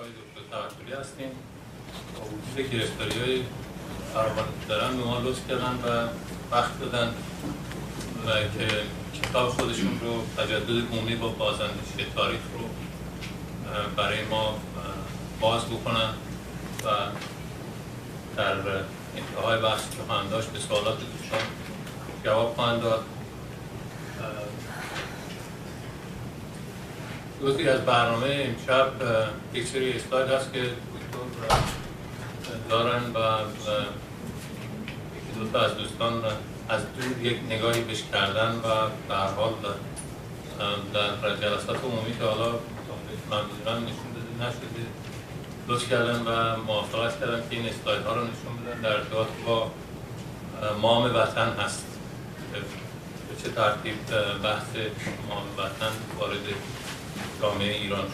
آقای دکتر توکلی هستیم با وجود گرفتاری های دارن به ما لطف کردن و وقت دادن و که کتاب خودشون رو تجدد عمومی با بازندشی تاریخ رو برای ما باز بکنن و در انتهای بحث که خواهند داشت به سوالات دوستان جواب خواهند داد جزئی از برنامه امشب یک سری اسلاید هست که دکتر دارن و یکی دو تا از دوستان از دور یک نگاهی بهش کردن و هر حال در جلسات عمومی که حالا من می‌دونم نشون داده نشده لطف کردن و موافقت کردن که این اسلاید ها رو نشون بدن در ارتباط با مام وطن هست. به چه ترتیب بحث مام وطن وارد جامعه ایران.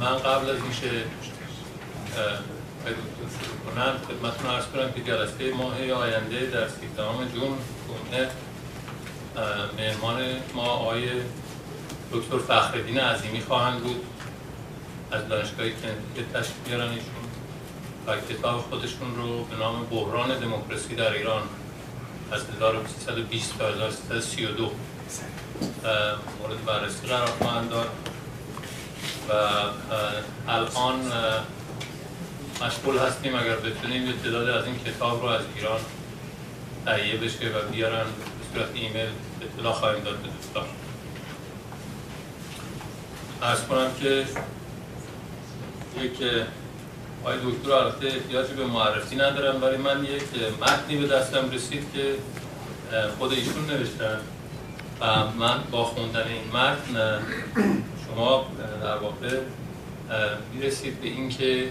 من قبل از اینکه کنم خدمتتون ارز کنم که جلسه ماه آینده در سیزدهم جون جمعه مهمان ما آقای دکتر فخردین عظیمی خواهند بود. از دانشگاه که تشکیل میارن ایشون و کتاب خودشون رو به نام بحران دموکراسی در ایران از 1320 تا 1332 مورد بررسی قرار خواهند داد و الان مشغول هستیم اگر بتونیم یه تعداد از این کتاب رو از ایران تهیه بشه و بیارن به صورت ایمیل اطلاع خواهیم داد به دوستان. ارز کنم که یک آقای دکتر البته احتیاجی به معرفی ندارم ولی من یک متنی به دستم رسید که خود ایشون نوشتن. و من با خوندن این متن شما در واقع می‌رسید به اینکه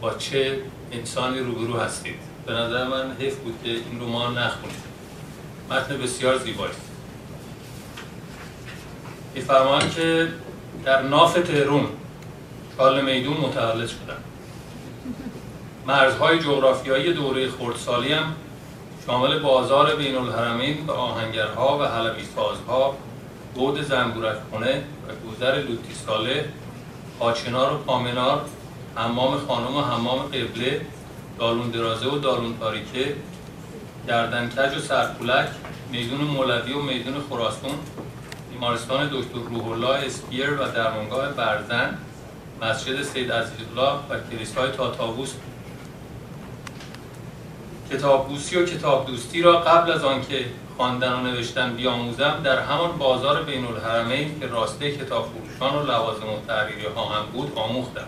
با چه انسانی روبرو هستید. به نظر من حیف بود که این رو ما نخونید متن بسیار زیبایی. میفرمایند که در ناف تهرون کال میدون متولد شدم. مرزهای جغرافیایی دوره خردسالی هم شامل بازار بین الحرمین و آهنگرها و حلبی سازها بود زنبورک خونه و گذر لوتی ساله آچنار و پامنار حمام خانم و حمام قبله دالون درازه و دالون تاریکه گردنکج و سرکولک میدون مولوی و میدون خراسون بیمارستان دکتر روح الله اسپیر و درمانگاه برزن مسجد سید عزیزالله و کلیسای تاتاووس بوسی و کتاب دوستی را قبل از آنکه خواندن و نوشتن بیاموزم در همان بازار بین الحرمین که راسته کتاب و لوازم و ها هم بود آموختم.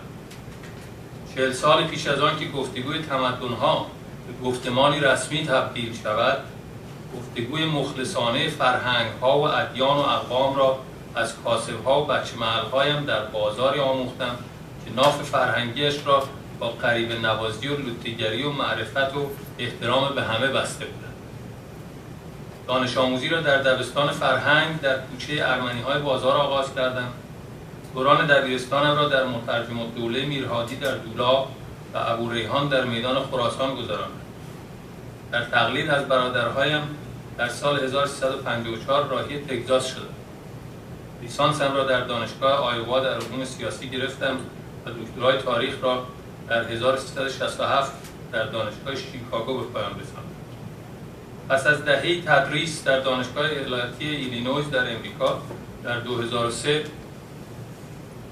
چهل سال پیش از آن که گفتگوی ها به گفتمانی رسمی تبدیل شود گفتگوی مخلصانه فرهنگ ها و ادیان و اقوام را از کاسب ها و بچه هایم در بازاری آموختم که ناف فرهنگیش را با قریب نوازی و لطیگری و معرفت و احترام به همه بسته بودند دانش آموزی را در دبستان فرهنگ در کوچه ارمنی های بازار آغاز کردم. دوران دبیرستانم را در مترجم دوله میرهادی در دولا و ابو ریحان در میدان خراسان گذراندم. در تقلید از برادرهایم در سال 1354 راهی تگزاس شدم. لیسانسم را در دانشگاه آیوا در علوم سیاسی گرفتم و دکترای تاریخ را در 1367 در دانشگاه شیکاگو به پایان رساندم پس از دهه تدریس در دانشگاه ایالتی ایلینویز در امریکا در 2003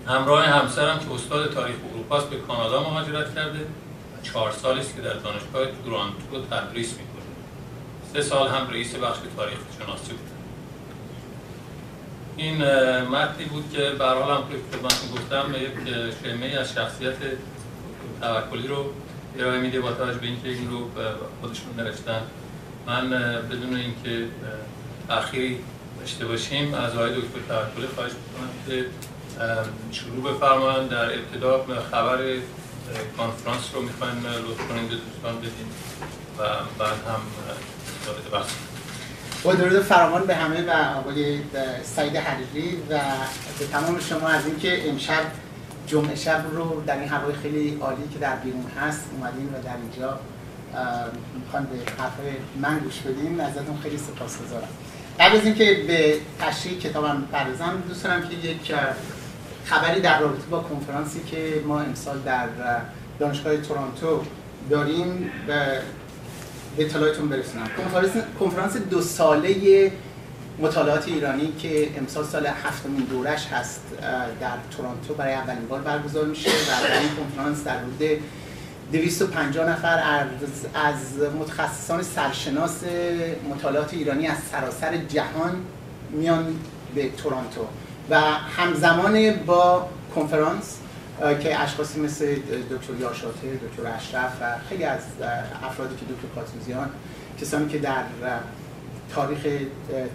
همراه همسرم که استاد تاریخ اروپا به کانادا مهاجرت کرده و چهار سالی است که در دانشگاه تورانتو تدریس می‌کنه. سه سال هم رئیس بخش تاریخ شناسی بود. این متنی بود که به حال هم گفتم یک شمه از شخصیت توکلی رو ارائه میده با توجه به اینکه این رو خودشون نوشتن. من بدون اینکه اخیری داشته باشیم از آقای دکتر توکلی خواهش می‌کنم که شروع بفرمایند در ابتدا خبر کانفرانس رو می‌خوایم لطف کنیم به دوستان بدیم و بعد هم وارد بحث با درود فراوان به همه و آقای سعید حریری و به تمام شما. از اینکه امشب جمعه شب رو در این هوای خیلی عالی که در بیرون هست اومدین و در اینجا می‌خوان به حرف من گوش بدین ازتون خیلی سپاسگزارم. قبل از اینکه به تشریح کتابم پردازم دوست دارم که یک خبری در رابطه با کنفرانسی که ما امسال در دانشگاه تورنتو داریم به اطلاعتون برسونم. کنفرانس دو ساله مطالعات ایرانی که امسال سال هفتمین دورش هست در تورنتو برای اولین بار برگزار میشه و در این کنفرانس در حدود 250 نفر از متخصصان سرشناس مطالعات ایرانی از سراسر جهان میان به تورنتو و همزمان با کنفرانس که اشخاصی مثل دکتر یاشاته، دکتر اشرف و خیلی از افرادی که دکتر کاتوزیان کسانی که در تاریخ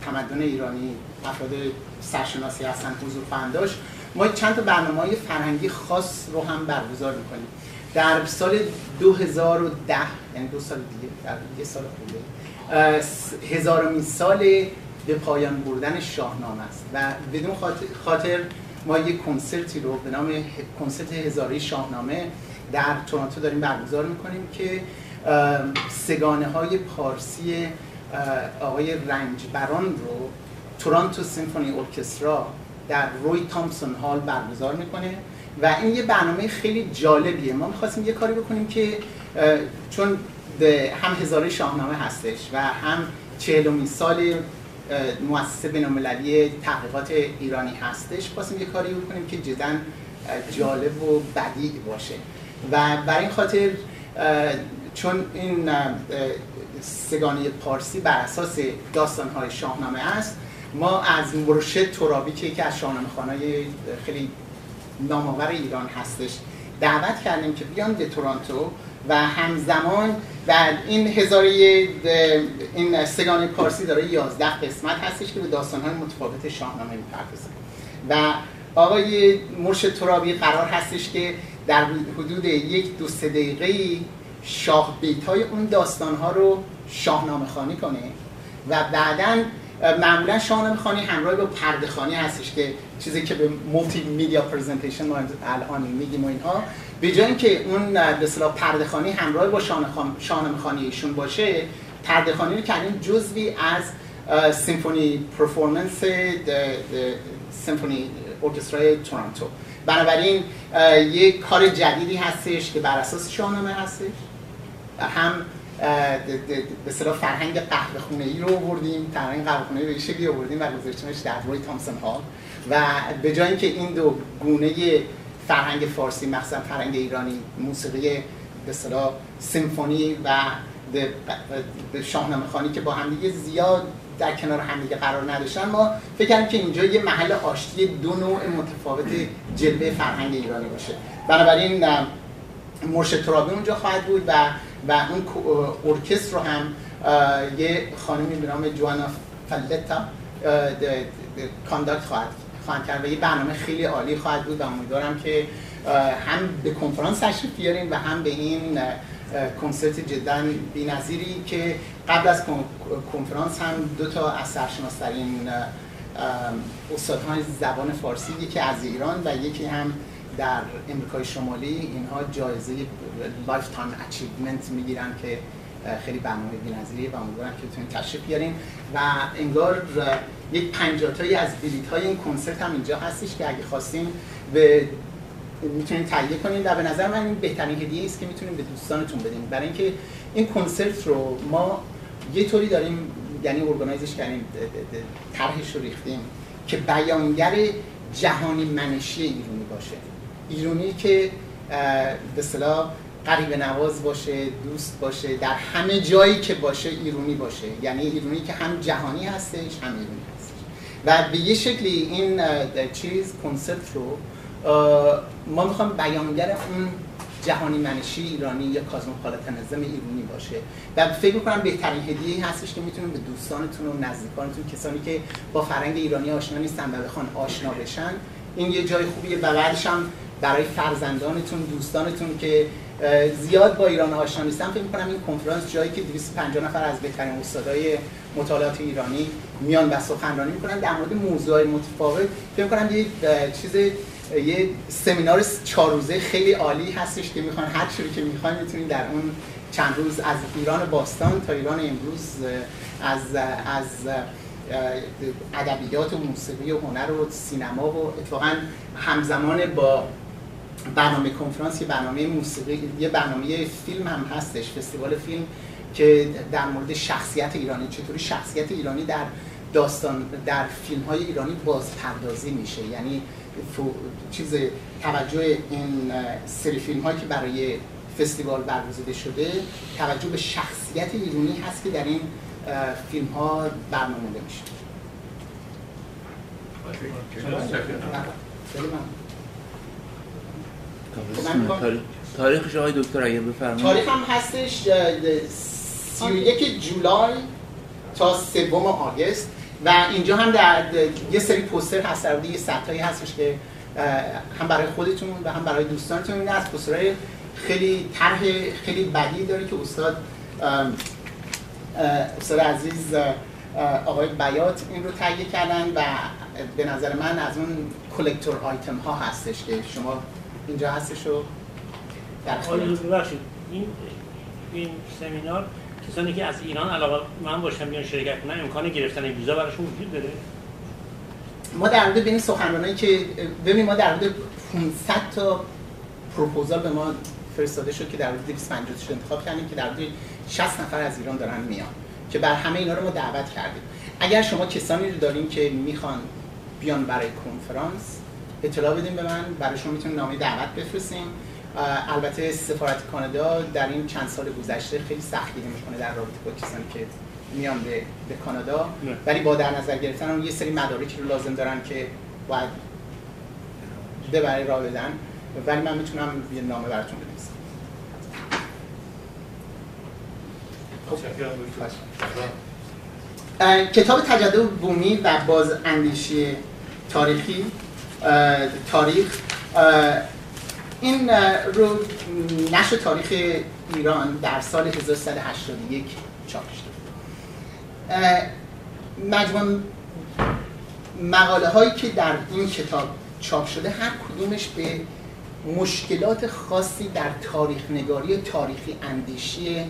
تمدن ایرانی افراد سرشناسی هستن حضور داشت. ما چند تا برنامه های فرهنگی خاص رو هم برگزار می‌کنیم. در سال 2010 یعنی دو سال دیگه در یه سال خوبه هزارمین سال به پایان بردن شاهنامه است. و بدون خاطر ما یک کنسرتی رو به نام کنسرت هزاره شاهنامه در تورنتو داریم برگزار می‌کنیم که سگانه های پارسی آقای رنجبران رو تورنتو سیمفونی ارکسترا در روی تامسون هال برگزار می‌کنه و این یه برنامه خیلی جالبیه. ما می‌خواستیم یه کاری بکنیم که چون هم هزاره شاهنامه هستش و هم چهلمین سال مؤسسه بینالمللی تحقیقات ایرانی هستش خواستیم یه کاری بکنیم که جدا جالب و بدیع باشه. و برای این خاطر چون این سگانه پارسی بر اساس داستانهای شاهنامه است. ما از مرشد ترابی که یکی از شاهنامه خانهای خیلی نامآور ایران هستش دعوت کردیم که بیان به تورانتو و همزمان در این هزاره این سگان پارسی داره 11 قسمت هستش که به داستانهای متفاوت شاهنامه می‌پردازه. و آقای مرشد ترابی قرار هستش که در حدود یک دو سه دقیقه شاه بیت های اون داستان ها رو شاهنامه خوانی کنه و بعدا معمولا شاهنامه خوانی همراه با پرده خوانی هستش که چیزی که به multimedia presentation ما الان میگیم و اینها به جای اینکه اون به اصطلاح پرده خوانی همراه با شاهنامه خوانی ایشون باشه پرده خوانی رو کردیم جزوی از symphony performance سیمفونی ارکسترای تورنتو. بنابراین یک کار جدیدی هستش که بر اساس شاهنامه هستش. هم به اصطلاح فرهنگ قهوه خونه ای رو آوردیم فرهنگ قهوه خونه به شکلی آوردیم و گذاشتیمش در روی تامسون ها و به جای اینکه این دو گونه فرهنگ فارسی مخصوصا فرهنگ ایرانی موسیقی به اصطلاح سیمفونی و شاهنامه خانی که با همدیگه زیاد در کنار همدیگه قرار نداشتن ما فکر کردیم که اینجا یه محل آشتی دو نوع متفاوت جلوه فرهنگ ایرانی باشه. بنابراین مرشد ترابی اونجا خواهد بود و و اون ارکستر رو هم یه خانمی به نام جوانا فلتا کانداکت خواهد خواهد کرد و یه برنامه خیلی عالی خواهد بود و امیدوارم که هم به کنفرانس تشریف بیاریم و هم به این کنسرت جدا بی‌نظیری که قبل از کنفرانس هم دو تا از سرشناسترین استادهای زبان فارسی یکی از ایران و یکی هم در امریکای شمالی اینها جایزه lifetime achievement می‌گیرن که خیلی برنامه بی‌نظیریه و امیدوارم که بتونید تشریف بیارین. و انگار یک پنجاتایی از بلیط های این کنسرت هم اینجا هستش که اگه خواستین به می‌تونید تهیه کنین و به نظر من این بهترین هدیه است که می‌تونید به دوستانتون بدین. برای اینکه این کنسرت رو ما یه طوری داریم یعنی ارگانایزش کردیم طرحش رو ریختیم که بیانگر جهانی منشی ایرانی باشه. ایرانی که به اصطلاح قریب نواز باشه دوست باشه در همه جایی که باشه ایرونی باشه. یعنی ایرونی که هم جهانی هستش هم ایرونی هستش. و به یه شکلی این چیز کنسپت رو ما می‌خوام بیانگر اون جهانی منشی ایرانی یا کازموپالیتانیسم ایرانی باشه. و فکر می‌کنم بهترین هدیه هستش که می‌تونیم به دوستانتون و نزدیکانتون کسانی که با فرنگ ایرانی آشنا نیستن و بخوان آشنا بشن. این یه جای خوبیه. و بعدش هم برای فرزندانتون دوستانتون که زیاد با ایران آشنا نیستن. فکر می‌کنم این کنفرانس جایی که 250 نفر از بهترین استادای مطالعات ایرانی میان و سخنرانی می‌کنن. در مورد موضوعات متفاوت فکر می‌کنم یه چیز یه سمینار چهار روزه خیلی عالی هستش که می‌خوان هر چیزی که می‌خواین می‌تونید در اون چند روز از ایران باستان تا ایران امروز از از ادبیات و موسیقی و هنر و سینما و اتفاقا همزمان با برنامه کنفرانس یه برنامه موسیقی یه برنامه فیلم هم هستش فستیوال فیلم که در مورد شخصیت ایرانی چطوری شخصیت ایرانی در داستان در فیلم های ایرانی بازپردازی میشه. یعنی چیز توجه این سری فیلم هایی که برای فستیوال برگزیده شده توجه به شخصیت ایرانی هست که در این فیلم ها برنامه میشه. تاریخش آقای دکتر اگه بفرمایید. تاریخ هم هستش 31 جولای تا سوم آگست و اینجا هم در یه سری پوستر هست در یه ستایی هستش که هم برای خودتون و هم برای دوستانتون این از پوسترهای خیلی طرح خیلی بدی داره که استاد استاد عزیز آقای بیات این رو تهیه کردن و به نظر من از اون کلکتور آیتم ها هستش که شما اینجا هستش و در ببخشید این این سمینار کسانی که از ایران علاقه من باشم بیان شرکت کنن امکان گرفتن ویزا براشون وجود داره؟ ما در مورد این سخنرانایی که ببینیم ما در مورد 500 تا پروپوزال به ما فرستاده شد که در مورد 250 تا انتخاب کردیم که در مورد 60 نفر از ایران دارن میان که بر همه اینا رو ما دعوت کردیم. اگر شما کسانی رو داریم که می‌خوان بیان برای کنفرانس اطلاع بدیم به من برایشون می‌تونیم نامه دعوت بفرستیم. البته سفارت کانادا در این چند سال گذشته خیلی سختگیری می‌کنه در رابطه با کسانی که میان به, به کانادا. ولی با در نظر گرفتن اون یه سری مدارکی رو لازم دارن که باید برای راه بدن. ولی من می‌تونم یه نامه براتون بنویسم خب. کتاب تجدد بومی و باز اندیشی تاریخی تاریخ. این رو نشر تاریخ ایران در سال 1381 چاپ شده. مجموع مقاله هایی که در این کتاب چاپ شده هر کدومش به مشکلات خاصی در تاریخ نگاری تاریخی اندیشی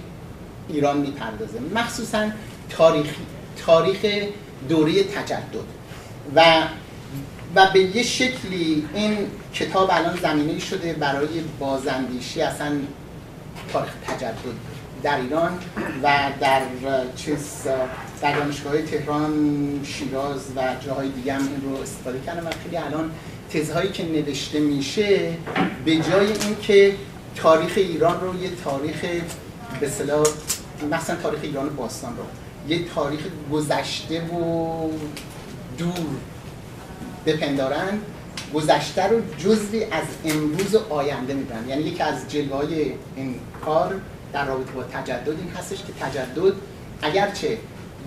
ایران می‌پردازه. مخصوصا تاریخ تاریخ دوره تجدد. و و به یه شکلی این کتاب الان زمینه شده برای بازاندیشی اصلا تاریخ تجدد در ایران و در چیز در دانشگاه تهران شیراز و جاهای دیگه هم این رو استفاده کردن و خیلی الان تزهایی که نوشته میشه به جای اینکه تاریخ ایران رو یه تاریخ به مثلا تاریخ ایران باستان رو یه تاریخ گذشته و دور بپندارن گذشته رو جزوی از امروز آینده می‌برن. یعنی یکی از جلوه های این کار در رابطه با تجدد این هستش که تجدد اگرچه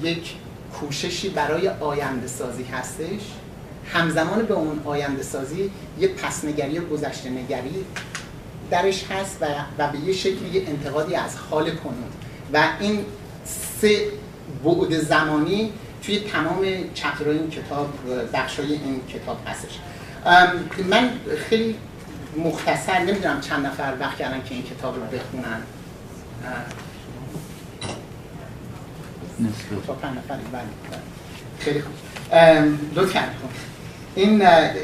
یک کوششی برای آینده سازی هستش همزمان به اون آینده سازی یه پسنگری و گذشته نگری درش هست و, و به یه شکلی یه انتقادی از حال کنون. و این سه بعد زمانی توی تمام چپترهای این کتاب بخشای این کتاب هستش. من خیلی مختصر نمی‌دونم چند نفر وقت کردن که این کتاب رو بخونن. نصف. بله. خیلی خوب. لطفا. این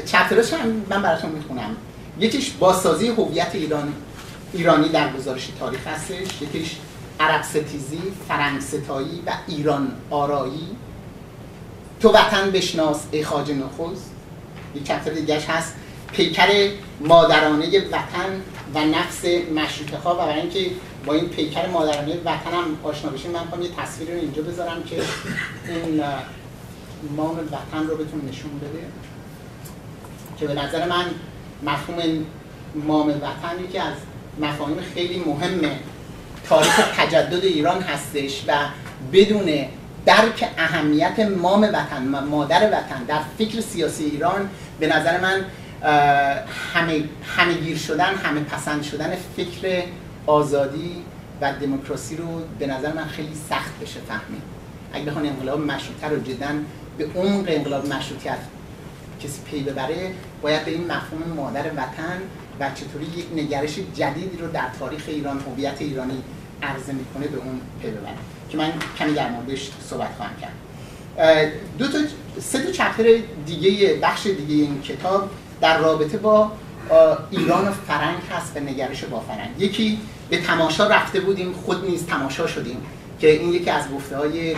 چپتراش هم من براتون می‌خونم. یکیش بازسازی هویت ایران ایرانی در گزارش تاریخ هستش. یکیش عرب ستیزی، فرنگ ستایی و ایران آرایی. تو وطن بشناس ای خاج نخست. یک چپتر دیگهش هست پیکر مادرانه وطن و نفس مشروطه ها و برای اینکه با این پیکر مادرانه وطن هم آشنا بشیم من می‌خوام یه تصویر رو اینجا بذارم که این مام وطن رو بتون نشون بده. که به نظر من مفهوم مام وطن یکی از مفاهیم خیلی مهم تاریخ تجدد ایران هستش و بدون درک اهمیت مام وطن مادر وطن در فکر سیاسی ایران به نظر من همه, همه گیر شدن همه پسند شدن فکر آزادی و دموکراسی رو به نظر من خیلی سخت بشه فهمید. اگه بخوان انقلاب مشروطه رو جدا به عمق انقلاب مشروطیت کسی پی ببره باید به این مفهوم مادر وطن و چطوری یک نگرش جدیدی رو در تاریخ ایران هویت ایرانی عرضه می‌کنه به اون پی ببره. که من کمی در موردش صحبت خواهم کرد. دو تا سه تا چپتر دیگه بخش دیگه این کتاب در رابطه با ایران و فرنگ هست و نگرش با فرنگ. یکی به تماشا رفته بودیم خود نیز تماشا شدیم که این یکی از گفته های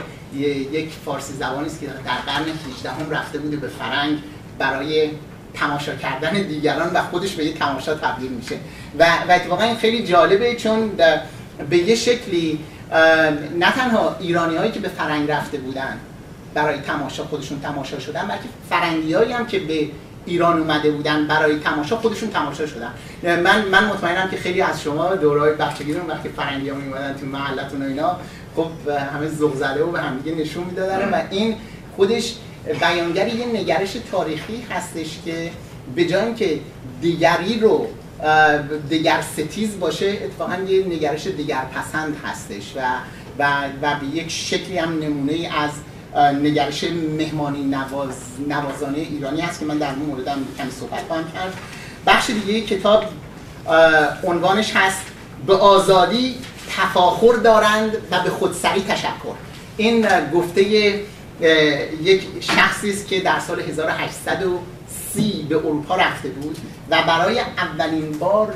یک فارسی زبانی است که در قرن 18 هم رفته بوده به فرنگ برای تماشا کردن دیگران و خودش به یک تماشا تبدیل میشه. و, و اتفاقا این خیلی جالبه چون به یه شکلی نه تنها ایرانی هایی که به فرنگ رفته بودن برای تماشا خودشون تماشا شدن بلکه فرنگی هایی هم که به ایران اومده بودن برای تماشا خودشون تماشا شدن. من من مطمئنم که خیلی از شما دورای بچگی رو وقتی فرنگی ها میومدن تو محلتون و اینا خب همه ذوق زده و به همدیگه نشون می‌دادن و این خودش بیانگر یه نگرش تاریخی هستش که به جای که دیگری رو دیگر ستیز باشه اتفاقا یه نگرش دیگر پسند هستش و و, و به یک شکلی هم نمونه از نگرش مهمانی نواز نوازانه ایرانی هست که من در مورد موردم کمی صحبت خواهم کرد. بخش دیگه کتاب عنوانش هست به آزادی تفاخر دارند و به خودسری تشکر. این گفته یک شخصی است که در سال 1830 به اروپا رفته بود. و برای اولین بار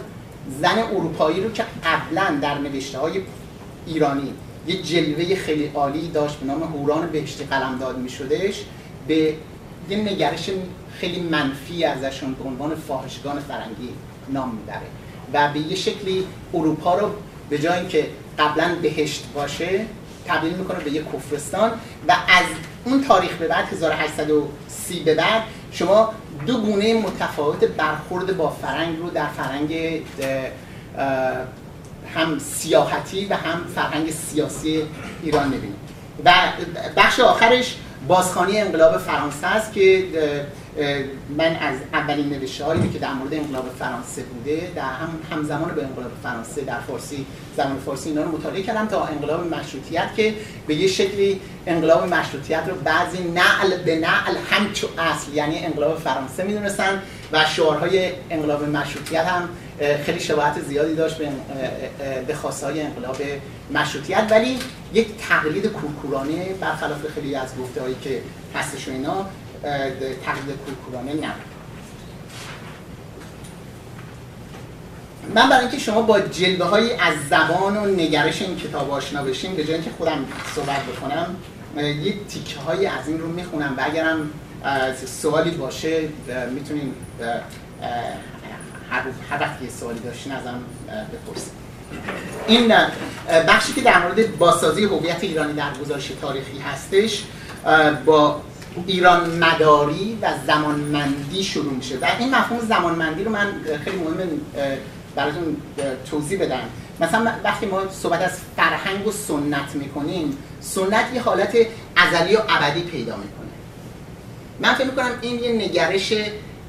زن اروپایی رو که قبلا در نوشته های ایرانی یه جلوه خیلی عالی داشت به نام هوران بهشتی قلمداد می شدش به یه نگرش خیلی منفی ازشون به عنوان فاحشگان فرنگی نام می‌بره و به یه شکلی اروپا رو به جای اینکه قبلا بهشت باشه تبدیل می‌کنه به یه کفرستان و از اون تاریخ به بعد 1830 به بعد شما دو گونه متفاوت برخورد با فرنگ رو در فرنگ هم سیاحتی و هم فرهنگ سیاسی ایران می‌بینیم و بخش آخرش بازخانی انقلاب فرانسه است که من از اولین نوشته هایی که در مورد انقلاب فرانسه بوده در هم همزمان به انقلاب فرانسه در فارسی زمان فارسی اینا رو مطالعه کردم تا انقلاب مشروطیت که به یه شکلی انقلاب مشروطیت رو بعضی نعل به نعل همچو اصل یعنی انقلاب فرانسه می‌دونستن و شعارهای انقلاب مشروطیت هم خیلی شباهت زیادی داشت به به های انقلاب مشروطیت. ولی یک تقلید کورکورانه برخلاف خیلی از گفته هایی که هستش و اینا تقلید کورکورانه نه من برای اینکه شما با جلوه های از زبان و نگرش این کتاب آشنا بشین به جای اینکه خودم صحبت بکنم یه تیکه های از این رو می‌خونم و اگرم سوالی باشه می‌تونین هر, وقت یه سوالی داشتین ازم بپرسید این بخشی که در مورد بازسازی هویت ایرانی در گزارش تاریخی هستش با ایران مداری و زمانمندی شروع میشه. و این مفهوم زمانمندی رو من خیلی مهمه براتون توضیح بدم. مثلا وقتی ما صحبت از فرهنگ و سنت می‌کنیم سنت یه حالت ازلی و ابدی پیدا می‌کنه. من فکر می‌کنم این یه نگرش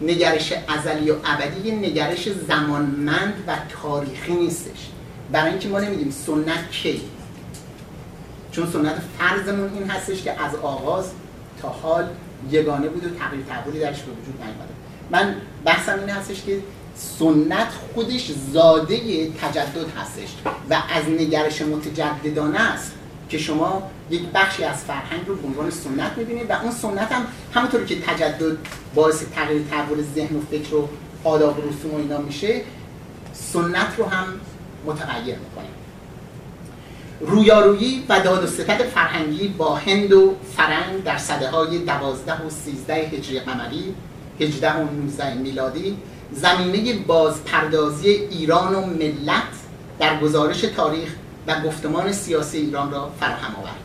نگرش ازلی و ابدی یه نگرش زمانمند و تاریخی نیستش. برای اینکه ما نمیدیم سنت کی. چون سنت فرضمون این هستش که از آغاز تا حال یگانه بود و تغییر تحولی درش به وجود نیامده من بحثم این هستش که سنت خودش زاده تجدد هستش و از نگرش متجددانه است که شما یک بخشی از فرهنگ رو به عنوان سنت می‌بینید و اون سنت هم همونطوری که تجدد باعث تغییر تحول ذهن و فکر و آداب و رسوم و اینا میشه سنت رو هم متغیر می‌کنه. رویارویی و داد و ستد فرهنگی با هند و فرنگ در صده های دوازده و سیزده هجری قمری هجده و نوزده میلادی زمینه بازپردازی ایران و ملت در گزارش تاریخ و گفتمان سیاسی ایران را فراهم آورد.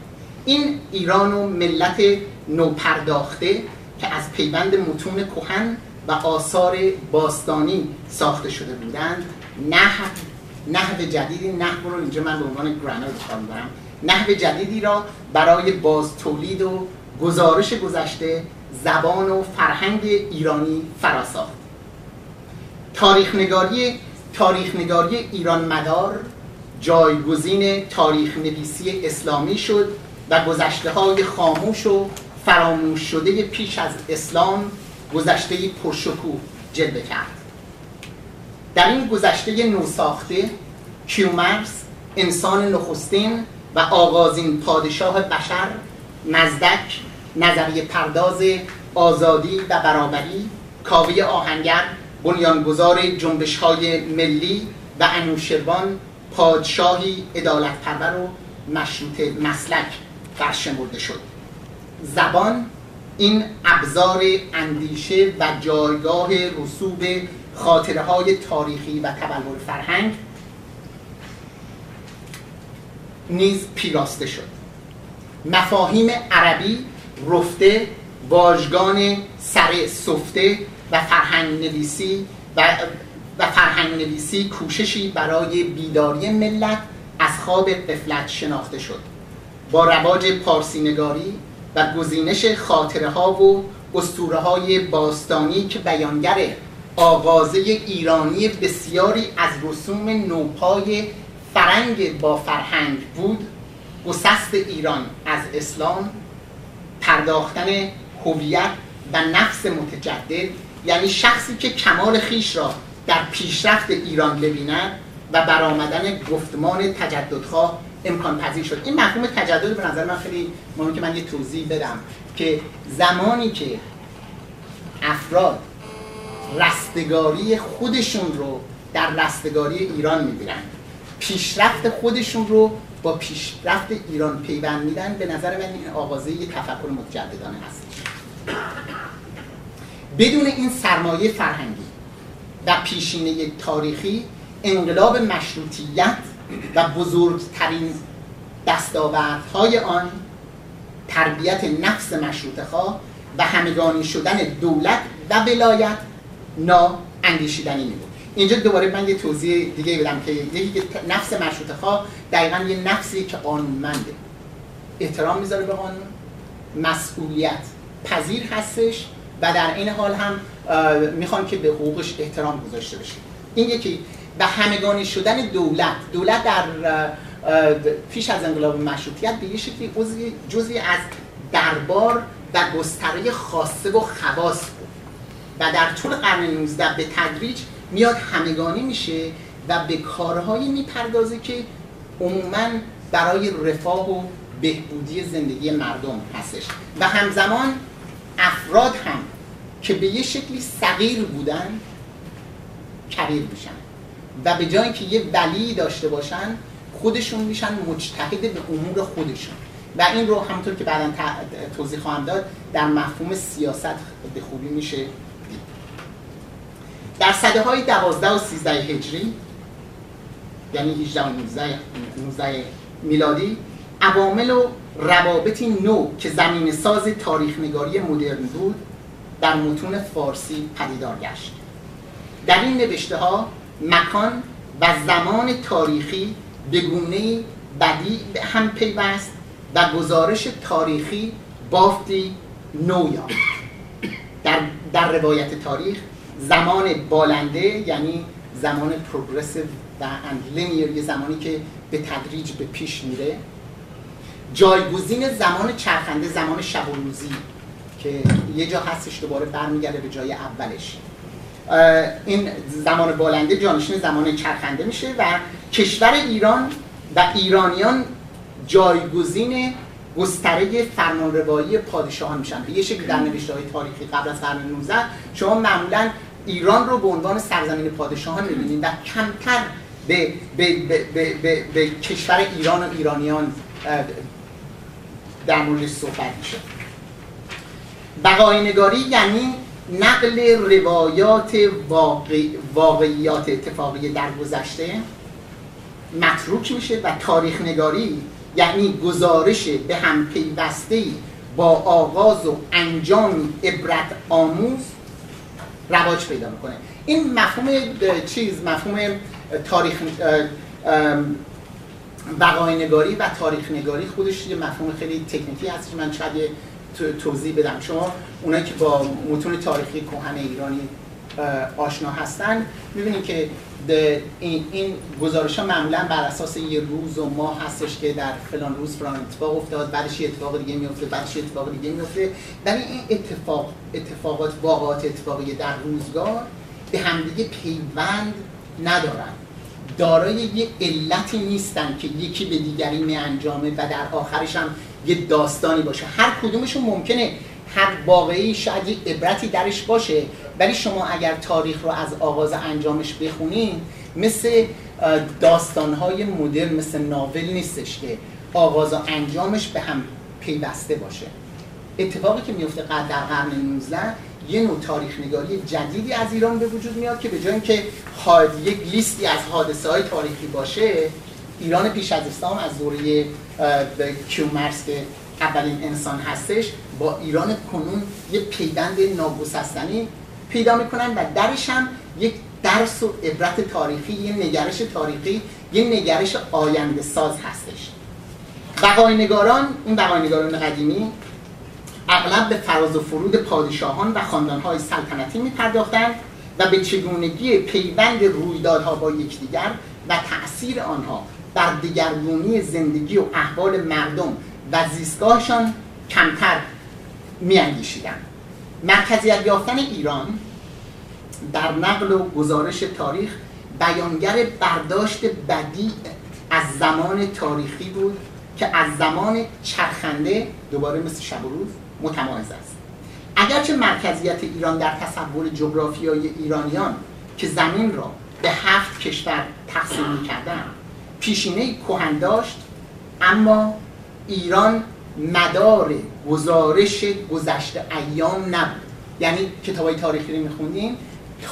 این ایران و ملت نوپرداخته که از پیوند متون کهن و آثار باستانی ساخته شده بودند نحو نحو جدیدی نحو رو اینجا من به عنوان گرامر بخوام می‌برم. نحو جدیدی را برای باز تولید و گزارش گذشته زبان و فرهنگ ایرانی فراساخت. تاریخ نگاری تاریخ نگاری ایران مدار جایگزین تاریخ نویسی اسلامی شد و گذشته های خاموش و فراموش شده پیش از اسلام گذشته پرشکوه جلوه کرد. در این گذشته نوساخته کیومرس انسان نخستین و آغازین پادشاه بشر مزدک نظریه پرداز آزادی و برابری کاوی آهنگر بنیانگذار جنبش های ملی و انوشروان پادشاهی ادالت پرور و مشروط مسلک برشمرده شد. زبان این ابزار اندیشه و جایگاه رسوب خاطره های تاریخی و تبلور فرهنگ نیز پیراسته شد. مفاهیم عربی رفته واژگان سر سفته و فرهنگ نویسی و, و فرهنگ نویسی کوششی برای بیداری ملت از خواب قفلت شناخته شد. با رواج پارسینگاری و گزینش خاطره ها و اسطوره های باستانی که بیانگر آغازه ایرانی بسیاری از رسوم نوپای فرنگ با فرهنگ بود. گسست ایران از اسلام پرداختن هویت و نفس متجدد یعنی شخصی که کمال خیش را در پیشرفت ایران ببیند و برآمدن گفتمان تجددخواه امکان پذیر شد. این مفهوم تجدد به نظر من خیلی مهمه که من یه توضیح بدم که زمانی که افراد رستگاری خودشون رو در رستگاری ایران می‌بینن. پیشرفت خودشون رو با پیشرفت ایران پیوند میدن به نظر من این آغازه یه تفکر متجددانه هست. بدون این سرمایه فرهنگی و پیشینه تاریخی انقلاب مشروطیت و بزرگترین دستاوردهای آن تربیت نفس مشروط خواه و همگانی شدن دولت و ولایت نا اندیشیدنی می بود اینجا دوباره من یه توضیح دیگه بدم که یکی نفس مشروط خواه دقیقا یه نفسی که قانونمنده. احترام می‌ذاره به قانون مسئولیت پذیر هستش و در این حال هم می‌خوان که به حقوقش احترام گذاشته بشه. این یکی. و همگانی شدن دولت. دولت در پیش از انقلاب مشروطیت به یه شکلی جزی از دربار و گستره خاصه و خواص و در طول قرن 19 به تدریج میاد همگانی میشه و به کارهایی می‌پردازه که عموما برای رفاه و بهبودی زندگی مردم هستش. و همزمان افراد هم که به یه شکلی صغیر بودن کبیر میشن. و به جای که یه ولی داشته باشن خودشون میشن مجتهد به امور خودشون. و این رو همونطور که بعدا توضیح خواهم داد در مفهوم سیاست به خوبی میشه در صده های دوازده و سیزده هجری یعنی 18 و 19 میلادی عوامل و روابطی نو که زمین ساز تاریخ نگاری مدرن بود در متون فارسی پدیدار گشت. در این نوشته ها مکان و زمان تاریخی به گونه بدی هم پیوست و گزارش تاریخی بافتی نویا در, در روایت تاریخ زمان بالنده یعنی زمان پروگرسیو و لینیر یه زمانی که به تدریج به پیش میره. جایگزین زمان چرخنده زمان شب و روزی که یه جا هستش دوباره برمیگرده به جای اولش. این زمان بالنده جانشین زمان چرخنده میشه و کشور ایران و ایرانیان جایگزین گستره فرمانروایی پادشاهان میشن. به یه شکل در نوشته های تاریخی قبل از قرن 19 شما معمولا ایران رو به عنوان سرزمین پادشاهان می‌بینید و کمتر به, به, به, به, کشور ایران و ایرانیان در موردش صحبت میشه. بقای نگاری یعنی نقل روایات واقع... واقعیات اتفاقی در گذشته متروک میشه و تاریخ نگاری یعنی گزارش به هم پیوسته با آغاز و انجام عبرت آموز رواج پیدا می‌کنه. این مفهوم چیز مفهوم تاریخ بقای نگاری و تاریخ نگاری خودش یه مفهوم خیلی تکنیکی هست که من شاید توضیح بدم. شما اونایی که با متون تاریخی کهن ایرانی آشنا هستن می‌بینید که این, این گزارش ها معمولا بر اساس یه روز و ماه هستش که در فلان روز فلان اتفاق افتاد بعدش یه اتفاق دیگه میفته بعدش یه اتفاق دیگه میفته ولی این اتفاق اتفاقات واقعات اتفاقی در روزگار به همدیگه پیوند ندارن. دارای یه علتی نیستن که یکی به دیگری می انجامه و در آخرش هم یه داستانی باشه. هر کدومشون ممکنه هر واقعی شاید یه عبرتی درش باشه ولی شما اگر تاریخ رو از آغاز انجامش بخونین مثل داستانهای مدرن مثل ناول نیستش که آغاز و انجامش به هم پیوسته باشه. اتفاقی که میفته در قرن 19 یه نوع تاریخ نگاری جدیدی از ایران به وجود میاد که به جای اینکه یک لیستی از حادثه های تاریخی باشه ایران پیش از اسلام از دوره کیومرس که اولین انسان هستش با ایران کنون یه پیوند ناگسستنی پیدا می‌کنن و درش هم یک درس و عبرت تاریخی یه نگرش تاریخی یه نگرش آینده ساز هستش. بقای نگاران این بقای نگاران قدیمی اغلب به فراز و فرود پادشاهان و خاندانهای سلطنتی میپرداختند و به چگونگی پیوند رویدادها با یکدیگر و تأثیر آنها بر دگرگونی زندگی و احوال مردم و زیستگاهشان کمتر میاندیشیدند. مرکزیت یافتن ایران در نقل و گزارش تاریخ بیانگر برداشت بدی از زمان تاریخی بود که از زمان چرخنده دوباره مثل شب و روز متمایز است. اگرچه مرکزیت ایران در تصور جغرافیایی ایرانیان که زمین را به هفت کشور تقسیم می‌کردن پیشینه کهن داشت اما ایران مدار گزارش گذشته ایام نبود. یعنی کتاب های تاریخی رو میخوندیم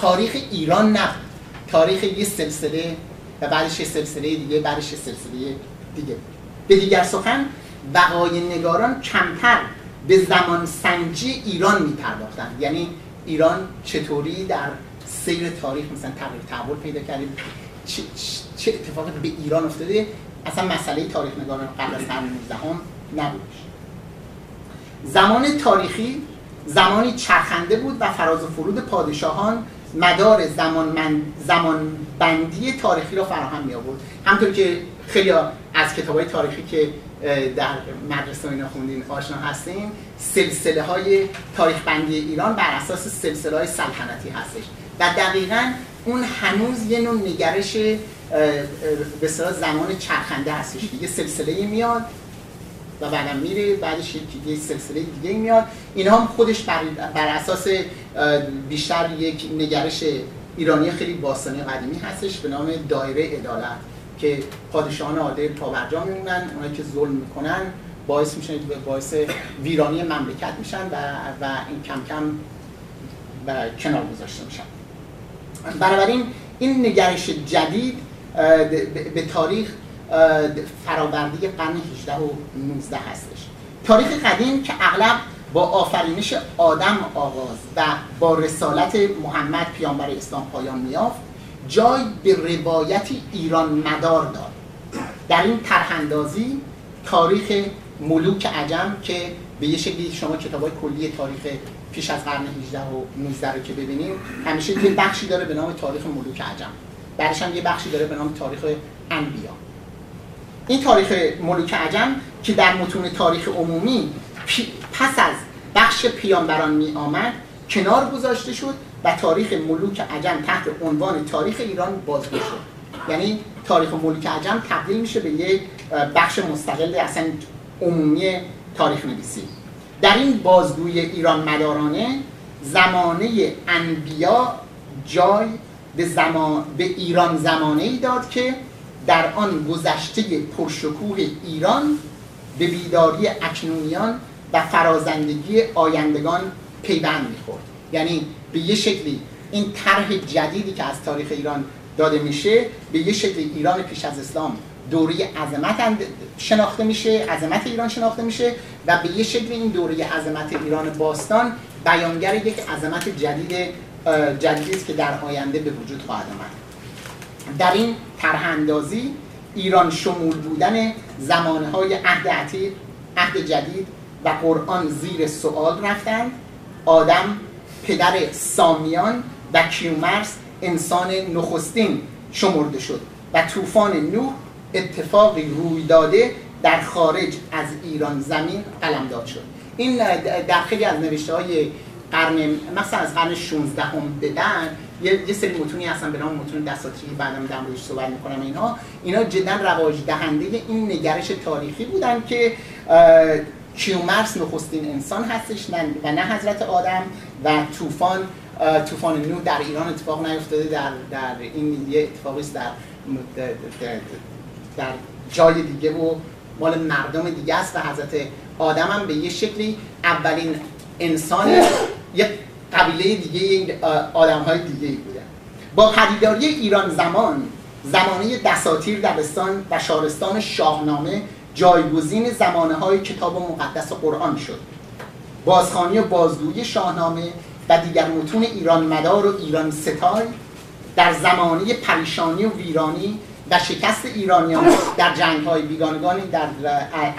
تاریخ ایران نبود. تاریخ یه سلسله و بعدش یه سلسله دیگه بعدش یه سلسله دیگه. به دیگر سخن بقای نگاران کمتر به زمان سنجی ایران میپرداختن. یعنی ایران چطوری در سیر تاریخ مثلا تغییر تحول پیدا کرده چه, چه اتفاقی به ایران افتاده؟ اصلا مسئله تاریخ نگاران قبل از قرن 19 نبودش زمان تاریخی زمانی چرخنده بود و فراز و فرود پادشاهان مدار زمان, من زمان بندی تاریخی را فراهم می آورد همطور که خیلی از کتاب های تاریخی که در مدرسه اینا خوندین آشنا هستیم سلسله های تاریخ بندی ایران بر اساس سلسله های سلطنتی هستش و دقیقا اون هنوز یه نوع نگرش به زمان چرخنده هستش یه سلسله میاد و بعدم میره بعدش یه سلسله دیگه میاد. اینا هم خودش بر, بر اساس بیشتر یک نگرش ایرانی خیلی باستانی قدیمی هستش به نام دایره عدالت که پادشاهان عادل پاورجا میمونن اونایی که ظلم می‌کنن باعث میشن باعث ویرانی مملکت میشن و, و این کم کم کنار گذاشته میشن. بنابراین این نگرش جدید به تاریخ فراوردی قرن 18 و 19 هستش. تاریخ قدیم که اغلب با آفرینش آدم آغاز و با رسالت محمد پیامبر اسلام پایان میافت جای به روایتی ایران مدار داد. در این طرحاندازی تاریخ ملوک عجم که به یه شکلی شما کتاب های کلی تاریخ پیش از قرن 18 و 19 رو که ببینید همیشه یه بخشی داره به نام تاریخ ملوک عجم. بعدش هم یه بخشی داره به نام تاریخ انبیا. این تاریخ ملوک عجم که در متون تاریخ عمومی پس از بخش پیامبران می آمد کنار گذاشته شد و تاریخ ملوک عجم تحت عنوان تاریخ ایران بازگو شد. یعنی تاریخ ملوک عجم تبدیل میشه به یک بخش مستقل اصلا عمومی تاریخ نویسی. در این بازگوی ایران مدارانه زمانه انبیا جای به, زمان به ایران زمانه ای داد که در آن گذشته پرشکوه ایران به بیداری اکنونیان و فرازندگی آیندگان پیوند می‌خورد. یعنی به یه شکلی این طرح جدیدی که از تاریخ ایران داده میشه به یه شکلی ایران پیش از اسلام دوره عظمت شناخته میشه عظمت ایران شناخته میشه و به یه شکلی این دوره عظمت ایران باستان بیانگر یک عظمت جدید جدیدی که در آینده به وجود خواهد آمد. در این طرح اندازی ایران شمول بودن زمانهای عهد عتیق عهد جدید و قرآن زیر سوال رفتند آدم پدر سامیان و کیومرس انسان نخستین شمرده شد و طوفان نوح اتفاقی روی داده در خارج از ایران زمین قلمداد شد. این در خیلی از نوشته های قرن مثلا از قرن 16 هم به یه،, یه سری متونی هستن به نام متون دساتری بعدم در صحبت می‌کنم اینا. اینا جدا رواج دهنده این نگرش تاریخی بودن که کیومرس نخستین انسان هستش و نه حضرت آدم و طوفان طوفان نوح در ایران اتفاق نیفتاده در در این یه اتفاقی است در در جای دیگه و مال مردم دیگه است و حضرت آدم هم به یه شکلی اولین انسان یه قبیله دیگه آدم های دیگه بودن. با پدیداری ایران زمان زمانه دساتیر دبستان و شارستان شاهنامه جایگزین زمانه های کتاب مقدس و قرآن شد. بازخانی و بازگویی شاهنامه و دیگر متون ایران مدار و ایران ستای در زمانه پریشانی و ویرانی و شکست ایرانیان در جنگ های بیگانگانی در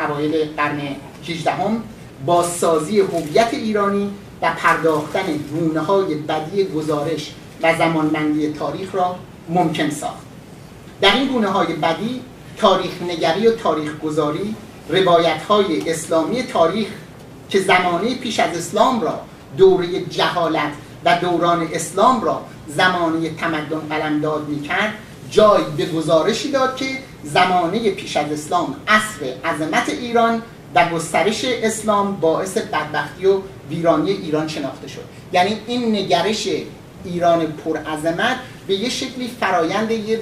اوایل قرن 18 هم بازسازی هویت ایرانی و پرداختن گونه های بدی گزارش و زمانبندی تاریخ را ممکن ساخت. در این گونه های بدی تاریخ نگری و تاریخ گذاری روایت های اسلامی تاریخ که زمانه پیش از اسلام را دوره جهالت و دوران اسلام را زمانه تمدن قلمداد می‌کرد جای به گزارشی داد که زمانه پیش از اسلام عصر عظمت ایران و گسترش اسلام باعث بدبختی و ویرانی ایران شناخته شد. یعنی این نگرش ایران پرعظمت به یه شکلی فرایند یه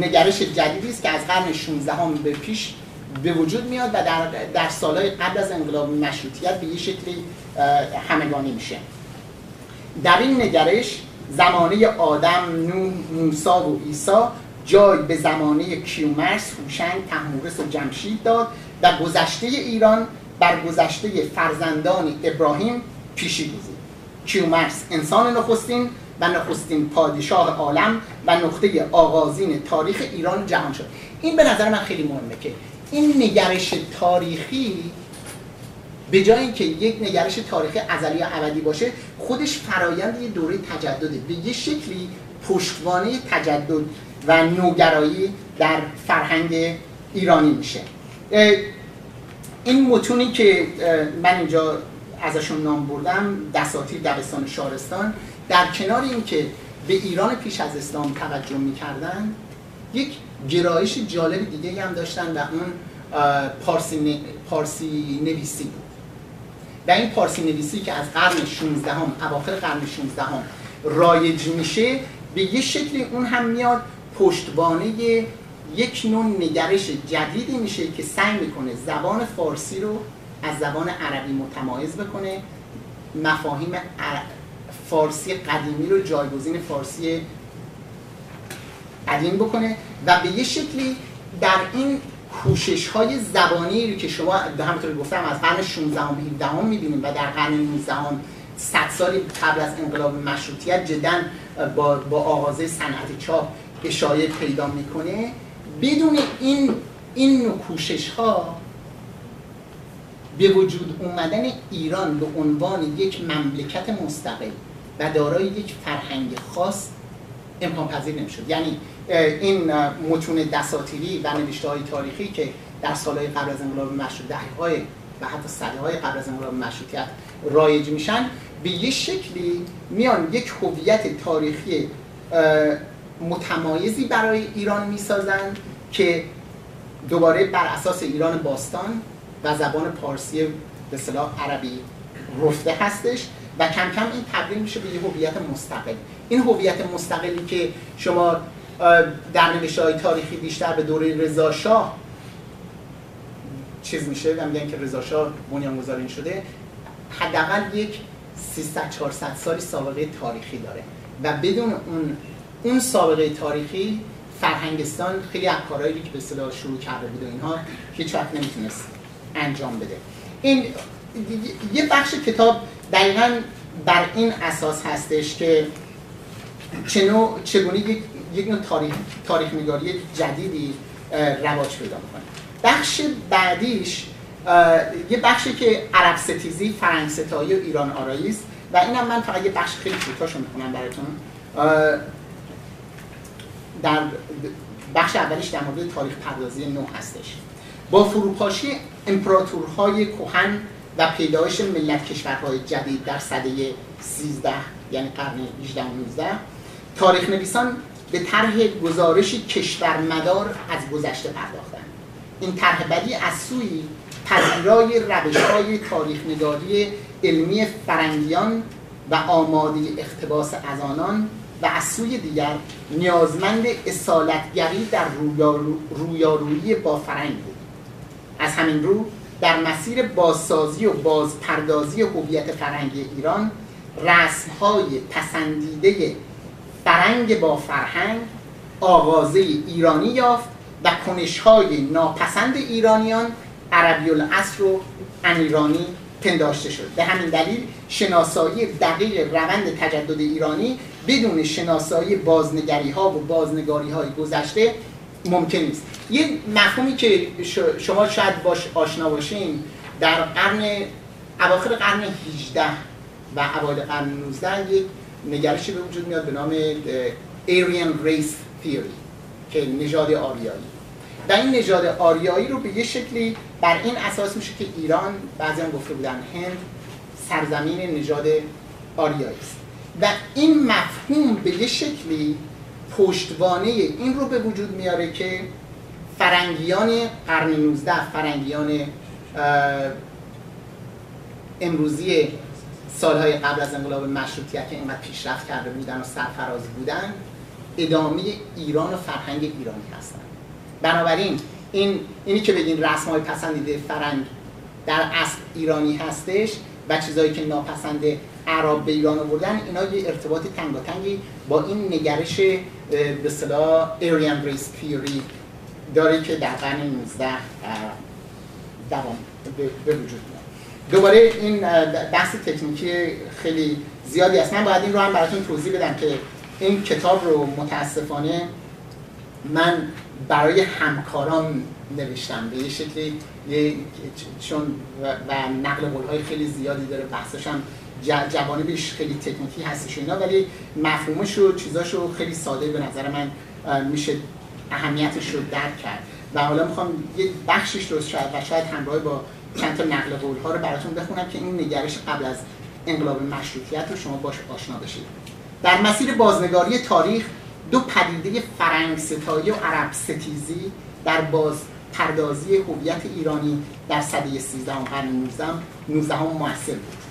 نگرش جدیدی است که از قرن 16 هم به پیش به وجود میاد و در, در سالهای قبل از انقلاب مشروطیت به یه شکلی همگانی میشه. در این نگرش زمانه آدم، نوح، موسا و عیسی جای به زمانه کیومرس، هوشنگ، تحمورس و جمشید داد و گذشته ایران بر گذشته فرزندان ابراهیم پیشی گذید کیومرس انسان نخستین و نخستین پادشاه عالم و نقطه آغازین تاریخ ایران جهان شد. این به نظر من خیلی مهمه که این نگرش تاریخی به جای اینکه یک نگرش تاریخی ازلی یا ابدی باشه خودش فرایند یه دوره تجدده. به یه شکلی پشتوانه تجدد و نوگرایی در فرهنگ ایرانی میشه. این متونی که من اینجا ازشون نام بردم دساتیر دبستان شارستان در کنار اینکه به ایران پیش از اسلام توجه می‌کردن یک گرایش جالب دیگه هم داشتن و اون پارسی, پارسی نویسی بود. و این پارسی نویسی که از قرن 16 هم اواخر قرن 16 هم رایج میشه به یه شکلی اون هم میاد پشتوانه یک نوع نگرش جدیدی میشه که سعی می‌کنه زبان فارسی رو از زبان عربی متمایز بکنه. مفاهیم فارسی قدیمی رو جایگزین فارسی قدیم بکنه و به یه شکلی در این کوشش های زبانی رو که شما همونطور گفتم از قرن 16 و 17 می‌بینیم و در قرن 19 صد سالی قبل از انقلاب مشروطیت جدا با, با آغازه صنعت چاپ اشایه پیدا می‌کنه. بدون این این کوشش ها به وجود اومدن ایران به عنوان یک مملکت مستقل و دارای یک فرهنگ خاص امکان پذیر نمی‌شد. یعنی این متون دساتیری و نوشته های تاریخی که در سالهای قبل از انقلاب مشروط و حتی سده های قبل از انقلاب مشروطیت رایج میشن به یه شکلی میان یک هویت تاریخی متمایزی برای ایران می‌سازند که دوباره بر اساس ایران باستان و زبان پارسی به صلاح عربی رفته هستش و کم کم این تبدیل میشه به یه هویت مستقل. این هویت مستقلی که شما در نوشته تاریخی بیشتر به دوره رضا شاه چیز میشه و میگن که رضا شاه بنیانگذار شده حداقل یک 300 400 سالی سابقه تاریخی داره. و بدون اون اون سابقه تاریخی فرهنگستان خیلی از کارهایی که به اصطلاح شروع کرده بود و اینها هیچ وقت نمی‌تونست انجام بده. این یه بخش کتاب دقیقا بر این اساس هستش که چنو چگونه یک یک نوع تاریخ تاریخ نگاری جدیدی رواج پیدا می‌کنه. بخش بعدیش یه بخشی که عرب ستیزی فرنگ ستایی و ایران آرایی است. و اینم من فقط یه بخش خیلی کوتاهشو می‌کنم براتون. در بخش اولیش در مورد تاریخ پردازی نو هستش. با فروپاشی امپراتورهای کهن و پیدایش ملت کشورهای جدید در سده 13 یعنی قرن 18 و 19 تاریخ نویسان به طرح گزارشی کشورمدار از گذشته پرداختن این طرح بدی از سوی پذیرای روش های تاریخ نگاری علمی فرنگیان و آماده اختباس از آنان و از سوی دیگر نیازمند اصالتگری در رویارویی با فرنگ بود. از همین رو در مسیر بازسازی و بازپردازی هویت فرنگی ایران رسمهای پسندیده فرنگ با فرهنگ آغازه ایرانی یافت و کنشهای ناپسند ایرانیان عربی الاصل و انیرانی پنداشته شد. به همین دلیل شناسایی دقیق روند تجدد ایرانی بدون شناسایی بازنگری ها و بازنگاری های گذشته ممکن نیست. یه مفهومی که شما شاید باش آشنا باشین در قرن اواخر قرن 18 و اوایل قرن 19 یک نگرشی به وجود میاد به نام Aryan Race Theory که نژاد آریایی. و این نژاد آریایی رو به یه شکلی بر این اساس میشه که ایران بعضی هم گفته بودن هند سرزمین نژاد آریایی است. و این مفهوم به یه شکلی پشتوانه این رو به وجود میاره که فرنگیان قرن 19 فرنگیان امروزی سالهای قبل از انقلاب مشروطیت که اینقدر پیشرفت کرده بودن و سرفراز بودن ادامه ایران و فرهنگ ایرانی هستن. بنابراین این اینی که بگین رسم های پسندیده فرنگ در اصل ایرانی هستش و چیزایی که ناپسند عرب به ایران آوردن اینا یه ارتباط تنگاتنگی با این نگرش به اصطلاح Aryan Race Theory داره که در قرن 19 دوام به وجود میاد. دوباره این بحث تکنیکی خیلی زیادی است من باید این رو هم براتون توضیح بدم که این کتاب رو متاسفانه من برای همکاران نوشتم به یه شکلی چون و, نقل قول های خیلی زیادی داره بحثش هم جوانبش خیلی تکنیکی هستش اینا ولی مفهومش و چیزاش رو خیلی ساده به نظر من میشه اهمیتش رو درک کرد. و حالا می‌خوام یه بخشش رو شاید و شاید همراه با چند تا نقل قول ها رو براتون بخونم که این نگرش قبل از انقلاب مشروطیت رو شما باش آشنا بشید. در مسیر بازنگاری تاریخ دو پدیده فرنگ ستایی و عرب ستیزی در باز پردازی هویت ایرانی در سده 13 قرن 19 19 موثر بود.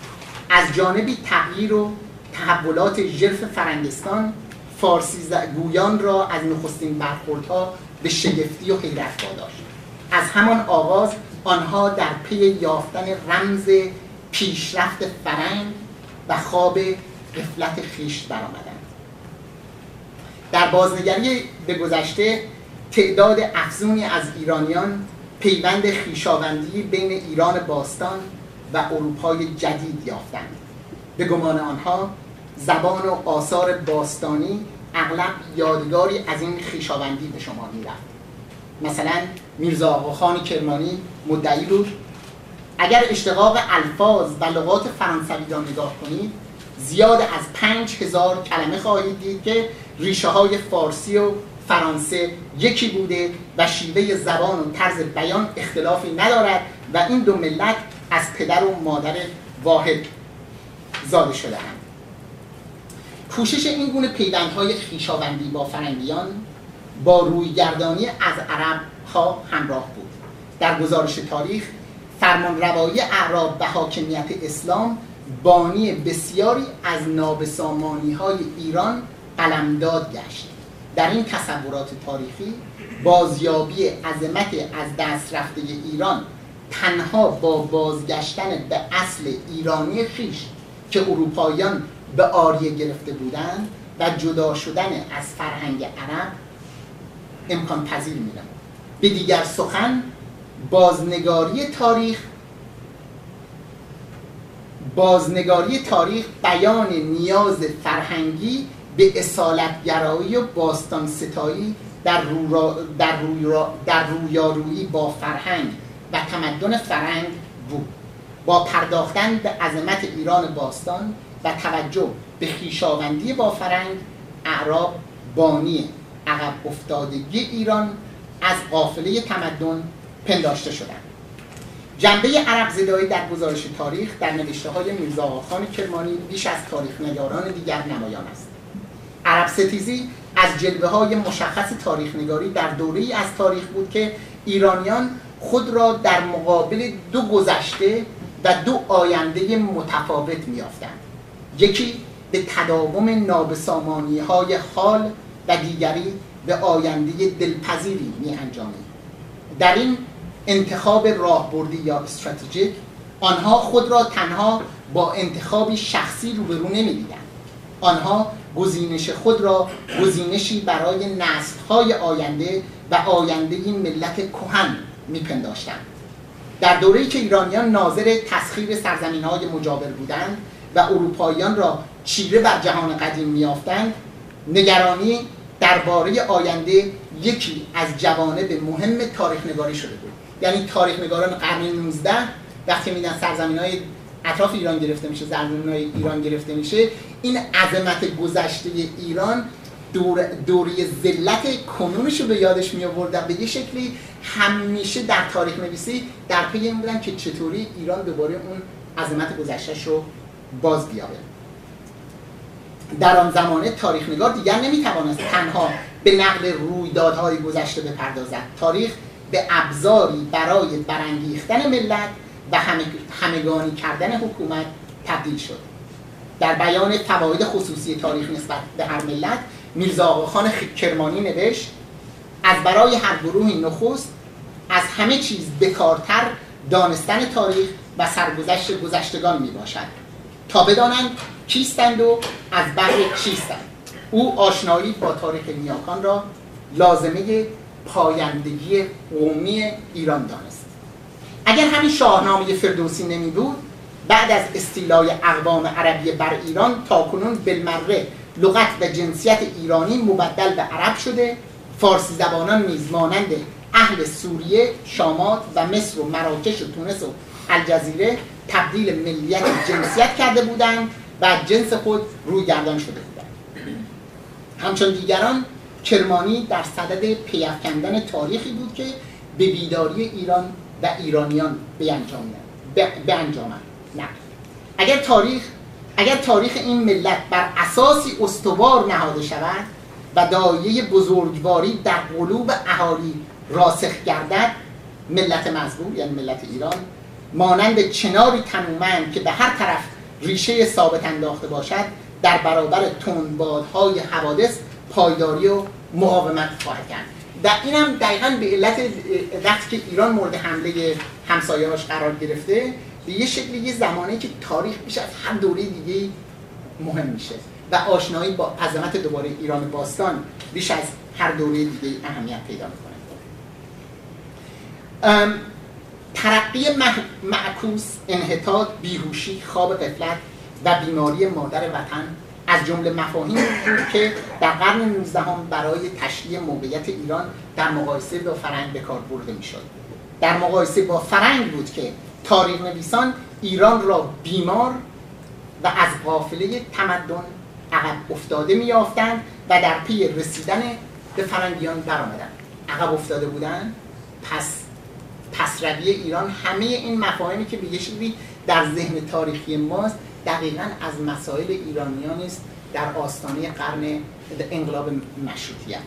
از جانبی تغییر و تحولات ژرف فرنگستان فارسی گویان را از نخستین برخوردها به شگفتی و حیرت واداشت از همان آغاز آنها در پی یافتن رمز پیشرفت فرنگ و خواب قفلت خیش برآمدند. در بازنگری به گذشته تعداد افزونی از ایرانیان پیوند خیشاوندی بین ایران باستان و اروپای جدید یافتند. به گمان آنها زبان و آثار باستانی اغلب یادگاری از این خیشاوندی به شما می‌رفت. مثلا میرزا آقاخان کرمانی مدعی بود اگر اشتقاق الفاظ و لغات فرانسوی را نگاه کنید زیاد از پنج هزار کلمه خواهید دید که ریشه های فارسی و فرانسه یکی بوده و شیوه زبان و طرز بیان اختلافی ندارد و این دو ملت از پدر و مادر واحد زاده شده هم. کوشش این گونه پیوندهای خیشاوندی با فرنگیان با رویگردانی از عرب ها همراه بود در گزارش تاریخ فرمان روایی اعراب به حاکمیت اسلام بانی بسیاری از نابسامانی های ایران قلمداد گشت در این تصورات تاریخی بازیابی عظمت از دست رفته ایران تنها با بازگشتن به اصل ایرانی خیش که اروپاییان به آریه گرفته بودند و جدا شدن از فرهنگ عرب امکان پذیر می به دیگر سخن بازنگاری تاریخ بازنگاری تاریخ بیان نیاز فرهنگی به اصالتگرایی و باستان ستایی در, رو در, در رویارویی با فرهنگ و تمدن فرهنگ بود با پرداختن به عظمت ایران باستان و توجه به خیشاوندی با فرهنگ اعراب بانی عقب افتادگی ایران از قافله تمدن پنداشته شدند. جنبه عرب زدایی در گزارش تاریخ در نوشته های میرزا خان کرمانی بیش از تاریخ نگاران دیگر نمایان است. عرب ستیزی از جلوه های مشخص تاریخ نگاری در دوره ای از تاریخ بود که ایرانیان خود را در مقابل دو گذشته و دو آینده متفاوت میافتند یکی به تداوم نابسامانی های حال و دیگری به آینده دلپذیری می در این انتخاب راهبردی یا استراتژیک آنها خود را تنها با انتخابی شخصی روبرو نمی‌دیدند. آنها گزینش خود را گزینشی برای های آینده و آینده ملت کهن میپنداشتند در دوره‌ای که ایرانیان ناظر تسخیر سرزمین های مجاور بودند و اروپاییان را چیره بر جهان قدیم میافتند نگرانی درباره آینده یکی از جوانب مهم تاریخ نگاری شده بود. یعنی تاریخ نگاران قرن 19 وقتی میدن سرزمین های اطراف ایران گرفته میشه زرمون های ایران گرفته میشه این عظمت گذشته ایران دور دوری ذلت کنونش رو به یادش می آورد به یه شکلی همیشه در تاریخ نویسی در پی این بودن که چطوری ایران دوباره اون عظمت گذشتهش رو باز بیاره در آن زمانه تاریخ نگار دیگر نمی‌توانست تنها به نقل رویدادهای گذشته بپردازد. تاریخ به ابزاری برای برانگیختن ملت و همگانی کردن حکومت تبدیل شد. در بیان فواید خصوصی تاریخ نسبت به هر ملت میرزا آقاخان کرمانی نوشت از برای هر گروهی نخست از همه چیز بکارتر دانستن تاریخ و سرگذشت گذشتگان می باشد تا بدانند کیستند و از بحر چیستند. او آشنایی با تاریخ نیاکان را لازمه پایندگی قومی ایران دانست. اگر همین شاهنامه فردوسی نمی بود بعد از استیلای اقوام عربی بر ایران تا کنون بالمره لغت و جنسیت ایرانی مبدل به عرب شده فارسی زبانان نیز مانند اهل سوریه، شامات و مصر و مراکش و تونس و الجزیره تبدیل ملیت جنسیت کرده بودند و جنس خود روی گردان شده بودند. همچون دیگران کرمانی در صدد پیافکندن تاریخی بود که به بیداری ایران و ایرانیان به انجام نه. اگر تاریخ اگر تاریخ این ملت بر اساسی استوار نهاده شود و دایه بزرگواری در قلوب اهالی راسخ گردد ملت مظلوم یعنی ملت ایران مانند چناری تنومند که به هر طرف ریشه ثابت انداخته باشد در برابر تندبادهای حوادث پایداری و مقاومت خواهد کرد. در این هم دقیقا به علت وقتی که ایران مورد حمله همسایه‌هاش قرار گرفته به یه شکلی یه زمانی که تاریخ بیش از هر دوره دیگه مهم میشه. و آشنایی با عظمت دوباره ایران باستان بیش از هر دوره دیگه اهمیت پیدا می‌کنه. ترقی معکوس انحطاط بیهوشی خواب قفلت و بیماری مادر وطن از جمله مفاهیم بود که در قرن 19 برای تشریح موقعیت ایران در مقایسه با فرنگ به کار برده می‌شد. در مقایسه با فرنگ بود که تاریخ نویسان ایران را بیمار و از قافله تمدن عقب افتاده میافتند و در پی رسیدن به فرنگیان برآمدند. عقب افتاده بودند پس پسروی ایران همه این مفاهیمی که به یه در ذهن تاریخی ماست دقیقا از مسائل ایرانیان است در آستانه قرن انقلاب مشروطیت.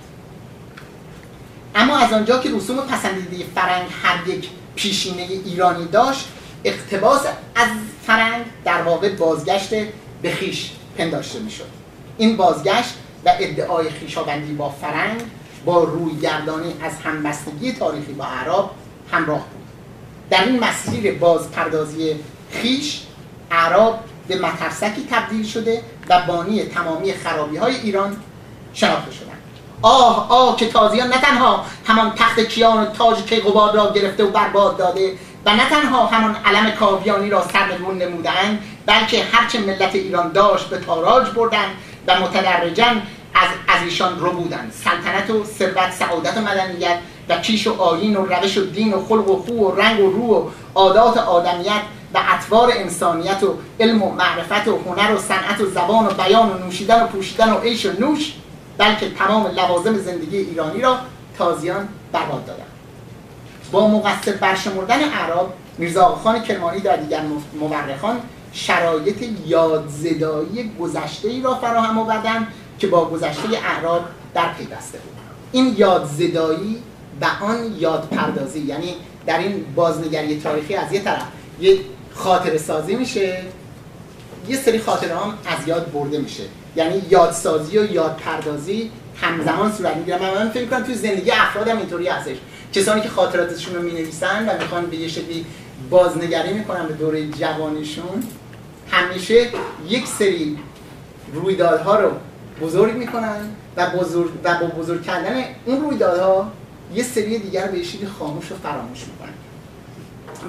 اما از آنجا که رسوم پسندیده فرنگ هر یک پیشینه ایرانی داشت اقتباس از فرنگ در واقع بازگشت به خیش. پنداشته می‌شد. این بازگشت و ادعای خیشاوندی با فرنگ با روی گردانی از همبستگی تاریخی با عرب همراه بود. در این مسیر بازپردازی خیش عرب به مترسکی تبدیل شده و بانی تمامی خرابی های ایران شناخته شدند. آه آه که تازیان نه تنها همان تخت کیان و تاج کیقوباد را گرفته و برباد داده و نه تنها همان علم کاویانی را سرنگون نمودند بلکه هرچه ملت ایران داشت به تاراج بردند و متدرجا از, از ایشان رو بودند سلطنت و ثروت سعادت و مدنیت و کیش و آیین و روش و دین و خلق و خو و رنگ و رو و عادات آدمیت و اطوار انسانیت و علم و معرفت و هنر و صنعت و زبان و بیان و نوشیدن و پوشیدن و عیش و نوش بلکه تمام لوازم زندگی ایرانی را تازیان برباد دادند با مقصر برشمردن اعراب میرزا خان کرمانی در دیگر مورخان شرایط یادزدایی گذشته ای را فراهم آوردند که با گذشته اعراب در پیوسته بود. این یادزدایی و آن یاد پردازی یعنی در این بازنگری تاریخی از یه طرف یه خاطر سازی میشه یه سری خاطره هم از یاد برده میشه. یعنی یادسازی و یاد پردازی همزمان صورت می‌گیره. من, من فکر کنم توی زندگی افرادم اینطوری هستش. کسانی که خاطراتشون رو می‌نویسن و می‌خوان به یه شکلی بازنگری می‌کنن به دوره جوانیشون همیشه یک سری رویدادها رو بزرگ می‌کنن و بزرگ و با بزرگ کردن اون رویدادها یه سری دیگر به شکلی خاموش و فراموش می‌کنن.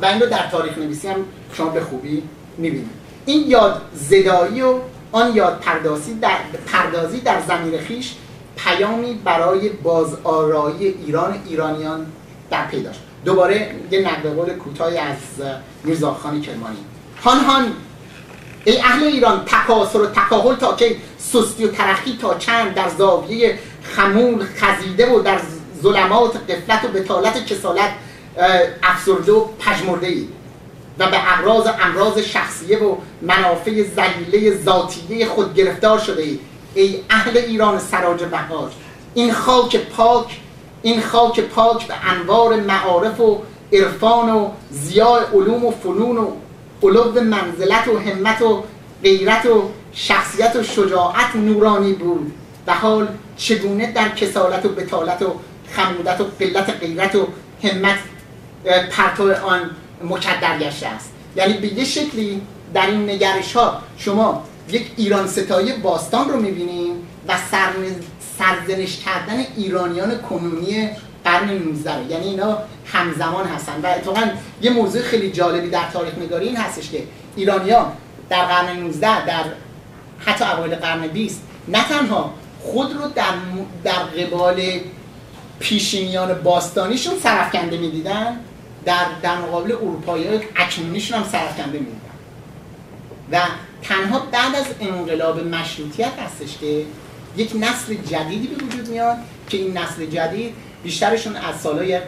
و این رو در تاریخ نویسی هم شما به خوبی می‌بینید. این یاد زدایی و آن یاد پردازی در, پردازی در زمین خیش پیامی برای بازآرایی ایران ایرانیان در پیداش دوباره یه نقل کوتاهی از میرزاخان کرمانی. هان هان. ای اهل ایران تکاسر و تکاهل تا که سستی و ترخی تا چند در زاویه خمول خزیده و در ظلمات قفلت و بتالت کسالت افسرده و پژمرده ای و به اقراض امراض شخصیه و منافع زلیله ذاتیه خود گرفتار شده ای ای اهل ایران سراج بهار این خاک پاک این خاک پاک به انوار معارف و عرفان و زیاء علوم و فنون و علو منزلت و همت و غیرت و شخصیت و شجاعت نورانی بود و حال چگونه در کسالت و بتالت و خمودت و قلت غیرت و همت پرتو آن مکدر گشته است. یعنی به یه شکلی در این نگرش ها شما یک ایران ستایی باستان رو می‌بینیم و سرزنش کردن ایرانیان کنونی قرن 19 یعنی اینا همزمان هستن. و اتفاقا یه موضوع خیلی جالبی در تاریخ نگاری این هستش که ایرانیان در قرن 19 در حتی اوایل قرن 20 نه تنها خود رو در, در قبال پیشینیان باستانیشون سرفکنده می‌دیدن در, در مقابل اروپایی اکنونیشون هم سرفکنده می‌دیدن. و تنها بعد از انقلاب مشروطیت هستش که یک نسل جدیدی به وجود میاد که این نسل جدید بیشترشون از سالهای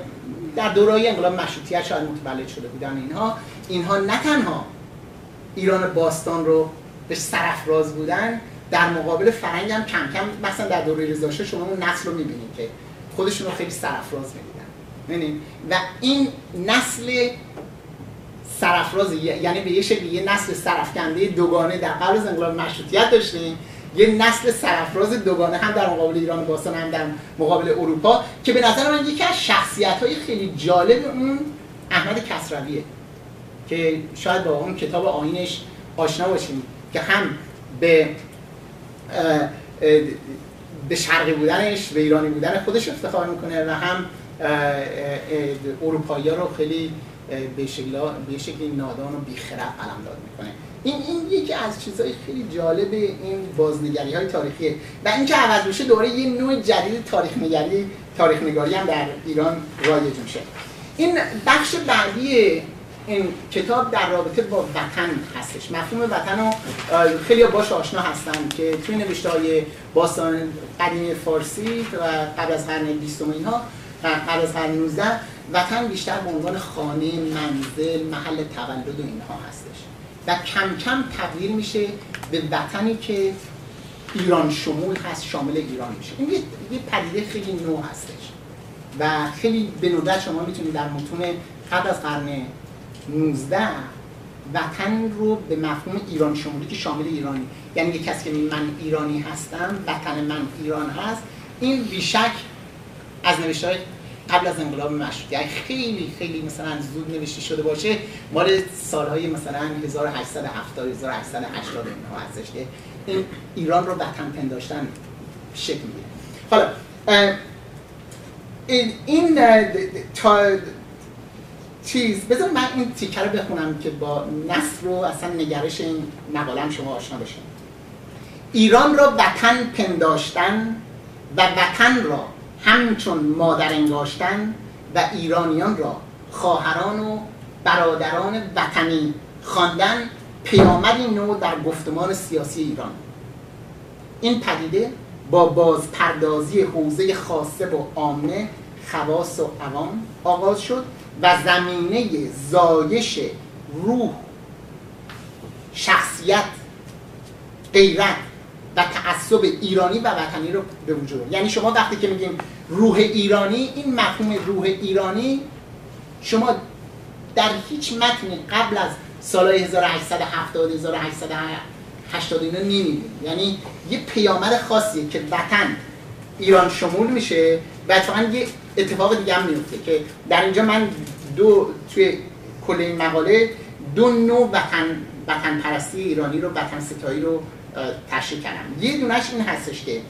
در دورای انقلاب مشروطیت شاید متولد شده بودن اینها. اینها نه تنها ایران باستان رو به سرفراز بودن در مقابل فرنگ هم کم کم مثلا در دوره رضا شما اون نسل رو می‌بینید که خودشون رو خیلی سرفراز می‌دیدن. و این نسل سرفراز یعنی به یه شکلی یه نسل سرفکنده دوگانه در قبل از انقلاب مشروطیت داشتیم یه نسل سرفراز دوگانه هم در مقابل ایران باستان هم در مقابل اروپا که به نظر من یکی از شخصیت های خیلی جالب اون احمد کسرویه که شاید با اون کتاب آینش آشنا باشیم که هم به به شرقی بودنش به ایرانی بودن خودش افتخار می‌کنه و هم اروپایی رو خیلی به شکلی نادان و بیخرد قلمداد می‌کنه. این این یکی از چیزهای خیلی جالب این بازنگری های تاریخیه. و اینکه عوض بشه دوره یه نوع جدید تاریخ نگری تاریخ نگاری هم در ایران رایج میشه. این بخش بعدی این کتاب در رابطه با وطن هستش. مفهوم وطن رو خیلی باش آشنا هستن که توی نوشته های باستان قدیمی فارسی و قبل از قرن 20 اینها قبل از قرن 19 وطن بیشتر به عنوان خانه منزل محل تولد و اینها هستش. و کم کم تبدیل میشه به وطنی که ایران شمول هست شامل ایران میشه. این یه پدیده خیلی نو هستش. و خیلی به ندرت شما می‌تونید در متون قبل از قرن 19 وطن رو به مفهوم ایران شمولی که شامل ایرانی. یعنی یه کسی که من ایرانی هستم وطن من ایران هست این بیشک از نوشته قبل از انقلاب مشروطه خیلی خیلی مثلا زود نوشته شده باشه مال سالهای مثلا 1870 1880 اینها هستش که این ایران رو وطن پنداشتن شکل می‌گیره. حالا این, این تا چیز بذار من این تیکه رو بخونم که با نصر رو اصلا نگرش این مقالم شما آشنا بشین. ایران را وطن پنداشتن و وطن را همچون مادر انگاشتن و ایرانیان را خواهران و برادران وطنی خواندن پیامدی نو در گفتمان سیاسی ایران. این پدیده با بازپردازی حوزه خاصه و عامه خواص و عوام آغاز شد و زمینه زایش روح شخصیت غیرت و تعصب ایرانی و وطنی رو به وجود یعنی شما وقتی که میگیم روح ایرانی این مفهوم روح ایرانی شما در هیچ متنی قبل از سالهای 1870 1880 اینا نمی‌بینید. یعنی یه پیامد خاصیه که وطن ایران شمول میشه و اتفاقا یه اتفاق دیگه هم میفته که در اینجا من دو توی کل این مقاله دو نوع وطن وطن پرستی ایرانی رو وطن ستایی رو تشریح کردم. یه دونش این هستش که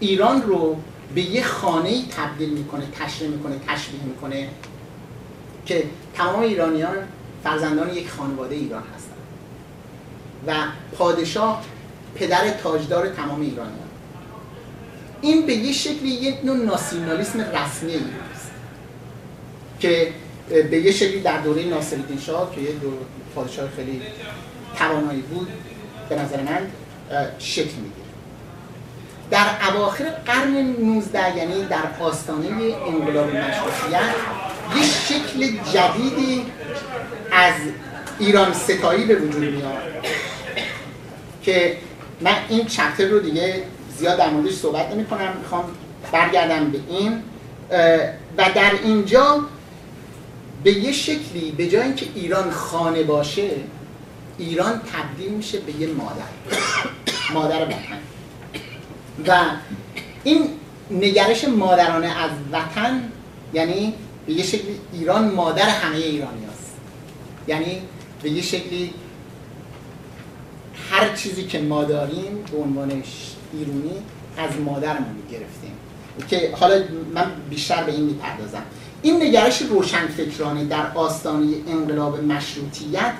ایران رو به یه خانه تبدیل می‌کنه تشریح می‌کنه تشبیه می‌کنه که تمام ایرانیان فرزندان یک خانواده ایران هستند و پادشاه پدر تاجدار تمام ایرانیان. این به یه شکلی یک نوع ناسیونالیسم رسمی است که به یه شکلی در دوره ناصرالدین شاه که یه دو پادشاه خیلی توانایی بود به نظر من شکل می‌گیره. در اواخر قرن 19 یعنی در آستانه انقلاب مشروطیت یه شکل جدیدی از ایران ستایی به وجود میاد که من این چپتر رو دیگه زیاد در موردش صحبت نمی کنم می‌خوام برگردم به این. و در اینجا به یه شکلی به جای اینکه ایران خانه باشه ایران تبدیل میشه به یه مادر. مادر وطن. و این نگرش مادرانه از وطن یعنی به یه شکلی ایران مادر همه ایرانی هست یعنی به یه شکلی هر چیزی که ما داریم به عنوانش ایرونی از مادرمون گرفتیم. که حالا من بیشتر به این می‌پردازم. این نگرش روشنفکرانه در آستانه انقلاب مشروطیت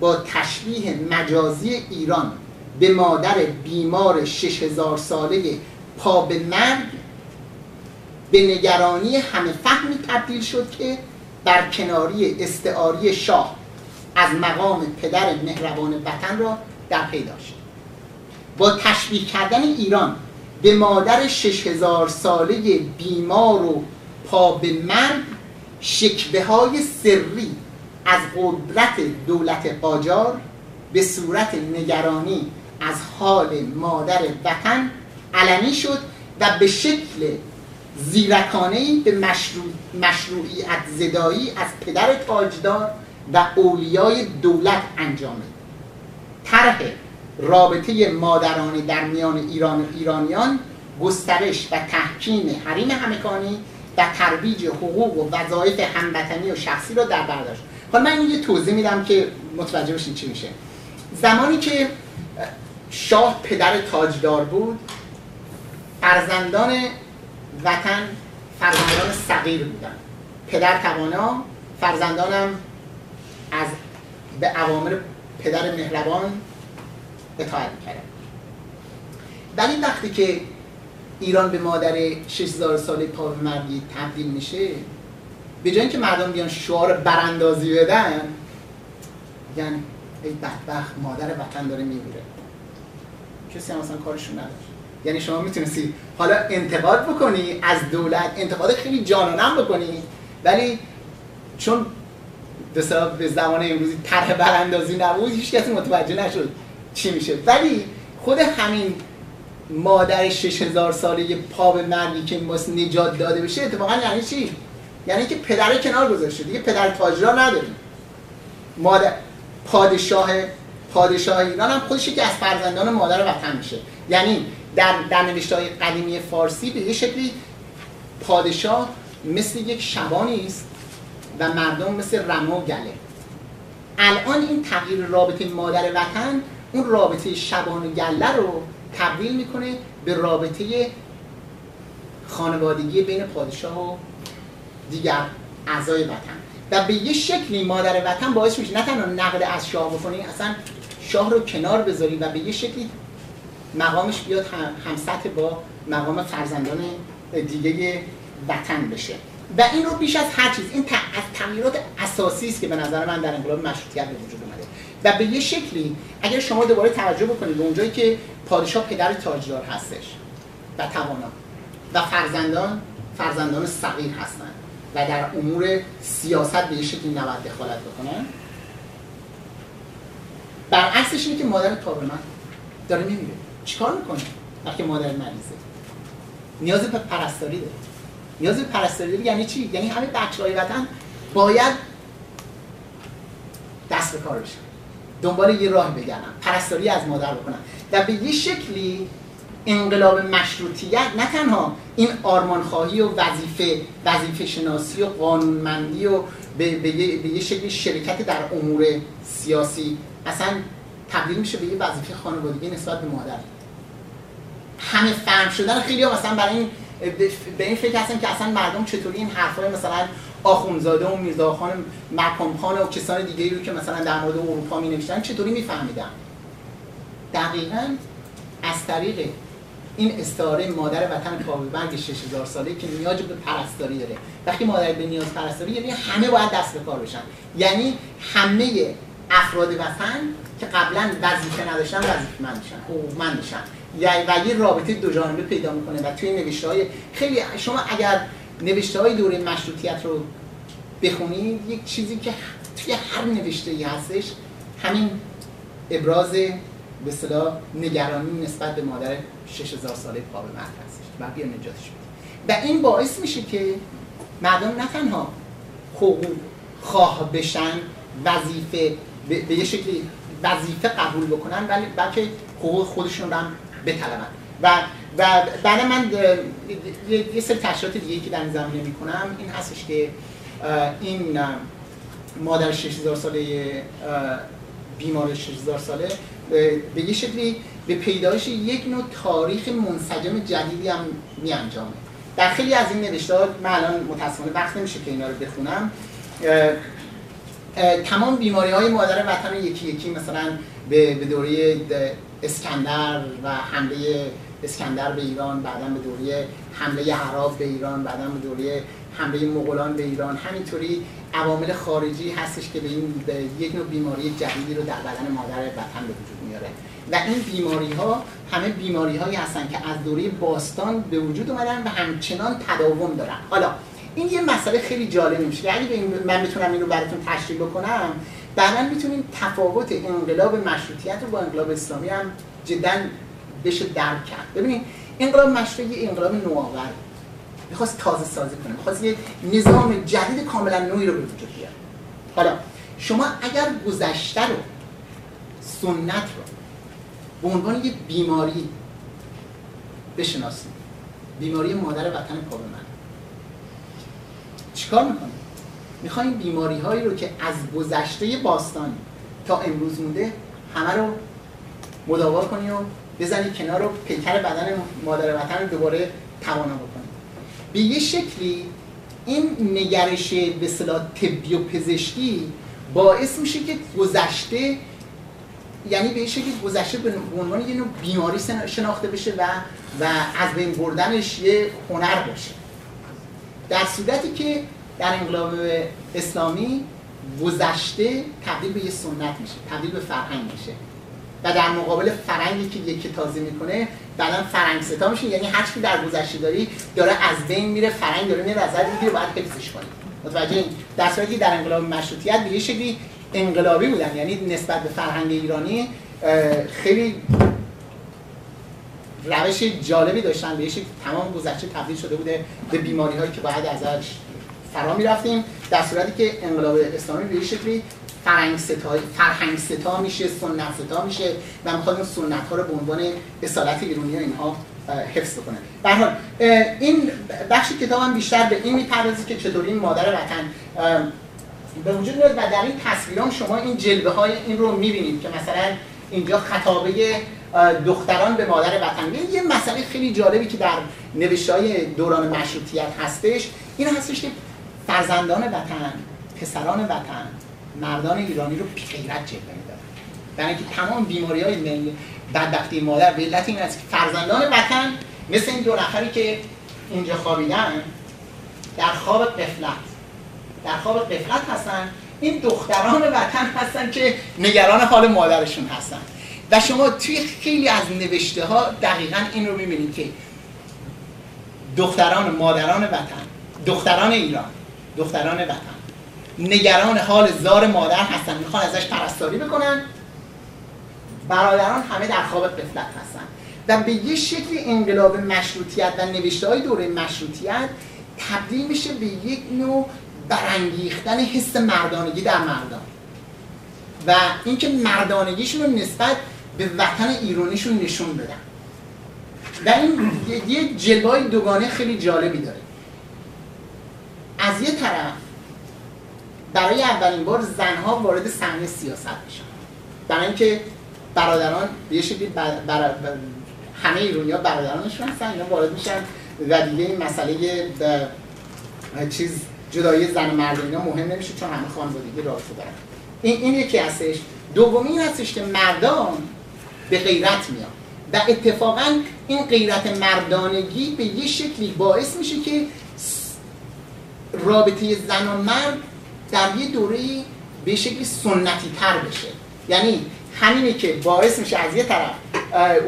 با تشبیه مجازی ایران به مادر بیمار 6000 ساله پا به مرگ به نگرانی همه فهمی تبدیل شد که بر کناری استعاری شاه از مقام پدر مهربان وطن را در پی داشت با تشبیه کردن ایران به مادر 6000 ساله بیمار و پا به مرگ شکبه های سری از قدرت دولت قاجار به صورت نگرانی از حال مادر وطن علنی شد و به شکل زیرکانه به مشروع، مشروعیت زدایی از پدر تاجدار و اولیای دولت انجامید طرح رابطه مادرانه در میان ایران و ایرانیان گسترش و تحکیم حریم همکانی و ترویج حقوق و وظایف هموطنی و شخصی را در برداشت. حالا من یه توضیح میدم که متوجه بشین چی میشه. زمانی که شاه پدر تاجدار بود فرزندان وطن فرزندان صغیر بودن. پدر توانا فرزندانم از به اوامر پدر مهربان اطاعت می‌کردن. ولی وقتی که ایران به مادر 6000 ساله پا مردی تبدیل میشه به جای اینکه مردم بیان شعار براندازی بدن میگن ای بدبخت مادر وطن داره میمیره. کسی هم اصلا کارشون نداشت. یعنی شما می‌تونستی حالا انتقاد بکنی از دولت انتقاد خیلی جانانم بکنی ولی چون به زمان امروزی طرح براندازی نبود هیچ کسی متوجه نشد چی میشه. ولی خود همین مادر 6000 ساله پا به مردی که نجات داده بشه اتفاقا یعنی چی؟ یعنی که پدر کنار گذاشته. دیگه پدر تاجرا نداریم. مادر پادشاه پادشاه ایران هم خودش که از فرزندان مادر وطن میشه. یعنی در در های قدیمی فارسی به یه شکلی پادشاه مثل یک شبانی است و مردم مثل رمه و گله. الان این تغییر رابطه مادر وطن اون رابطه شبان و گله رو تبدیل می‌کنه به رابطه خانوادگی بین پادشاه و دیگر اعضای وطن. و به یه شکلی مادر وطن باعث میشه نه تنها نقد از شاه بکنی اصلا شاه رو کنار بذاری و به یه شکلی مقامش بیاد هم سطح با مقام فرزندان دیگه وطن بشه. و این رو بیش از هر چیز این از تغییرات اساسی است که به نظر من در انقلاب مشروطیت به وجود اومده. و به یه شکلی اگر شما دوباره توجه بکنید به اونجایی که پادشاه پدر تاجدار هستش و توانا و فرزندان فرزندان صغیر هستند و در امور سیاست به شکلی نباید دخالت بکنن برعکسش اینه که مادر تابرمن داره میمیره. چیکار می‌کنه وقتی مادر مریضه نیاز به پرستاری داره. نیاز به پرستاری داره یعنی چی؟ یعنی همه بچه‌های وطن باید دست به کار بشن. دنبال یه راه بگردن پرستاری از مادر بکنن. و به یه شکلی انقلاب مشروطیت نه تنها این آرمانخواهی و وظیفه وظیفه شناسی و قانونمندی و به, به, به یه شکلی شرکت در امور سیاسی. اصلا تبدیل میشه به یه وظیفه خانوادگی نسبت به مادر. همه فهم شدن خیلی ها مثلا برای این به این فکر هستن که اصلا مردم چطوری این حرفای مثلا آخونزاده و میرزاخان مقام خان و کسان دیگه رو که مثلا در مورد اروپا می نوشتن چطوری میفهمیدن؟ دقیقا از طریق این استعاره مادر وطن پابرگ 6000 ساله که نیاز به پرستاری داره. وقتی مادر به نیاز پرستاری یعنی همه باید دست به کار بشن. یعنی همه افراد وطن که قبلا وظیفه نداشتن وظیفه من میشن حقوقمند میشن و یه رابطه دو جانبه پیدا می‌کنه و توی نوشته های خیلی شما اگر نوشته های دوره مشروطیت رو بخونید یک چیزی که توی هر نوشته ای هستش همین ابراز به صلاح نگرانی نسبت به مادر 6000 ساله پا به مرد هستش. و بیا نجاتش بده و این باعث میشه که مردم نه تنها حقوق خواه بشن وظیفه به یه شکلی وظیفه قبول بکنن ولی بلکه حقوق خودشون رو هم بطلبن. و و بعد من یه سری تشریحات دیگه که در این زمینه می‌کنم این هستش که این مادر 6000 ساله بیمار 6000 ساله به یه شکلی به پیدایش یک نوع تاریخ منسجم جدیدی هم می انجامه در خیلی از این نوشته‌ها من الان متاسفانه وقت نمیشه که اینا رو بخونم. تمام بیماری های مادر وطن یکی یکی مثلا به دوره اسکندر و حمله اسکندر به ایران بعدا به دوره حمله عرب به ایران بعدا به دوره حمله مغولان به ایران. همینطوری عوامل خارجی هستش که به این به یک نوع بیماری جدیدی رو در بدن مادر وطن به وجود میاره. و این بیماری ها همه بیماری هایی هستن که از دوره باستان به وجود اومدن و همچنان تداوم دارن. حالا این یه مسئله خیلی جالب میشه. اگه من بتونم این رو براتون تشریح بکنم بعدا می‌تونیم تفاوت انقلاب مشروطیت رو با انقلاب اسلامی هم جدا بشه درک کرد. ببینید انقلاب مشروطه یه انقلاب نوآور می‌خواست تازه سازی کنه می‌خواست یه نظام جدید کاملا نوعی رو به وجود بیاره. حالا شما اگر گذشته رو سنت رو به عنوان یه بیماری بشناسید بیماری مادر وطن پا من چیکار می‌کنه می‌خوایم بیماری هایی رو که از گذشته باستان تا امروز مونده همه رو مداوا کنی و بزنی کنار رو پیکر بدن مادر وطن رو دوباره توانا بکنی. به یه شکلی این نگرش به صلاح طبی و پزشکی باعث میشه که گذشته یعنی به شکلی گذشته به عنوان یه نوع بیماری شناخته بشه و و از بین بردنش یه هنر باشه. در صورتی که در انقلاب اسلامی گذشته تبدیل به یه سنت میشه تبدیل به فرهنگ میشه. و در مقابل فرنگی که یکی تازه می‌کنه بعدا فرنگ ستا میشه. یعنی هر چی در گذشته داری داره از بین میره فرنگ داره میره ازت می‌گیره باید حفظش کنی. متوجه در صورتی که در انقلاب مشروطیت به یه شکلی انقلابی بودن. یعنی نسبت به فرهنگ ایرانی خیلی روش جالبی داشتن. به یه تمام گذشته تبدیل شده بوده به بیماری هایی که باید ازش فرا می‌رفتیم. در صورتی که انقلاب اسلامی به یه شکلی فرهنگ ستا فرهنگ ستا میشه سنت ستا میشه و می‌خواد اون سنت ها رو به عنوان اصالت ایرانی اینها حفظ بکنه به حال این بخش کتابم بیشتر به این می‌پردازه که چطوری این مادر وطن به وجود میاد و در این تصویران شما این جلوه های این رو می‌بینید که مثلا اینجا خطابه دختران به مادر وطن. یه مسئله خیلی جالبی که در نوشته های دوران مشروطیت هستش این هستش که فرزندان وطن پسران وطن مردان ایرانی رو غیرت جلوه می‌دادن برای اینکه تمام بیماری های بدبختی مادر به علت این است که فرزندان وطن مثل این دو نفری که اینجا خوابیدن در خواب قفلت. در خواب قفلت هستن. این دختران وطن هستن که نگران حال مادرشون هستن. و شما توی خیلی از نوشته ها دقیقا این رو می‌بینید که دختران مادران وطن دختران ایران دختران وطن. نگران حال زار مادر هستن می‌خوان ازش پرستاری بکنن. برادران همه در خواب قفلت هستن. و به یه شکل انقلاب مشروطیت و نوشته های دوره مشروطیت تبدیل میشه به یک نوع برانگیختن حس مردانگی در مردان. و اینکه مردانگیشون رو نسبت به وطن ایرانیشون نشون بدن. و این یه جلوه دوگانه خیلی جالبی داره. از یه طرف برای اولین بار زنها وارد صحنه سیاست میشن. برای اینکه برادران یه شکلی بر... بر... همه ایرونی ها برادرانشون هستن اینا وارد میشن و دیگه این مسئله چیز جدایی زن و مرد اینا مهم نمیشه چون همه خانوادگی رابطه دارن این این یکی هستش. دومی این هستش که مردان به غیرت میان. و اتفاقا این غیرت مردانگی به یه شکلی باعث میشه که رابطه زن و مرد در یه دوره به شکلی سنتی تر بشه. یعنی همینه که باعث میشه از یه طرف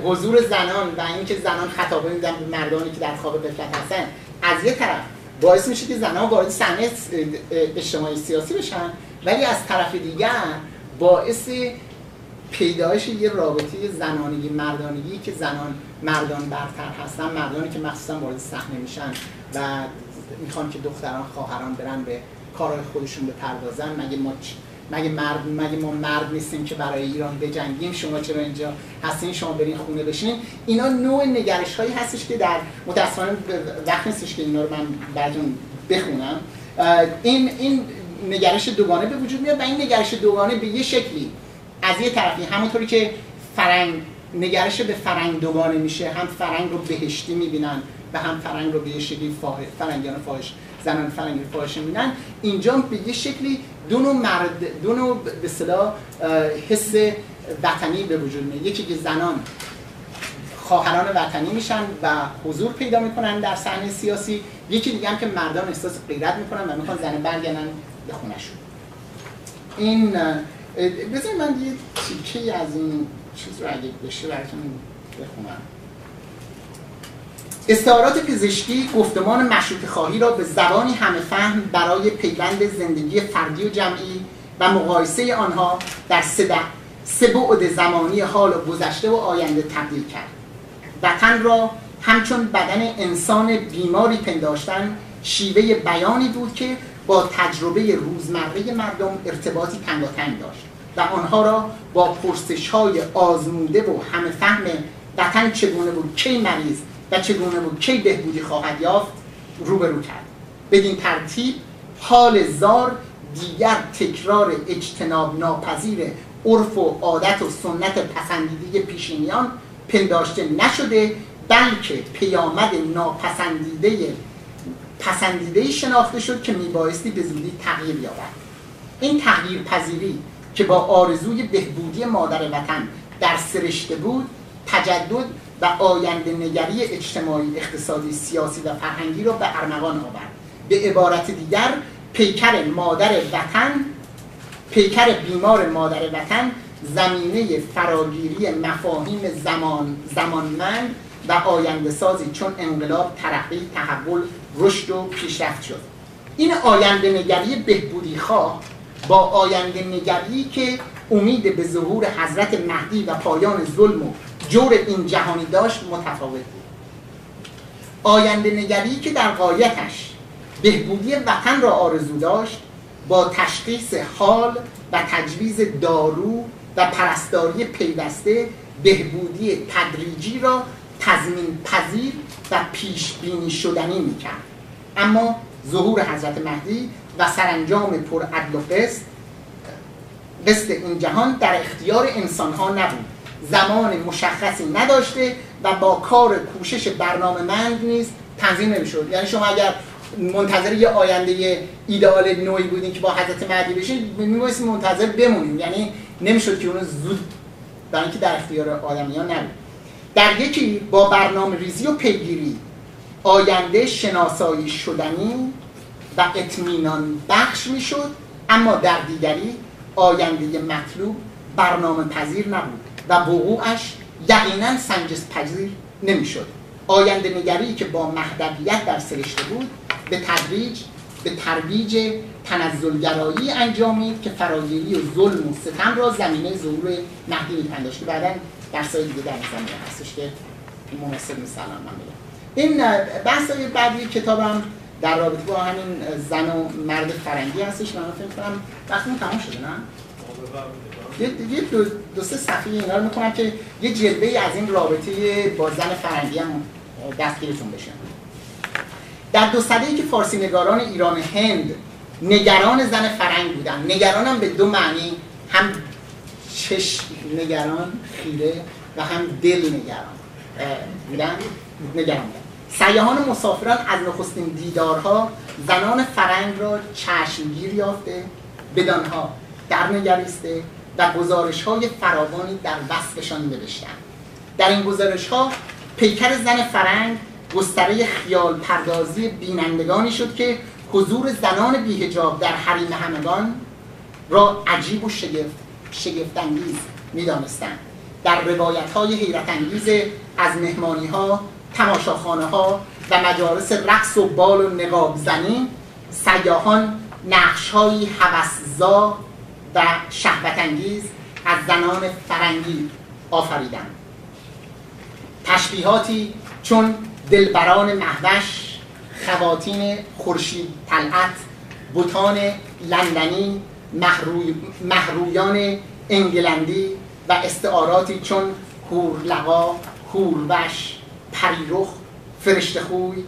حضور زنان و اینکه زنان خطابه میدن به مردانی که در خواب قفلت هستن از یه طرف باعث میشه که زنان وارد صحنه اجتماعی سیاسی بشن ولی از طرف دیگر باعث پیدایش یه رابطه زنانگی مردانگی که زنان مردان برتر هستن مردانی که مخصوصا وارد صحنه میشن و می‌خوان که دختران خواهران برن به کارهای خودشون بپردازن مگه ما مگه مرد مگه ما مرد نیستیم که برای ایران بجنگیم؟ شما چرا اینجا هستین؟ شما برین خونه بشین. اینا نوع نگرش هایی هستش که در متاسفانه وقت نیستش که اینا رو من براتون بخونم. این این نگرش دوگانه به وجود میاد و این نگرش دوگانه به یه شکلی از یه طرفی همونطوری که فرنگ نگرش به فرنگ دوگانه میشه هم فرنگ رو بهشتی می‌بینن و هم فرنگ رو به یه شکلی. فرنگیان فاحش زنان فرنگی فاحش می‌بینن اینجا به یه شکلی دو نوع مرد دو نوع به اصطلاح حس وطنی به وجود میاد. یکی که زنان خواهران وطنی میشن و حضور پیدا می‌کنن در صحنه سیاسی. یکی دیگه هم که مردان احساس غیرت می‌کنن و می‌خوان زن برگردن به این بذار من یه تیکه از این چیز رو اگه بشه براتون بخونم. استعارات پزشکی گفتمان مشروط خواهی را به زبانی همه فهم برای پیوند زندگی فردی و جمعی و مقایسه آنها در سه, بعد زمانی حال و گذشته و آینده تبدیل کرد. وطن را همچون بدن انسان بیماری پنداشتن شیوه بیانی بود که با تجربه روزمره مردم ارتباطی تنگاتنگ داشت و آنها را با پرسش های آزموده و همه فهم وطن چگونه بود کی مریض و چگونه بود؟ کی بهبودی خواهد یافت؟ روبرو کرد. بدین ترتیب حال زار دیگر تکرار اجتناب ناپذیر عرف و عادت و سنت پسندیده پیشینیان پنداشته نشده بلکه پیامد ناپسندیده پسندیده شناخته شد که میبایستی به زودی تغییر یابد. این تغییر پذیری که با آرزوی بهبودی مادر وطن در سرشته بود تجدد و آینده نگری اجتماعی اقتصادی سیاسی و فرهنگی را به ارمغان آورد. به عبارت دیگر پیکر مادر وطن پیکر بیمار مادر وطن زمینه فراگیری مفاهیم زمان زمانمند و آینده سازی چون انقلاب ترقی تحول رشد و پیشرفت شد. این آینده نگری بهبودی خواه با آینده نگری که امید به ظهور حضرت مهدی و پایان ظلم و جور این جهانی داشت متفاوت بود. آینده نگری که در قایتش بهبودی وطن را آرزو داشت با تشخیص حال و تجویز دارو و پرستاری پیوسته بهبودی تدریجی را تضمین پذیر و پیش بینی شدنی می‌کرد. اما ظهور حضرت مهدی و سرانجام پر عدل و قسط قسط این جهان در اختیار انسان ها نبود. زمان مشخصی نداشته و با کار کوشش برنامه مند نیست تنظیم نمی‌شد. یعنی شما اگر منتظر یه آینده ایدئال نوعی بودین که با حضرت مهدی بشین میبایستی منتظر بمونیم یعنی نمی‌شد که اونو زود برای اینکه در اختیار آدمیان نبود. در یکی با برنامه ریزی و پیگیری آینده شناسایی شدنی و اطمینان بخش می‌شد اما در دیگری آینده مطلوب برنامه پذیر نبود. و وقوعش یقینا سنجس پذیر نمی‌شد. آینده نگری که با مهدویت در سرشته بود به تدریج به ترویج تنزلگرایی انجامید که فراگیری و ظلم و ستم را زمینه ظهور مهدی میپنداشت. که بعدا درسای دیگه در زمینه هستش که مناسب مثلا من بگم این بحث بعدی کتابم در رابطه با همین زن و مرد فرنگی هستش. من فکر کنم وقتی تمام شده نه؟ یه دو, دو سه صفحه اینا رو می‌کنم که یه جلوه از این رابطه با زن فرنگی هم دستگیرتون بشه. در دو ای که فارسی نگاران ایران هند نگران زن فرنگ بودن. نگران به دو معنی هم چشم نگران خیره و هم دل نگران. بودن نگران بودن. سیاهان مسافران از نخستین دیدارها زنان فرنگ را چشمگیر یافته بدانها در نگریسته و گزارش های فراوانی در وصفشان نوشتند در این گزارش ها پیکر زن فرنگ گستره خیال پردازی بینندگانی شد که حضور زنان بیهجاب در حریم همگان را عجیب و شگفت شگفتانگیز می‌دانستند. در روایت های حیرت انگیز از مهمانی ها تماشاخانه ها و مجالس رقص و بال و نقاب زنی سیاهان نقش های حوثزا و شهوت انگیز از زنان فرنگی آفریدند. تشبیهاتی چون دلبران مهوش خواتین خورشید طلعت بوتان لندنی محروی، محرویان انگلندی و استعاراتی چون هورلقا هوروش پریرخ فرشته خوی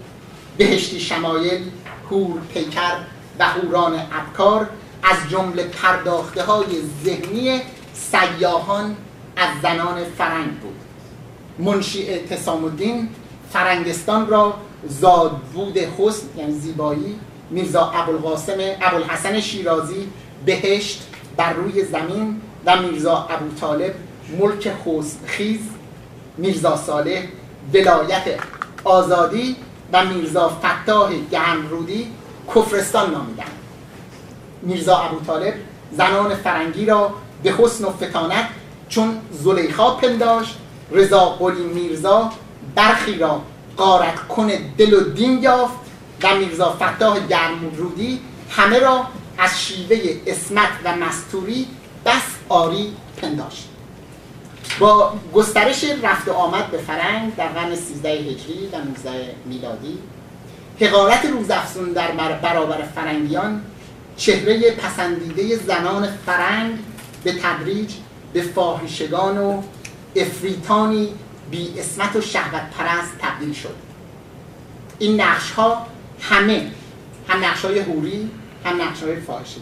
بهشتی شمایل هور پیکر و هوران ابکار از جمله پرداخته های ذهنی سیاهان از زنان فرنگ بود. منشی اعتصام الدین فرنگستان را زادبود حسن یعنی زیبایی میرزا ابوالقاسم ابوالحسن شیرازی بهشت بر روی زمین و میرزا ابو طالب ملک حسن خیز میرزا صالح ولایت آزادی و میرزا فتاح گهنرودی کفرستان نامیدند. میرزا ابو طالب زنان فرنگی را به حسن و فتانت چون زلیخا پنداشت رضا قلی میرزا برخی را قارت کن دل و دین یافت و میرزا فتاح گرمرودی همه را از شیوه اسمت و مستوری بس آری پنداشت. با گسترش رفت و آمد به فرنگ در قرن 13 هجری و 19 میلادی حقارت روزافزون در برابر فرنگیان چهره پسندیده زنان فرنگ به تدریج به فاحشگان و افریتانی بی اسمت و شهوت پرست تبدیل شد. این نقش ها همه هم نقش های هوری هم نقش های فاحشگی.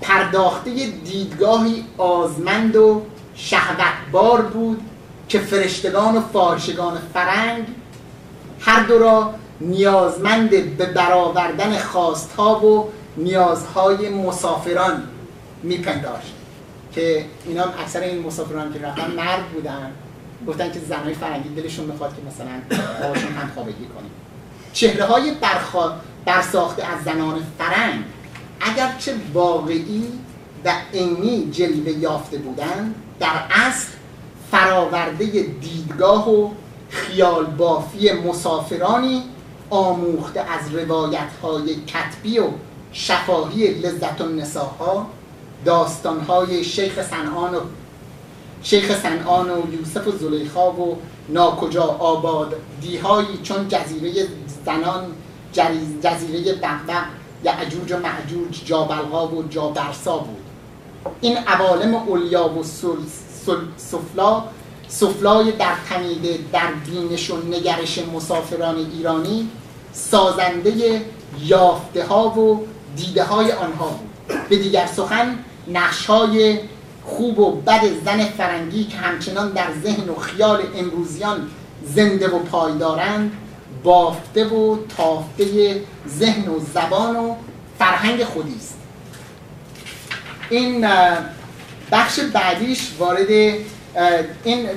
پرداخته دیدگاهی آزمند و شهوتبار بود که فرشتگان و فاحشگان فرنگ هر دو را نیازمند به برآوردن خواستها و نیازهای مسافران میپنداشت که اینا اکثر این مسافران که رفتن مرد بودن. گفتن که زنهای فرنگی دلشون می‌خواد که مثلا باهاشون هم خوابگی کنیم. چهره های برخوا... برساخته از زنان فرنگ اگرچه واقعی و عینی جلوه یافته بودند در اصل فراورده دیدگاه و خیال بافی مسافرانی آموخته از روایت های کتبی و شفاهی لذت النساها داستان های شیخ سنان و شیخ سنان و یوسف و زلیخا و ناکجا آباد دیهایی چون جزیره زنان جزیره بغبغ یعجوج و معجوج جابلها و جابرسا بود. این عوالم اولیا و سفلا سفلای در تمیده در بینش و نگرش مسافران ایرانی سازنده یافته ها و دیده های آنها بود. به دیگر سخن نقش های خوب و بد زن فرنگی که همچنان در ذهن و خیال امروزیان زنده و پایدارند بافته و تافته ذهن و زبان و فرهنگ خودی است. این بخش بعدیش وارد این,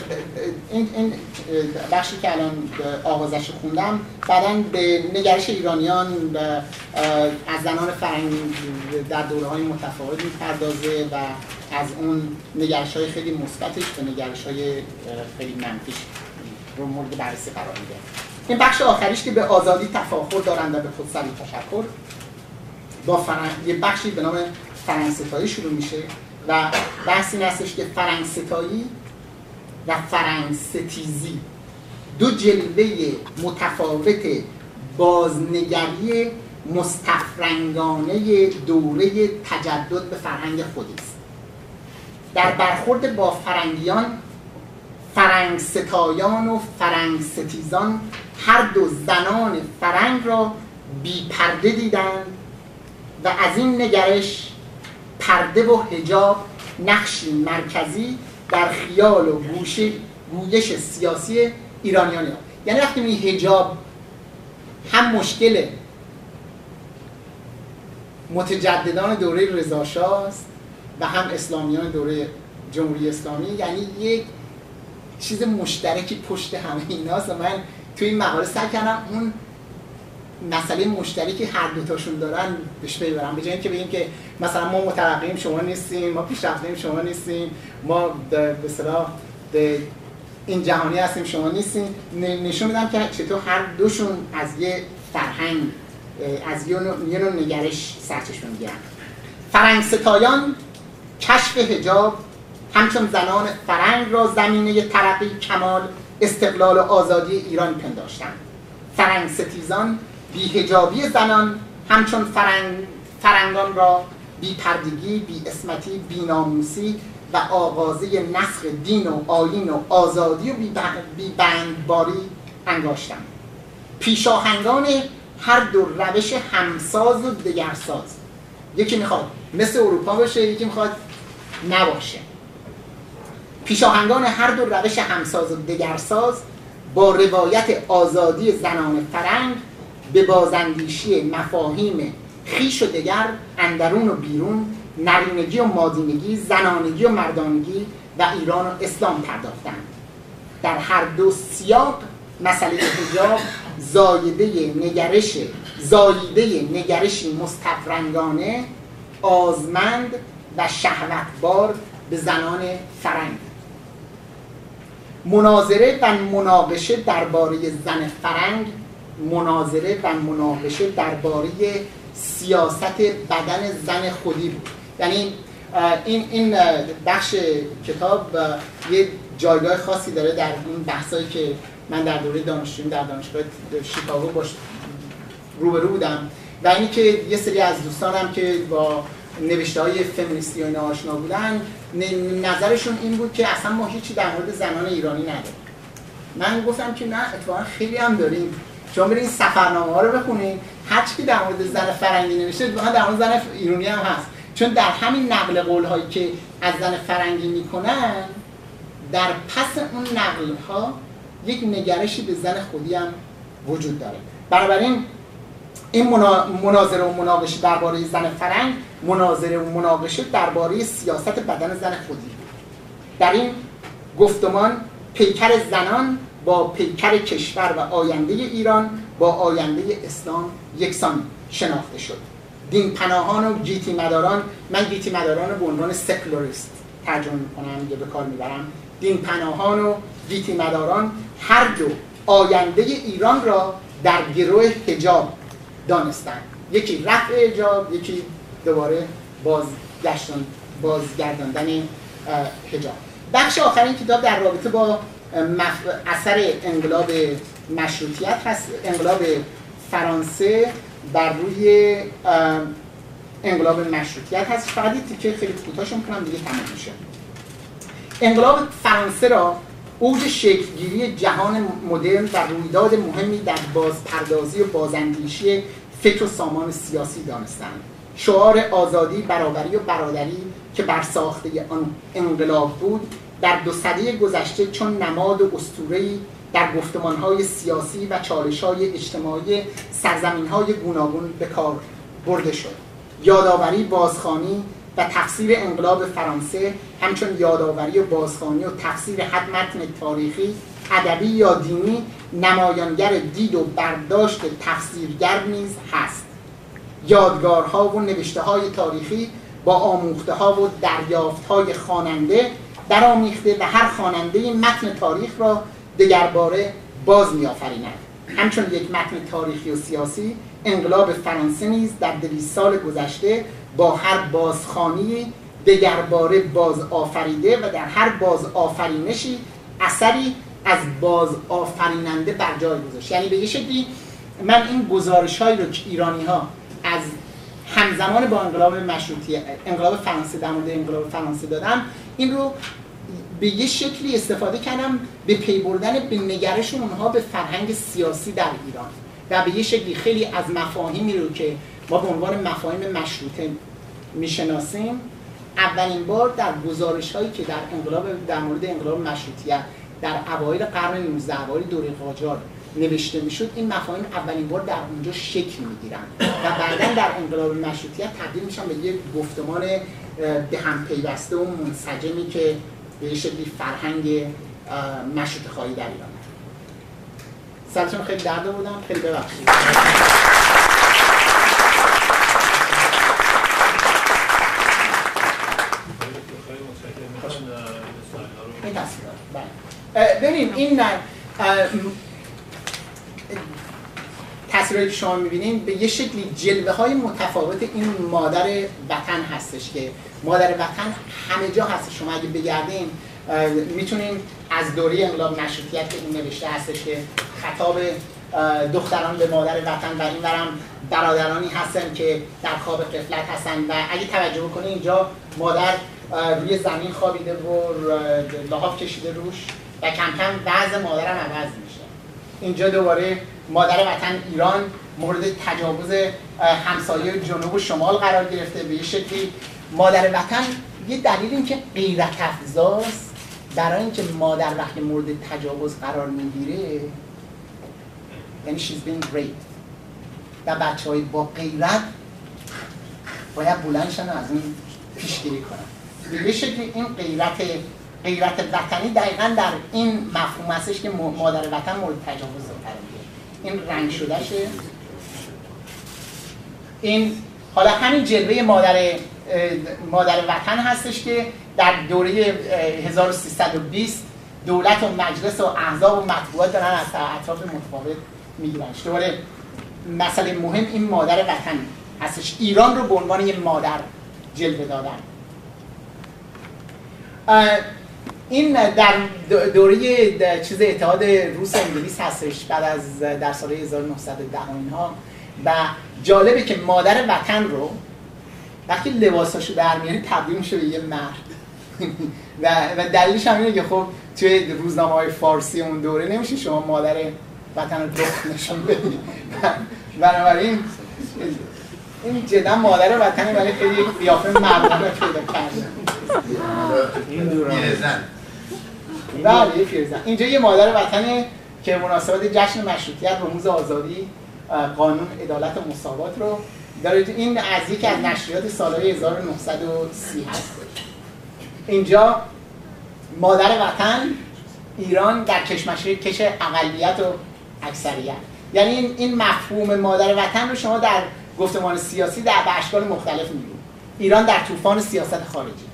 این, این بخشی که الان آغازش خوندم بعدا به نگرش ایرانیان از زنان فرنگ در دوره های متفاوت می‌پردازه و از اون نگرش های خیلی مثبتش به نگرش های خیلی منفیش رو مورد بررسی قرار میده. این بخش آخریش که به آزادی تفاخر دارند و به خودسری تشکر با فرنگ... یه بخشی به نام فرنگ شروع میشه و بحث این هستش که فرنگ و فرنگ ستیزی دو جلوه متفاوت بازنگری مستفرنگانه دوره تجدد به فرهنگ خودی است. در برخورد با فرنگیان فرنگ ستایان و فرنگ ستیزان هر دو زنان فرنگ را بی پرده دیدند و از این نگرش پرده و هجاب نقشی مرکزی در خیال و گویش سیاسی ایرانیان یعنی وقتی می هجاب هم مشکل متجددان دوره رضاشاست و هم اسلامیان دوره جمهوری اسلامی یعنی یک چیز مشترکی پشت همه ایناست و من توی این مقاله سعی کردم اون مسئله مشترکی هر دوتاشون دارن بهش ببرم. به که بگیم که مثلا ما مترقیم شما نیستیم ما پیشرفتیم شما نیستیم ما به اصطلاح این جهانی هستیم شما نیستیم. نشون میدم که چطور هر دوشون از یه فرهنگ از یه نوع نگرش سرچشمه می‌گیرن. فرنگ ستایان کشف حجاب همچون زنان فرنگ را زمینه ترقی کمال استقلال و آزادی ایران پنداشتند فرنگ ستیزان بی‌حجابی زنان همچون فرنگ فرنگان را بی پردگی، بی اسمتی، بی ناموسی و آغاز نسخ دین و آیین و آزادی و بی بند و باری انگاشتند پیشاهنگان هر دو روش همساز و دگرساز. یکی می‌خواد مثل اروپا باشه یکی می‌خواد نباشه. پیشاهنگان هر دو روش همساز و دگرساز با روایت آزادی زنان فرنگ به بازندیشی مفاهیم خیش و دگر اندرون و بیرون نرینگی و مادینگی زنانگی و مردانگی و ایران و اسلام پرداختند. در هر دو سیاق مسئله حجاب زایده نگرش زایده نگرشی مستفرنگانه آزمند و شهوتبار به زنان فرنگ. مناظره و مناقشه درباره زن فرنگ مناظره و مناقشه درباره سیاست بدن زن خودی بود. یعنی این این بخش کتاب یه جایگاه خاصی داره در این بحثایی که من در دوره دانشجویی در دانشگاه شیکاگو باش روبرو بودم. و اینی که یه سری از دوستانم که با نوشته های فمینیستی و آشنا بودن نظرشون این بود که اصلا ما هیچی در مورد زنان ایرانی نداریم. من گفتم که نه اتفاقا خیلی هم داریم. شما برین سفرنامه ها رو بخونین. هر چی در مورد زن فرنگی نوشته در مورد زن ایرانی هم هست. چون در همین نقل قول هایی که از زن فرنگی می‌کنن در پس اون نقل ها یک نگرشی به زن خودی هم وجود داره. بنابراین این مناظره و مناقشه درباره زن فرنگ مناظره و مناقشه درباره سیاست بدن زن خودی. در این گفتمان پیکر زنان با پیکر کشور و آینده ایران با آینده اسلام یکسان شناخته شد. دین پناهان و گیتی مداران من گیتی مداران رو به عنوان سکلوریست ترجمه می‌کنم یا به کار می‌برم. دین پناهان و گیتی مداران هر دو آینده ایران را در گروه حجاب دانستند. یکی رفع حجاب یکی دوباره بازگشتن بازگرداندن حجاب. بخش آخرین کتاب در رابطه با اثر انقلاب مشروطیت هست. انقلاب فرانسه بر روی انقلاب مشروطیت هست. فقط تیکه خیلی کوتاهش می‌کنم دیگه تمام میشه. انقلاب فرانسه را اوج شکلگیری جهان مدرن و رویداد مهمی در بازپردازی و بازاندیشی فکر و سامان سیاسی دانستند. شعار آزادی برابری و برادری که بر ساخته آن انقلاب بود در دو سده گذشته چون نماد و اسطوره‌ای در گفتمانهای سیاسی و چالشهای اجتماعی سرزمینهای گوناگون به کار برده شد. یادآوری بازخانی و تفسیر انقلاب فرانسه همچون یادآوری و بازخانی و تفسیر حد متن تاریخی ادبی یا دینی نمایانگر دید و برداشت تفسیرگر نیز هست. یادگارها و نوشته های تاریخی با آموخته ها و دریافت های خواننده درآمیخته و هر خواننده متن تاریخ را دگرباره باز میآفریند. همچون یک متن تاریخی و سیاسی انقلاب فرانسه نیز در دویست سال گذشته با هر بازخانی دگرباره باز آفریده و در هر باز آفرینشی اثری از باز آفریننده بر جای گذاشت. یعنی به یه شکلی من این گزارش هایی رو که ایرانی ها از همزمان با انقلاب مشروطیت انقلاب فرانسه در مورد انقلاب فرانسه دادم این رو به یه شکلی استفاده کردم به پی بردن به نگرش اونها به فرهنگ سیاسی در ایران. و به یه شکلی خیلی از مفاهیمی رو که ما به عنوان مفاهیم مشروطه می‌شناسیم اولین بار در گزارش هایی که در انقلاب در مورد انقلاب مشروطیت در اوایل قرن 19 اوایل دوره قاجار نوشته می‌شد این مفاهیم اولین بار در اونجا شکل می‌گیرن و بعدا در انقلاب مشروطیت تبدیل میشن به یک گفتمان به هم پیوسته و منسجمی که به شکلی فرهنگ مشروط خواهی در ایران سرتون خیلی درد بودم خیلی ببخشید. ببینیم این تصویری که شما می‌بینید به یه شکلی جلوه های متفاوت این مادر وطن هستش که مادر وطن همه جا هست شما اگه بگردین می‌تونین از دوره انقلاب مشروطیت که این نوشته هستش که خطاب دختران به مادر وطن و این برم برادرانی هستن که در خواب قفلت هستن و اگه توجه بکنید اینجا مادر روی زمین خوابیده و لحاف کشیده روش و کم کم وضع مادرم عوض میشه. اینجا دوباره مادر وطن ایران مورد تجاوز همسایه جنوب و شمال قرار گرفته به یه شکلی. مادر وطن یه دلیل این که غیرت افزاست. برای اینکه مادر وقتی مورد تجاوز قرار می‌گیره یعنی she's being raped. و بچه های با غیرت باید بلندشن از این پیشگیری کنن. به شکلی این غیرت غیرت وطنی دقیقا در این مفهوم هستش که مادر وطن مورد تجاوز قرار این رنگ شدهشه این حالا همین جلوه مادر مادر وطن هستش که در دوره 1320 دولت و مجلس و احزاب و مطبوعات دارن از اطراف متفاوت میگیرنش. دوباره مسئله مهم این مادر وطن هستش. ایران رو به عنوان یه مادر جلوه دادن. این در دوره چیز اتحاد روس انگلیس هستش بعد از در سال 1910 اینها. و جالبه که مادر وطن رو وقتی لباساشو در میاری تبدیل میشه به یه مرد. و, و دلیلش هم اینه که خب توی روزنامه های فارسی اون دوره نمیشه شما مادر وطن رو دخت نشون بدید بنابراین این جدا مادر وطنی ولی خیلی قیافه مردانه پیدا کرده. این دوران. بله پیرزن اینجا یه مادر وطنه که مناسبت جشن مشروطیت رموز آزادی قانون عدالت و مساوات رو داره. این از یکی از نشریات سالهای 1930 هست. اینجا مادر وطن ایران در کشمشه کش اقلیت و اکثریت. یعنی این, این مفهوم مادر وطن رو شما در گفتمان سیاسی در به اشکال مختلف می‌بینید. ایران در طوفان سیاست خارجی.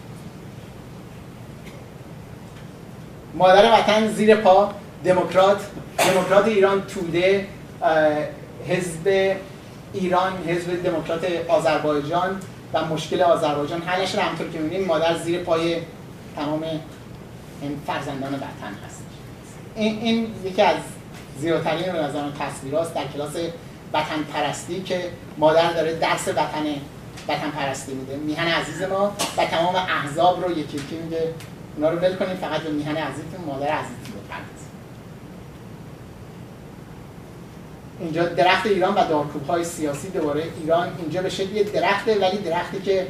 مادر وطن زیر پا دموکرات. دموکرات ایران توده حزب ایران حزب دموکرات آذربایجان و مشکل آذربایجان. حلش رو همطور که می‌بینید مادر زیر پای تمام این فرزندان وطن هست. این, این یکی از زیادترین به نظرم تصویراست در کلاس وطن پرستی که مادر داره درس وطن وطن پرستی میده. میهن عزیز ما و تمام احزاب رو یکی یکی میگه اونا رو ول کنیم فقط به میهن عزیزتون مادر عزیزتون بپردازیم اینجا درخت ایران و دارکوب های سیاسی دوباره ایران اینجا به شکل درخته ولی درختی که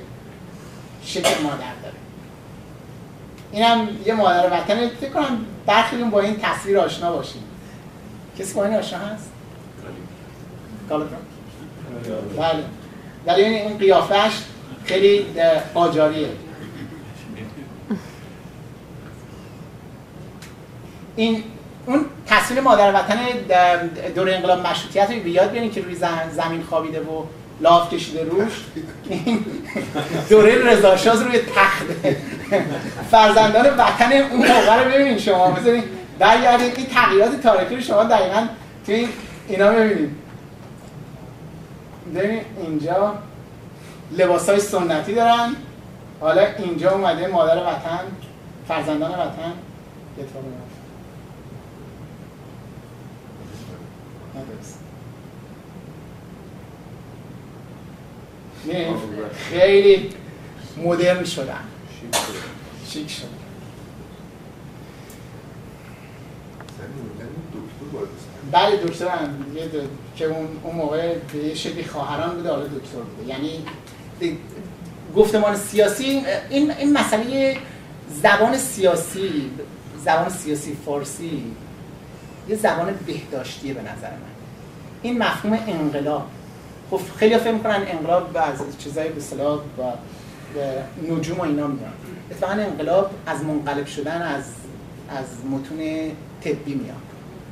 شکل مادر داره. اینم یه مادر وطن فکر کنم برخیتون با این تصویر آشنا باشیم کسی با این آشنا هست؟ بله. در این قیافش خیلی قاجاریه این اون تصویر مادر وطن دور انقلاب مشروطیت رو بیاد بیارین که روی زمین خوابیده و لاف کشیده روش. دوره رضاشاه روی تخت. فرزندان وطن اون موقع رو ببینید شما. بذارین برگردید این تغییرات تاریخی رو شما دقیقا توی اینا ببینید ببینید اینجا لباس های سنتی دارن. حالا اینجا اومده مادر وطن فرزندان وطن. others. خیلی مدرن شدن. شیک شدن. یعنی یعنی بله دکتر هم. که اون اون موقع به یه شکلی خواهران بوده حالا دکتر بوده. یعنی گفتمان سیاسی این این مسئله زبان سیاسی زبان سیاسی فارسی. یه زبان بهداشتیه به نظر من. این مفهوم انقلاب. خب خیلی فکر می‌کنن انقلاب از چیزای به اصطلاح با نجوم و اینا میاد. اتفاقا انقلاب از منقلب شدن از از متون طبی میاد.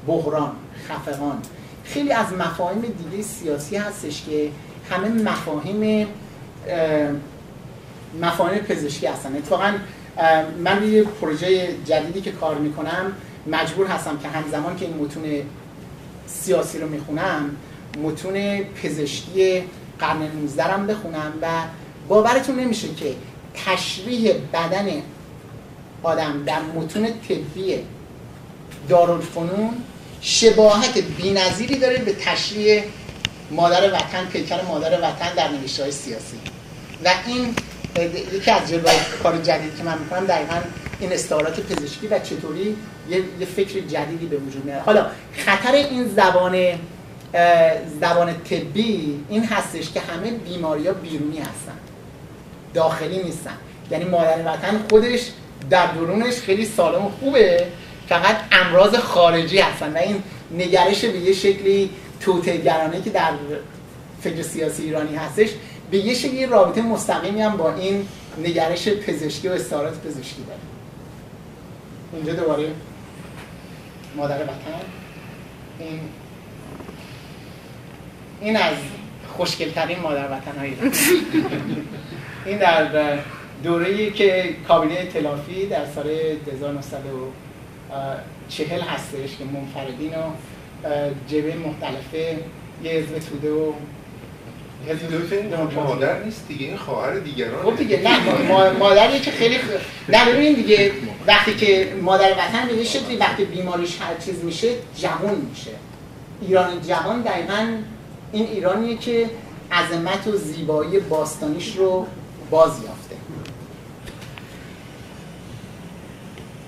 بحران خفقان. خیلی از مفاهیم دیگه سیاسی هستش که همه مفاهیم مفاهیم پزشکی هستن. اتفاقا من یه پروژه جدیدی که کار می‌کنم مجبور هستم که همزمان که این متون سیاسی رو می‌خونم متون پزشکی قرن 19 هم بخونم و باورتون نمیشه که تشریح بدن آدم در متون طبی دارالفنون شباهت بی‌نظیری داره به تشریح مادر وطن پیکر مادر وطن در نوشته های سیاسی. و این یکی از جلوه کار جدید که من می‌کنم دقیقا این استعارات پزشکی و چطوری یه, یه فکر جدیدی به وجود میاد حالا خطر این زبان زبان طبی این هستش که همه بیماری ها بیرونی هستن. داخلی نیستن. یعنی مادر وطن خودش در درونش خیلی سالم و خوبه. فقط امراض خارجی هستن و این نگرش به یه شکلی توتگرانه که در فکر سیاسی ایرانی هستش به یه شکلی رابطه مستقیمی هم با این نگرش پزشکی و استعارات پزشکی داره اینجا دوباره مادر وطن. این این از خوشگلترین مادر وطن های این در دوره که کابینه تلافی در سال 1940 هستش که منفردین و جبه مختلفه یه حزب توده و مادر نیست دیگه این خواهر دیگران خب دیگه نه مادری که خیلی نه ببین دیگه وقتی که مادر وطن شکلی وقتی بیماریش هر چیز میشه جوان میشه. ایران جوان دقیقا این ایرانیه که عظمت و زیبایی باستانیش رو باز یافته.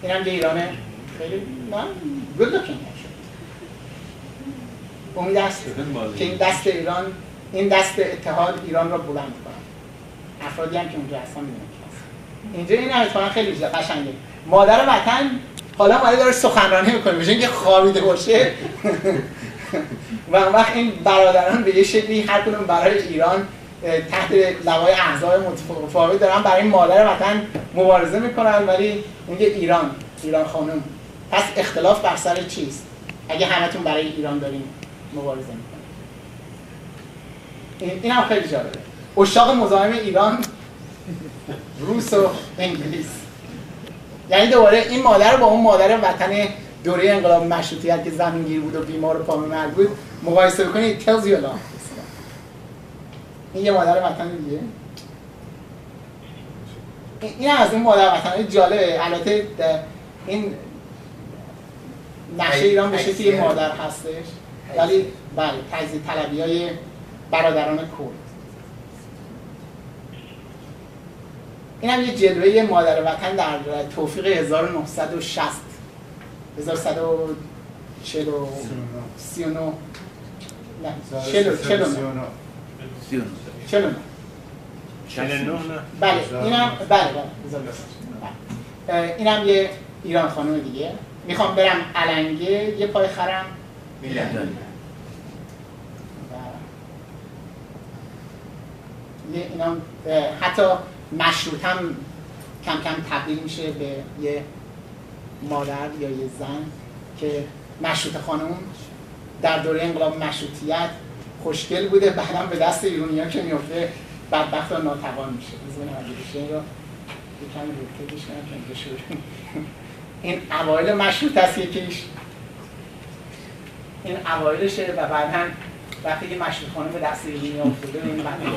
این هم ایرانه. خیلی نه گل امید است که این دست ایران این دست اتحاد ایران را بلند کنه افرادی هم که اونجا هستن می‌دونن اینجا این هم خیلی قشنگه. مادر وطن حالا مادر داره سخنرانی می‌کنه بشه اینکه خوابیده باشه. و وقت این برادران به یه شکلی هر کدوم برای ایران تحت لوای احزاب متفاوت دارن. برای مادر وطن مبارزه می‌کنن ولی میگه ایران ایران خانم. پس اختلاف بر سر چیست؟ اگه همتون برای ایران داریم مبارزه می‌کنیم این, این هم خیلی جالبه. اشاق مزاحم ایران روس و انگلیس. یعنی دوباره این مادر با اون مادر وطن دوره انقلاب مشروطیت که زمینگیر بود و بیمار و پامه مرگ بود مقایسه بکنید tells you این یه مادر وطن دیگه. این از اون مادر وطن جالبه. البته این نقشه ایران به شکلی مادر هستش. ولی بله تجزیه طلبی های برادران کرد این هم یه جلوه مادر وطن در توفیق 1960 1139 نه 49 بله اینم بله بله اینم یه ایران خانم دیگه. می‌خوام برم علنگه یه پای خرم. میلندانی اینا حتی مشروط هم کم کم تبدیل میشه به یه مادر یا یه زن که مشروط خانم در دوره انقلاب مشروطیت خوشگل بوده بعدا به دست ایرونی ها که میفته بدبخت و ناتوان میشه. این رو این اوایل مشروط هست یکیش. این اوایلشه و بعدا وقتی که مشروط خانم به دست ایرونی افتاده این بعدا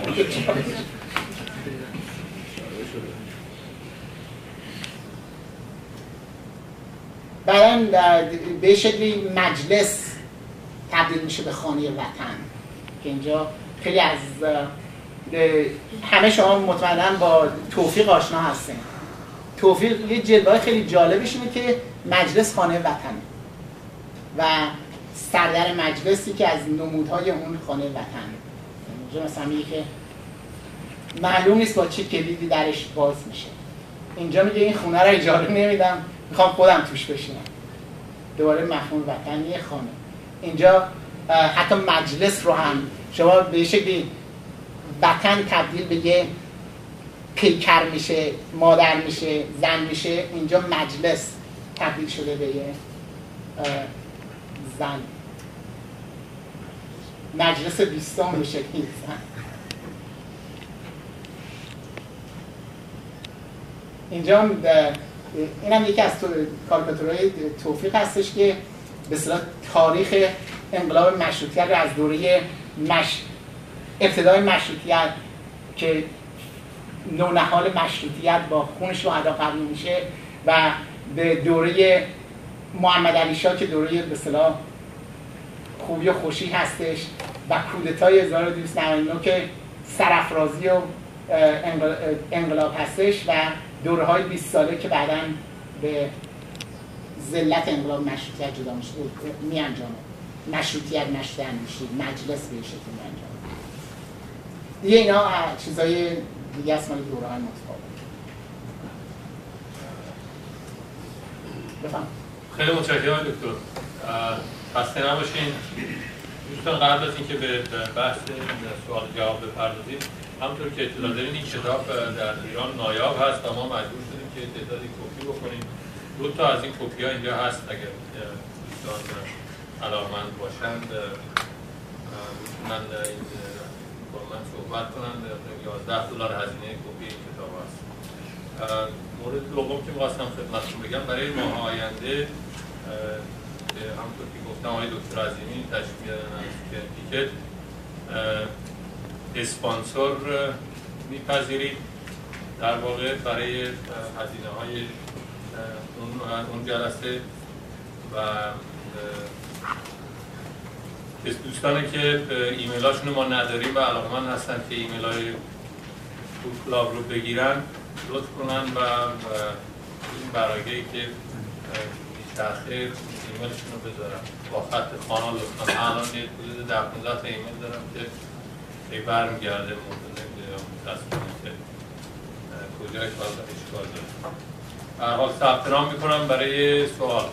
به شکلی مجلس تبدیل میشه به خانه وطن که اینجا خیلی از همه شما مطمئنا با توفیق آشنا هستین. توفیق یه جلوه خیلی جالبش اینه که مجلس خانه وطنه و سردر مجلسی که از نمودهای اون خانه وطن. اینجا مثلا میگه که معلوم نیست با چه کلیدی درش باز میشه. اینجا میگه این خونه رو اجاره نمیدم می‌خوام خودم توش بشینم. دوباره مفهوم وطنی خانه. اینجا حتی مجلس رو هم شما به شکلی وطن تبدیل به یه پیکر میشه مادر میشه زن میشه. اینجا مجلس تبدیل شده به یه زن. مجلس بیستم به شکلی زن. اینجا این هم یکی از کارکاتورهای توفیق هستش که به صلاح تاریخ انقلاب مشروطیت رو از دوره مش... ابتدای مشروطیت که نونهال مشروطیت با خونش رو ادا قبول میشه و به دوره محمد علی شاه که دوره به صلاح خوبی و خوشی هستش و کودتای 1299 که سرافرازی و انقلاب هستش و دوره های 20 ساله که بعدا به ذلت انقلاب مشروطیت جدا می انجامه مشروطیت نشده اندیشی مجلس به شکل می انجامه دیگه اینا چیزای دیگه است مال دوره های متفاوت. بفهم. خیلی متشکرم دکتر. خسته نباشین. دوستان قبل از اینکه به بحث سوال جواب بپردازیم همطور که اطلاع دارین این کتاب در ایران نایاب هست و ما مجبور شدیم که تعدادی کپی بکنیم دو تا از این کپی ها اینجا هست اگر دوستان علاقمند باشند. من با من صحبت کنن 11 دلار هزینه کپی این کتاب هست. مورد دوم که می‌خواستم خدمتتون بگم برای ماه آینده همونطور که گفتم آقای دکتر عظیمی تشکیل دادن از پیکت اسپانسور میپذیرید در واقع برای هزینه های اون جلسه و دوستانی که ایمیل هاشون ما نداریم و علاقه من هستن که ایمیل های کلاب رو بگیرن لطف کنن و این برای که تاخیر ایمیلشون رو بذارم. با خط خانه لطفا. الان یه حدود ده 15 تا ایمیل دارم که ای برمیگرده مورد تصمیم که کجایش باید اشکال داره. هر حال ثبت نام می‌کنم برای سوال.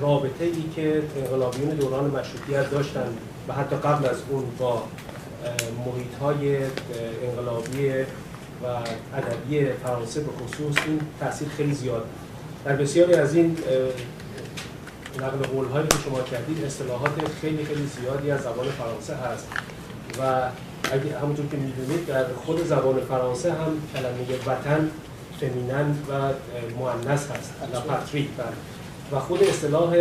رابطه ای که انقلابیون دوران مشروطیت داشتن. و حتی قبل از اون با محیط های انقلابی و ادبی فرانسه به خصوص این تاثیر خیلی زیاد در بسیاری از این نقل قول هایی که شما کردید اصطلاحات خیلی خیلی زیادی از زبان فرانسه هست. و اگه همونطور که می‌دونید در خود زبان فرانسه هم کلمه وطن فمینن و مؤنث هست. لا پاتری و خود اصطلاح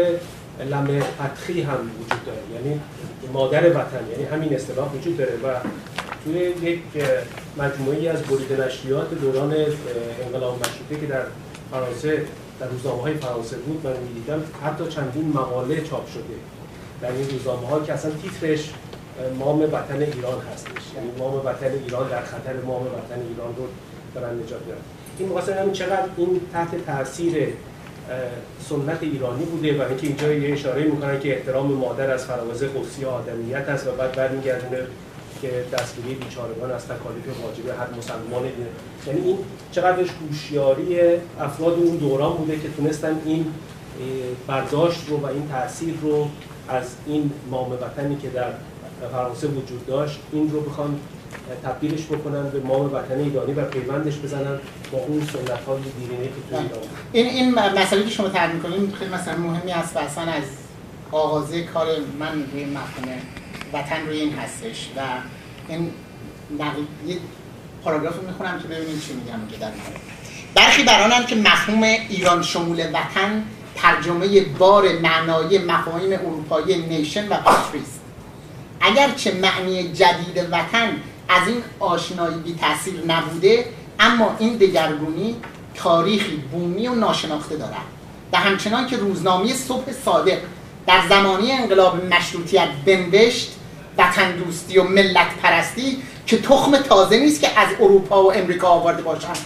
لم پتخی هم وجود داره. یعنی مادر وطن یعنی همین اصطلاح وجود داره و توی یک مجموعی از برید نشریات دوران انقلاب مشروطه که در فرانسه در روزنامه های فرانسه بود من می‌دیدم حتی چندین مقاله چاپ شده. در این روزنامه ها که اصلا تیترش مام وطن ایران هستش. یعنی مام وطن ایران در خطر مام وطن ایران رو دارن نجات میدن. این مقصد چقدر این تحت تاثیر سنت ایرانی بوده و اینکه اینجا یه اشاره می‌کنن که احترام مادر از فراوز قدسی آدمیت است و بعد برمیگردونه که دستگیری بیچارگان از تکالیف واجب هر مسلمان دینه یعنی این چقدرش هوشیاری افراد اون دوران بوده که تونستن این برداشت رو و این تاثیر رو از این مام وطنی که در فرانسه وجود داشت این رو بخوان تبدیلش بکنن به مام وطن ایرانی و پیوندش بزنن با اون سنت های دیرینه که تو ایران این این مسئله که شما تعریف می‌کنید خیلی مثلا مهمی است و اصلا از آغازه کار من روی مفهوم وطن روی این هستش و این نقل یه پاراگراف رو می‌خونم که ببینید چی میگم اونجا در برخی برانند که مفهوم ایران شمول وطن ترجمه بار معنایی مفاهیم اروپایی نیشن و پاتریست اگرچه معنی جدید وطن از این آشنایی بی تاثیر نبوده اما این دگرگونی تاریخی بومی و ناشناخته دارد. و همچنان که روزنامه صبح صادق در زمانی انقلاب مشروطیت بنوشت وطن دوستی و ملت پرستی که تخم تازه نیست که از اروپا و امریکا آورده باشند.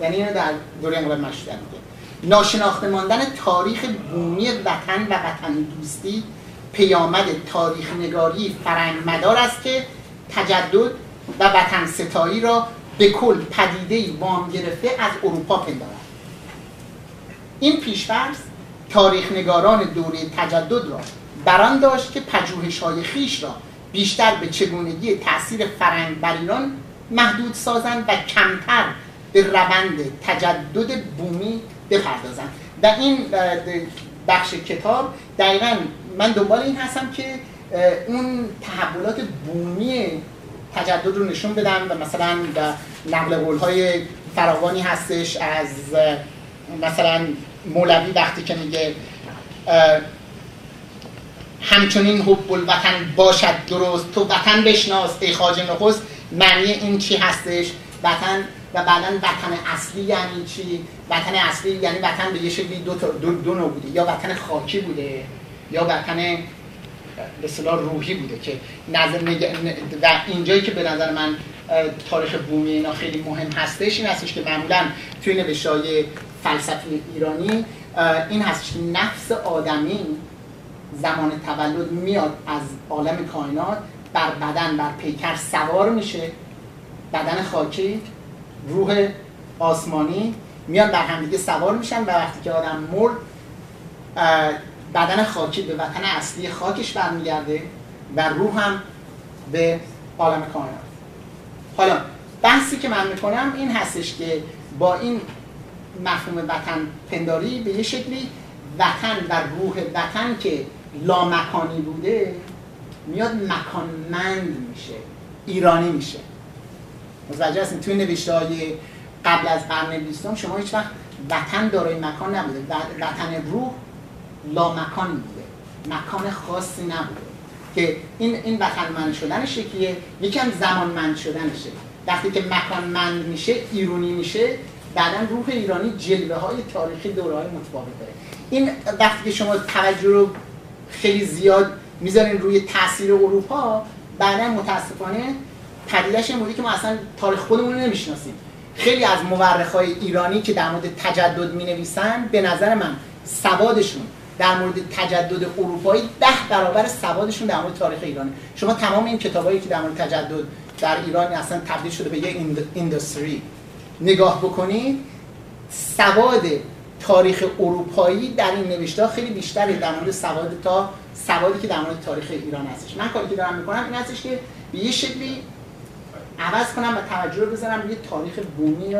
یعنی اینو در دوره انقلاب مشروطیت میگه. ناشناخته ماندن تاریخ بومی وطن و وطن دوستی پیامد تاریخ نگاری فرنگ مدار است که تجدد و وطن ستایی را به کل پدیده وام گرفته از اروپا پندارد این پیشفرض تاریخ نگاران دوره تجدد را بران داشت که پژوهش های خیش را بیشتر به چگونگی تاثیر فرنگ بر ایران محدود سازند و کمتر به روند تجدد بومی بپردازند. و این بخش کتاب دقیقا من دنبال این هستم که اون تحولات بومی تجدد رو نشون بدم و مثلا نقل قول های فراوانی هستش از مثلا مولوی وقتی که میگه همچنین حب الوطن باشد درست تو وطن بشناس ای خواجه نخست معنی این چی هستش؟ وطن و بعدا وطن اصلی یعنی چی؟ وطن اصلی یعنی وطن به یه شکلی دو, دو, دو نوع بوده یا وطن خاکی بوده یا وطن به روحی بوده که نظر و اینجایی که به نظر من تاریخ بومی اینا خیلی مهم هستش این هستش که معمولا توی نوشتهای فلسفی ایرانی این هستش که نفس آدمی زمان تولد میاد از عالم کائنات بر بدن بر پیکر سوار میشه بدن خاکی روح آسمانی میان بر همدیگه سوار میشن و وقتی که آدم مرد بدن خاکی به وطن اصلی خاکش برمیگرده و روح هم به عالم کائنات. حالا بحثی که من می‌کنم این هستش که با این مفهوم وطن پنداری به یه شکلی وطن و روح وطن که لامکانی بوده میاد مکانمند میشه ایرانی میشه. متوجه هستیم توی نوشته های قبل از قرن بیستم شما هیچ وقت وطن دارای مکان نبوده. وطن روح لامکان بوده. مکان خاصی نبوده. که این این وطنمند شدن شکیه یکم زمانمند شدنشه وقتی که مکانمند میشه ایرونی میشه بعدا روح ایرانی جلوه های تاریخی دوره های متفاوت داره این وقتی که شما توجه رو خیلی زیاد می‌ذارین روی تاثیر اروپا بعدا متاسفانه پدیدش این که ما اصلا تاریخ خودمون رو نمی‌شناسیم. خیلی از های ایرانی که در مورد تجدد می نویسن به نظر من سوادشون در مورد تجدد اروپایی ده برابر سوادشون در مورد تاریخ ایرانه. شما تمام این کتابایی که در مورد تجدد در ایران اصلا تبدیل شده به یه اینداستری نگاه بکنید سواد تاریخ اروپایی در این نوشته خیلی بیشتره در مورد سواد تا سوادی که در مورد تاریخ ایران هستش. من کاری که دارم می‌کنم این هستش که به یه شکلی عوض کنم و توجه رو بذارم روی تاریخ بومی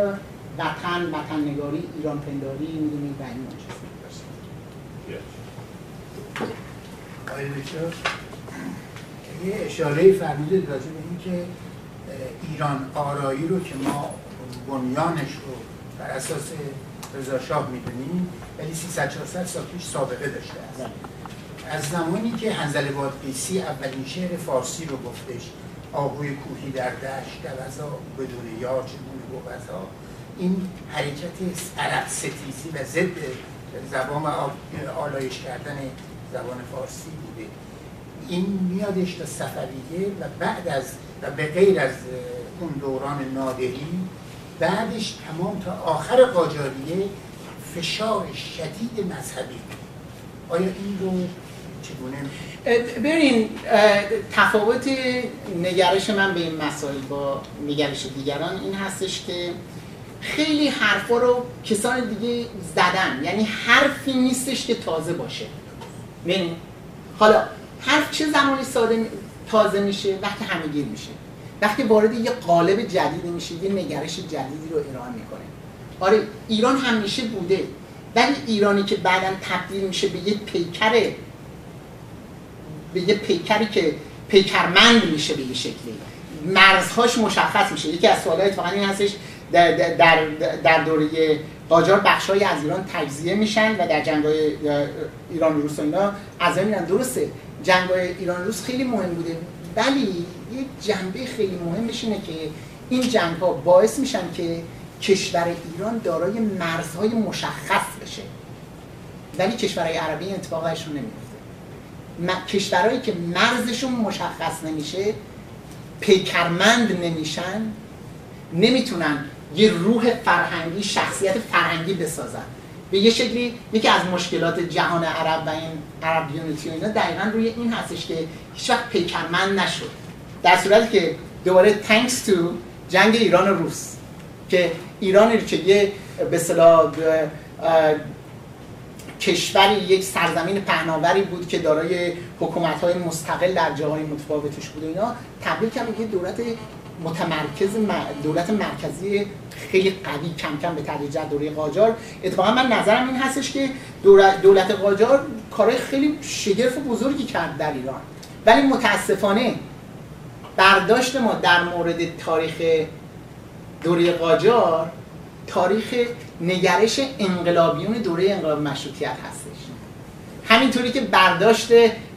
وطن وطن نگاری ایران پنداری می‌دونید و این یه اشاره فرمودید راجع به اینکه ایران آرایی رو که ما بنیانش رو بر اساس رضا شاه می‌دونیم ولی 300 400 سال پیش سابقه داشته است. از زمانی که حنظل بادقیسی اولین شعر فارسی رو گفتش آهوی کوهی در دشت دوزا بدون یار چگونه گوزا این حرکت عرب ستیزی و ضد زبان آلایش کردن زبان فارسی بوده. این میادش تا صفویه و بعد از و به غیر از اون دوران نادری بعدش تمام تا آخر قاجاریه فشار شدید مذهبی. آیا این رو چگونه ببین تفاوت نگرش من به این مسائل با نگرش دیگران این هستش که خیلی حرفا رو کسان دیگه زدن. یعنی حرفی نیستش که تازه باشه. ببین حالا حرف چه زمانی ساده تازه میشه وقتی همه گیر میشه. وقتی وارد یه قالب جدیدی میشه یه نگرش جدیدی رو ارائه می‌کنه. آره ایران همیشه بوده. ولی ایرانی که بعدا تبدیل میشه به یه پیکر به یه پیکری که پیکرمند میشه به یه شکلی. مرزهاش مشخص میشه. یکی از سوالات اتفاقا این هستش در, در, در دوره قاجار بخشای از ایران تجزیه میشن و در جنگ ایران و روس و اینا از میرن. درسته جنگ ایران روس خیلی مهم بوده ولی یه جنبه خیلی مهمش اینه که این جنگ ها باعث میشن که کشور ایران دارای مرزهای مشخص بشه. ولی کشورهای عربی این اتفاقش رو نمیفته کشورهایی که مرزشون مشخص نمیشه پیکرمند نمیشن نمی‌تونن یه روح فرهنگی شخصیت فرهنگی بسازن. به یه شکلی یکی از مشکلات جهان عرب و این عرب یونیتی و اینا دقیقا روی این هستش که هیچ وقت پیکرمند نشد. در صورتی که دوباره تانکس تو جنگ ایران و روس که ایران که یه به صلاح کشوری یک سرزمین پهناوری بود که دارای حکومت های مستقل در جاهای متفاوتش بود اینا تبدیل کرد یه دولت متمرکز دولت مرکزی خیلی قوی کم کم به تدریج دوره قاجار. اتفاقا من نظرم این هستش که دولت قاجار کارهای خیلی شگرف و بزرگی کرد در ایران. ولی متاسفانه برداشت ما در مورد تاریخ دوره قاجار تاریخ نگرش انقلابیون دوره انقلاب مشروطیت هستش. همینطوری که برداشت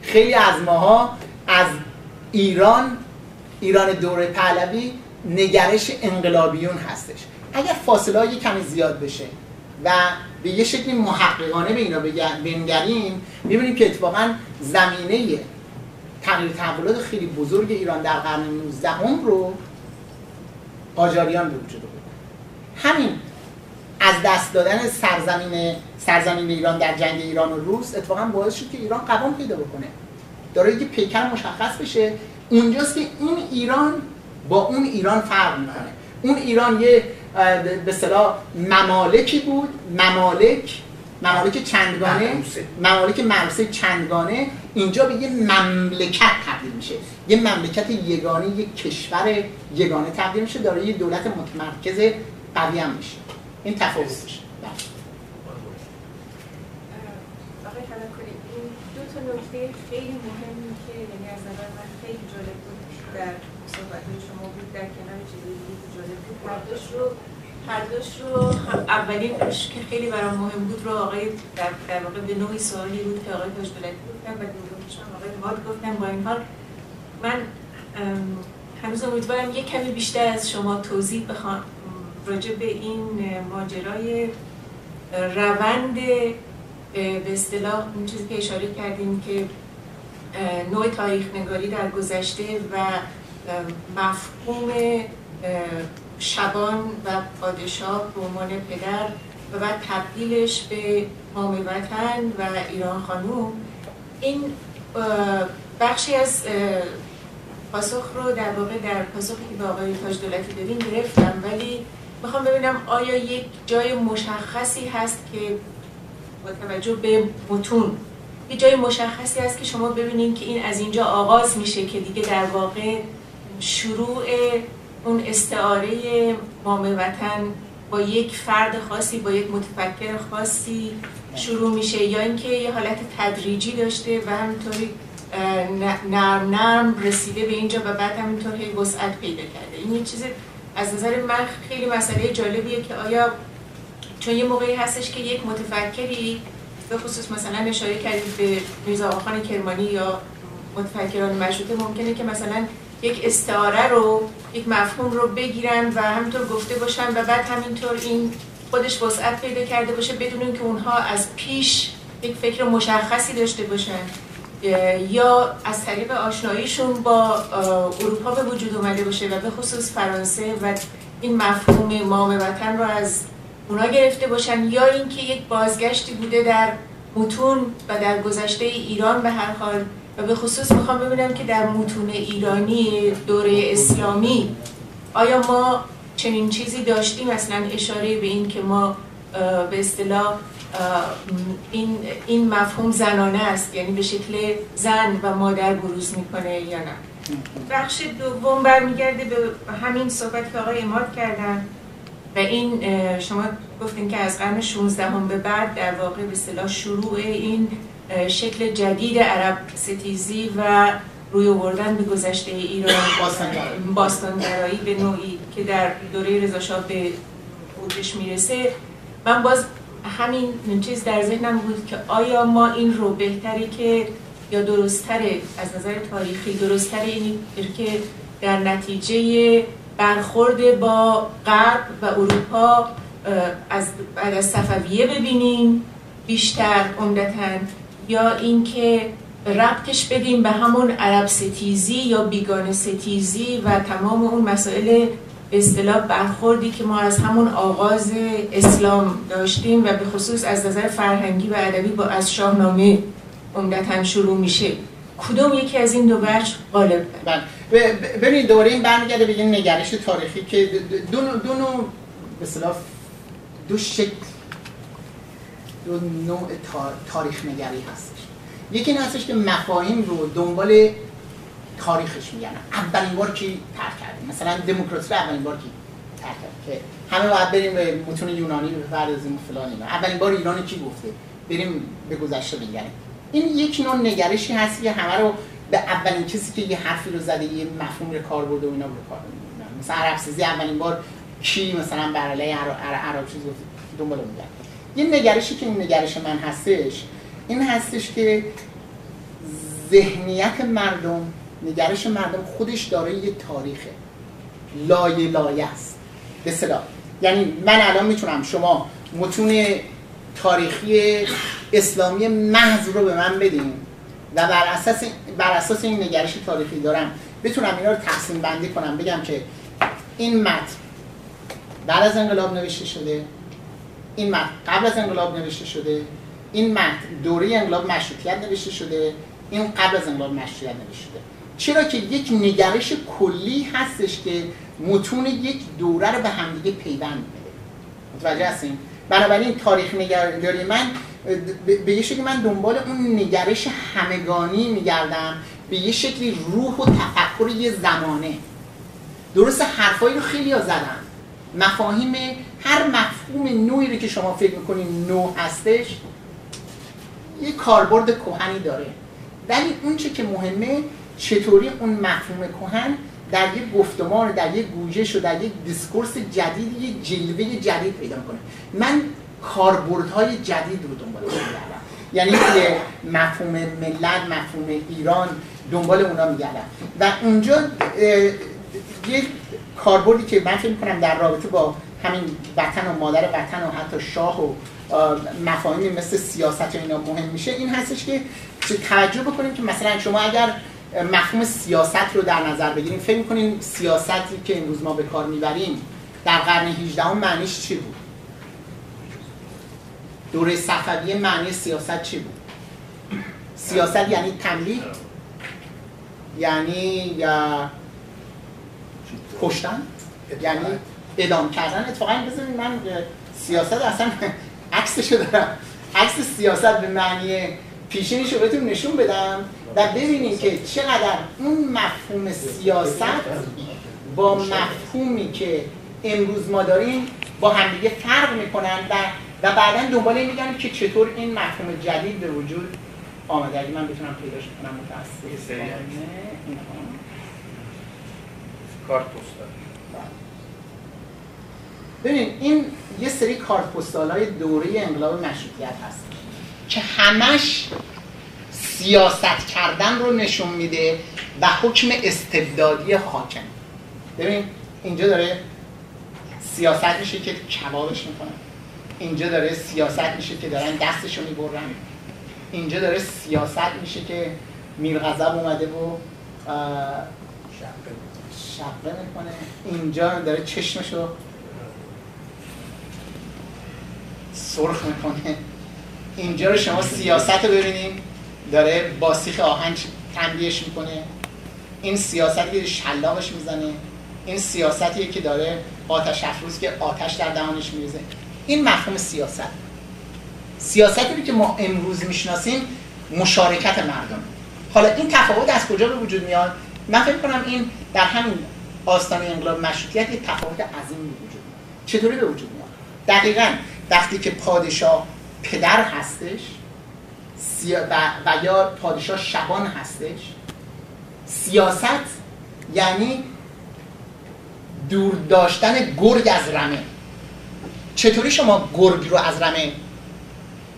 خیلی از ماها از ایران ایران دوره پهلوی نگرش انقلابیون هستش. اگر فاصله های کمی زیاد بشه و به یه شکلی محققانه به اینا بنگریم می‌بینیم که اتفاقا زمینه تغییر تحولات خیلی بزرگ ایران در قرن 19 رو قاجاریان به وجود همین از دست دادن سرزمین سرزمین ایران در جنگ ایران و روس اتفاقا باعث شد که ایران قوام پیدا بکنه. داره یه پیکر مشخص بشه اونجاست که این ایران با اون ایران فرق می‌کنه. اون ایران یه به صلاح ممالکی بود ممالک ممالک چندگانه ممالک مرسه چندگانه اینجا به یه مملکت تبدیل میشه. یه مملکت یگانه یه کشور یگانه تبدیل میشه داره یه دولت متمرکز قوی هم میشه. این تفاوتش دو تا نکته خیلی مهمی که یعنی از نظر من خیلی جالب بود در صحبت شما بود در کنار چیزی بود هردوش رو هردوش رو. اولینش که خیلی برام مهم بود رو آقای در, در واقع به نوعی سوالی بود که آقای تاجدولتی گفتن و دومش آقای ماد گفتن با این حال من هنوز امیدوارم یک کمی بیشتر از شما توضیح بخوام. راجع به این ماجرای روند به اصطلاح اون چیزی که اشاره کردیم که نوع تاریخ نگاری در گذشته و مفهوم شبان و پادشاه به عنوان پدر و بعد تبدیلش به مام وطن و ایران خانوم. این بخشی از پاسخ رو در واقع در پاسخی که به آقای تاج دولتی دادیم گرفتم. ولی می‌خوام ببینم آیا یک جای مشخصی هست که با توجه به متون یه جای مشخصی هست که شما ببینید که این از اینجا آغاز میشه که دیگه در واقع شروع اون استعاره مام وطن با یک فرد خاصی با یک متفکر خاصی شروع میشه. یا اینکه یه حالت تدریجی داشته و همینطوری نرم نرم رسیده به اینجا و بعد همینطور هی وسعت پیدا کرده. این یه چیز از نظر من خیلی مسئله جالبیه که آیا چون یه موقعی هستش که یک متفکری به خصوص مثلا اشاره کردید به میرزا آقاخان کرمانی یا متفکران مشروطه ممکنه که مثلا یک استعاره رو یک مفهوم رو بگیرن و همینطور گفته باشن و بعد همینطور این خودش وسعت پیدا کرده باشه بدون که اونها از پیش یک فکر مشخصی داشته باشن. یا از طریق آشناییشون با اروپا به وجود اومده باشه و به خصوص فرانسه و این مفهوم مام وطن رو از اونا گرفته باشن یا اینکه یک بازگشتی بوده در متون و در گذشته ایران به هر حال و به خصوص می‌خوام ببینم که در متون ایرانی دوره اسلامی آیا ما چنین چیزی داشتیم؟ مثلا اشاره به این که ما به اصطلاح این, این مفهوم زنانه است یعنی به شکل زن و مادر بروز می‌کنه یا نه؟ بخش دوم برمیگرده به همین صحبت که آقای اماد کردن و این شما گفتین که از قرن 16 هم به بعد در واقع به اصطلاح شروع این شکل جدید عرب ستیزی و روی آوردن به گذشته ایران باستانگرایی به نوعی که در دوره رضا به اوجش می‌رسه. من باز همین چیز در ذهنم بود که آیا ما این رو بهتری که یا درستره از نظر تاریخی درستره اینی که در نتیجه برخورد با غرب و اروپا از بعد از صفویه ببینیم بیشتر عمدتا یا اینکه ربطش بدیم به همون عرب ستیزی یا بیگانه ستیزی و تمام اون مسائل اصطلاح برخوردی که ما از همون آغاز اسلام داشتیم و به خصوص از نظر فرهنگی و ادبی با از شاهنامه عمدتا شروع میشه. کدوم یکی از این دو وجه غالب؟ بله. ببینید دوره این برمیگرده به نگرش تاریخی که دو نوع به دو شکل دو نوع تاریخ نگری هستش. یکی این هستش که مفاهیم رو دنبال تاریخش میگن. اولین بار کی ترک کرده؟ مثلا دموکراسی رو اولین بار کی ترک کرده؟ که همه باید بریم به متون یونانی بپردازیم فلان اینا اولین بار ایران کی گفته؟ بریم به گذشته بگردیم این یک نوع نگرشی هست که همه رو به اولین کسی که یه حرفی رو زده یه مفهوم رو کار برده و اینا رو کار مثلا عرب اولین بار کی مثلا بر علیه عرب چیز گفت دنبال میگن یه نگرشی که این نگرش من هستش این هستش که ذهنیت مردم نگرش مردم خودش داره یه تاریخه. لایه لایه است. به صدا یعنی من الان می‌تونم شما متون تاریخی اسلامی محض رو به من بدین و بر اساس بر اساس این نگرش تاریخی دارم بتونم اینا رو تقسیم بندی کنم بگم که این متن بعد از انقلاب نوشته شده این متن قبل از انقلاب نوشته شده این متن دوره انقلاب مشروطیت نوشته شده این قبل از انقلاب مشروطیت نوشته شده. چرا که یک نگرش کلی هستش که متون یک دوره رو به همدیگه پیوند میده؟ متوجه هستیم بنابراین تاریخ نگاری من به یه شکلی من دنبال اون نگرش همگانی میگردم به یه شکلی روح و تفکر یه زمانه. درست حرفایی رو خیلی ها زدن. مفاهیم هر مفهوم نوعی رو که شما فکر می‌کنید نو هستش یه کاربرد کهنی داره. ولی اون چه که مهمه چطوری اون مفهوم کهن در یک گفتمان در یک گویش و در یک دیسکورس جدید یک جلوه جدید پیدا کنه من کاربردهای جدید رو دنبال میگردم یعنی که مفهوم ملت مفهوم ایران دنبال اونا میگردم. و اونجا یک کاربردی که من فکر کنم در رابطه با همین وطن و مادر وطن و حتی شاه و مفاهیمی مثل سیاست و اینا مهم میشه این هستش که توجه بکنیم که مثلا شما اگر مفهوم سیاست رو در نظر بگیریم فکر می‌کنیم سیاستی که امروز ما به کار می‌بریم در قرن 18 معنیش چی بود؟ دوره صفویه معنی سیاست چی بود؟ سیاست یعنی تملیک یعنی یا کشتن؟ یعنی ادام کردن؟ اتفاقا بذارید من سیاست اصلا عکسشو دارم. عکس سیاست به معنی پیشینیشو بهتون نشون بدم و ببینیم که چقدر اون مفهوم سیاست با مفهومی که امروز ما داریم با همدیگه فرق می‌کنن و و بعدا دنبال این میگن که چطور این مفهوم جدید به وجود آمده. اگه من بتونم پیداش کنم متاسف کارت پستال. ببین این یه سری کارت پستال های دوره انقلاب مشروطیت هست که همش سیاست کردن رو نشون میده و حکم استبدادی حاکم. ببین اینجا داره سیاست میشه که کبابش می‌کنن اینجا داره سیاست میشه که دارن دستشو می‌برن. اینجا داره سیاست میشه که میر غضب اومده و شقه می‌کنه. اینجا داره چشمشو سرخ می‌کنه. اینجا رو شما سیاست رو ببینیم. داره با سیخ آهن تنبیهش می‌کنه. این سیاستی که شلاقش می‌زنه. این سیاستیه که داره آتش افروز که آتش در دهانش میریزه. این مفهوم سیاست. سیاستی که ما امروز می‌شناسیم مشارکت مردم. حالا این تفاوت از کجا به وجود میاد؟ من فکر کنم این در همین آستانه انقلاب مشروطیت یک تفاوت عظیم وجود چطوری به وجود میاد؟ دقیقا وقتی که پادشاه پدر هستش و یا پادشاه شبان هستش سیاست یعنی دور داشتن گرگ از رمه. چطوری شما گرگ رو از رمه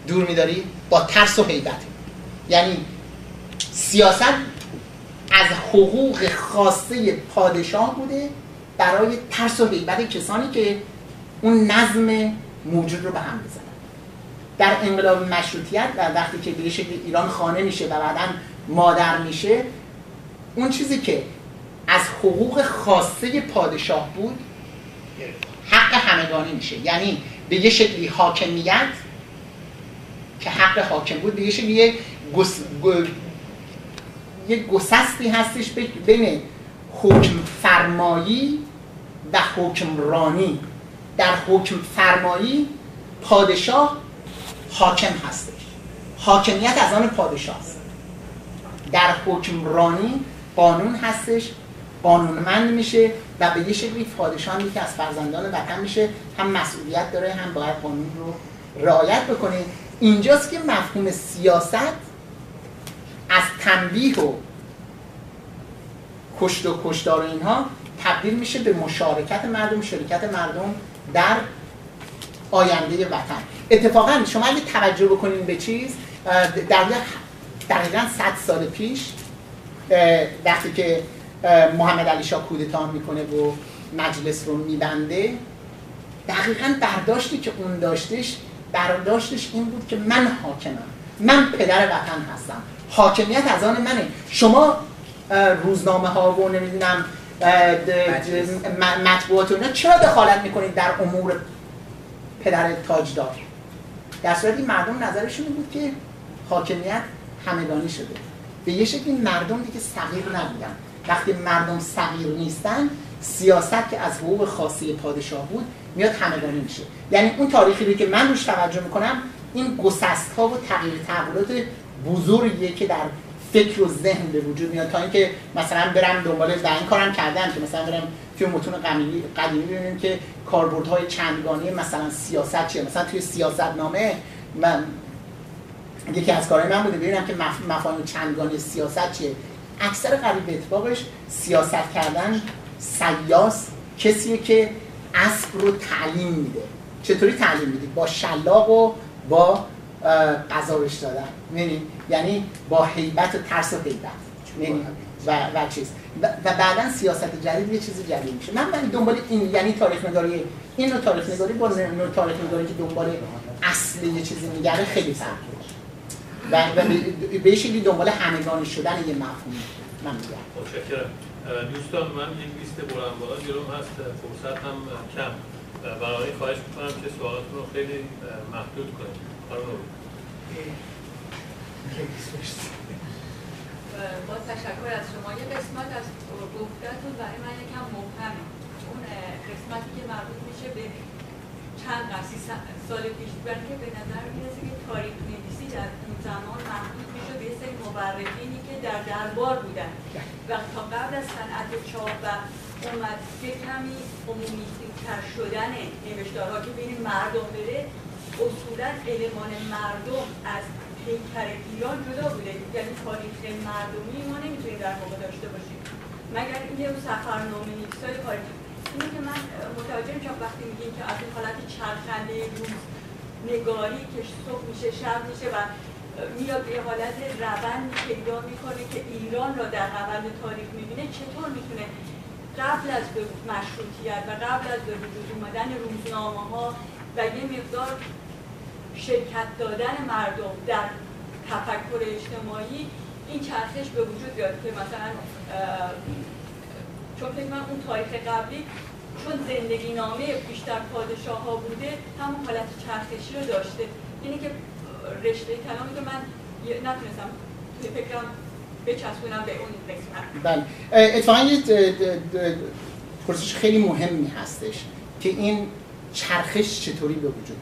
دور میداری؟ با ترس و حیبت یعنی سیاست از حقوق خاصه پادشاه بوده برای ترس و کسانی که اون نظم موجود رو به هم بزنن در انقلاب مشروطیت و وقتی که به شکل ایران خانه میشه و بعدا مادر میشه اون چیزی که از حقوق خاصه پادشاه بود حق همگانی میشه یعنی به یه شکلی حاکمیت که حق حاکم بود به یه شکلی. یه گسستی هستش بین حکم فرمایی و حکمرانی. در حکم فرمایی پادشاه حاکم هستش. حاکمیت از آن پادشاه است. در حکمرانی قانون هستش قانونمند میشه و به یه شکلی پادشاه که از فرزندان وطن میشه. هم مسئولیت داره هم باید قانون رو رعایت بکنه. اینجاست که مفهوم سیاست از تنبیه و کشت و کشتار و اینها تبدیل میشه به مشارکت مردم شرکت مردم در آینده وطن. اتفاقا شما اگه توجه بکنین به چیز در دقیقا 100 سال پیش وقتی که محمد علی شاه کودتا می‌کنه و مجلس رو میبنده دقیقا برداشتی که اون داشتش برداشتش این بود که من حاکمم من پدر وطن هستم. حاکمیت از آن منه. شما روزنامه ها و نمی‌دونم مطبوعات و اینا چرا دخالت می‌کنید در امور پدر تاجدار؟ در صورتی مردم نظرشون بود که حاکمیت همگانی شده. به یه شکلی مردم دیگه صغیر نبودن. وقتی مردم صغیر نیستن سیاست که از حقوق خاصی پادشاه بود میاد همگانی میشه. یعنی اون تاریخی رو که من روش توجه می‌کنم این گسست ها و تغییر تحولات بزرگیه که در فکر و ذهن به وجود میاد تا اینکه مثلا برم دنبال و این کارم کردم که مثلا برم توی متون قدیمی قدیمی ببینیم که کاربردهای چندگانه مثلا سیاست چیه. مثلا توی سیاست نامه من یکی از کارهای من بوده ببینم که مفاهیم چندگانه سیاست چیه. اکثر قریب اتفاقش سیاست کردن سیاس کسیه که اسب رو تعلیم میده. چطوری تعلیم میده؟ با شلاق و با قضاوش دادن. یعنی یعنی با حیبت و ترس و حیبت. یعنی و, و چیز. و, بعدا سیاست جدید یه چیز جدید میشه. من من دنبال این یعنی تاریخ نگاری این نوع تاریخ نگاری با نوع تاریخ نگاری که دنبال اصل یه چیزی میگره خیلی فرق و, و به شکلی دنبال همگانی شدن یه مفهوم من میگم. متشکرم. دوستان من این لیست بلند بالا جلوم هست. فرصت هم کم. برای خواهش می‌کنم که سوالاتون رو خیلی محدود کنید. با تشکر از شما. یه قسمت از گفتتون برای من یکم مبهمه. اون قسمتی که مربوط میشه به چند قرسی سال پیش برای که به نظر می‌رسه که تاریخ نویسی در اون زمان محدود میشه به سری مورخینی که در دربار بودن. و تا قبل از صنعت چاپ و اومد که کمی عمومی تر شدن نوشتارها که بین مردم بره اصولا المان مردم از پیکر ایران جدا بوده. یعنی تاریخ مردمی ما نمی‌تونیم در واقع داشته باشیم. مگر اینکه اون سفرنامه نویسای تاریخ. اینه که من متوجه میشم وقتی میگیم که از این حالت چرخنده روز نگاری که صبح میشه شب میشه و میاد به حالت روند پیدا می‌کنه که ایران را در روند تاریخ می‌بینه چطور می‌تونه قبل از مشروطیت و قبل از به وجود اومدن روزنامه ها و یه مقدار شرکت دادن مردم در تفکر اجتماعی این چرخش به وجود بیاد که مثلا چون فکر من اون تاریخ قبلی چون زندگی نامه بیشتر پادشاه ها بوده همون حالت چرخشی رو داشته. اینه که رشته کلامی که من نتونستم توی فکرم بچسبونم به اون قسمت. بله. اتفاقا پرسش خیلی مهمی هستش که این چرخش چطوری به وجود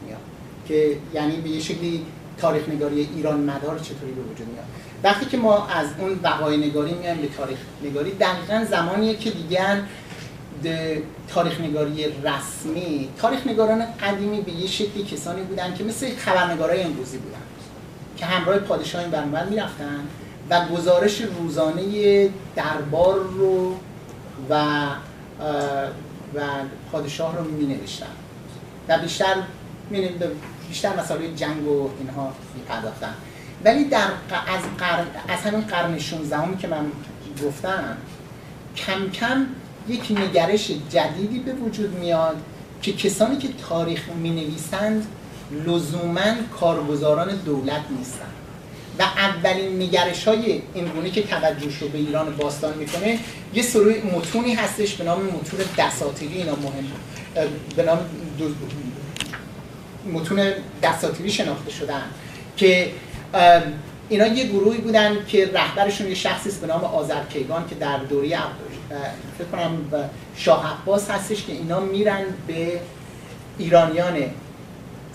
که یعنی به یه شکلی تاریخ نگاری ایران مدار چطوری به وجود میاد. وقتی که ما از اون وقایع نگاری میایم به تاریخ نگاری دقیقا زمانیه که دیگر تاریخ نگاری رسمی تاریخ نگاران قدیمی به یه شکلی کسانی بودن که مثل خبرنگارای امروزی بودن که همراه پادشاه این برنامه می‌رفتن و گزارش روزانه دربار رو و و پادشاه رو می نوشتن و بیشتر به بیشتر مسائل جنگ و اینها میپرداختن. ولی در از, قرن، از همین قرن 16 که من گفتم کم کم یک نگرش جدیدی به وجود میاد که کسانی که تاریخ می نویسند لزوما کارگزاران دولت نیستند و اولین نگرش های اینگونه که توجهش رو به ایران باستان می‌کنه یه سری متونی هستش به نام متون دساتیری اینا مهم به نام متون دساتیری شناخته شدن که اینا یه گروهی بودن که رهبرشون یه شخصی است به نام آذرکیگان که در دوره فکر کنم شاه عباس هستش که اینا میرن به ایرانیان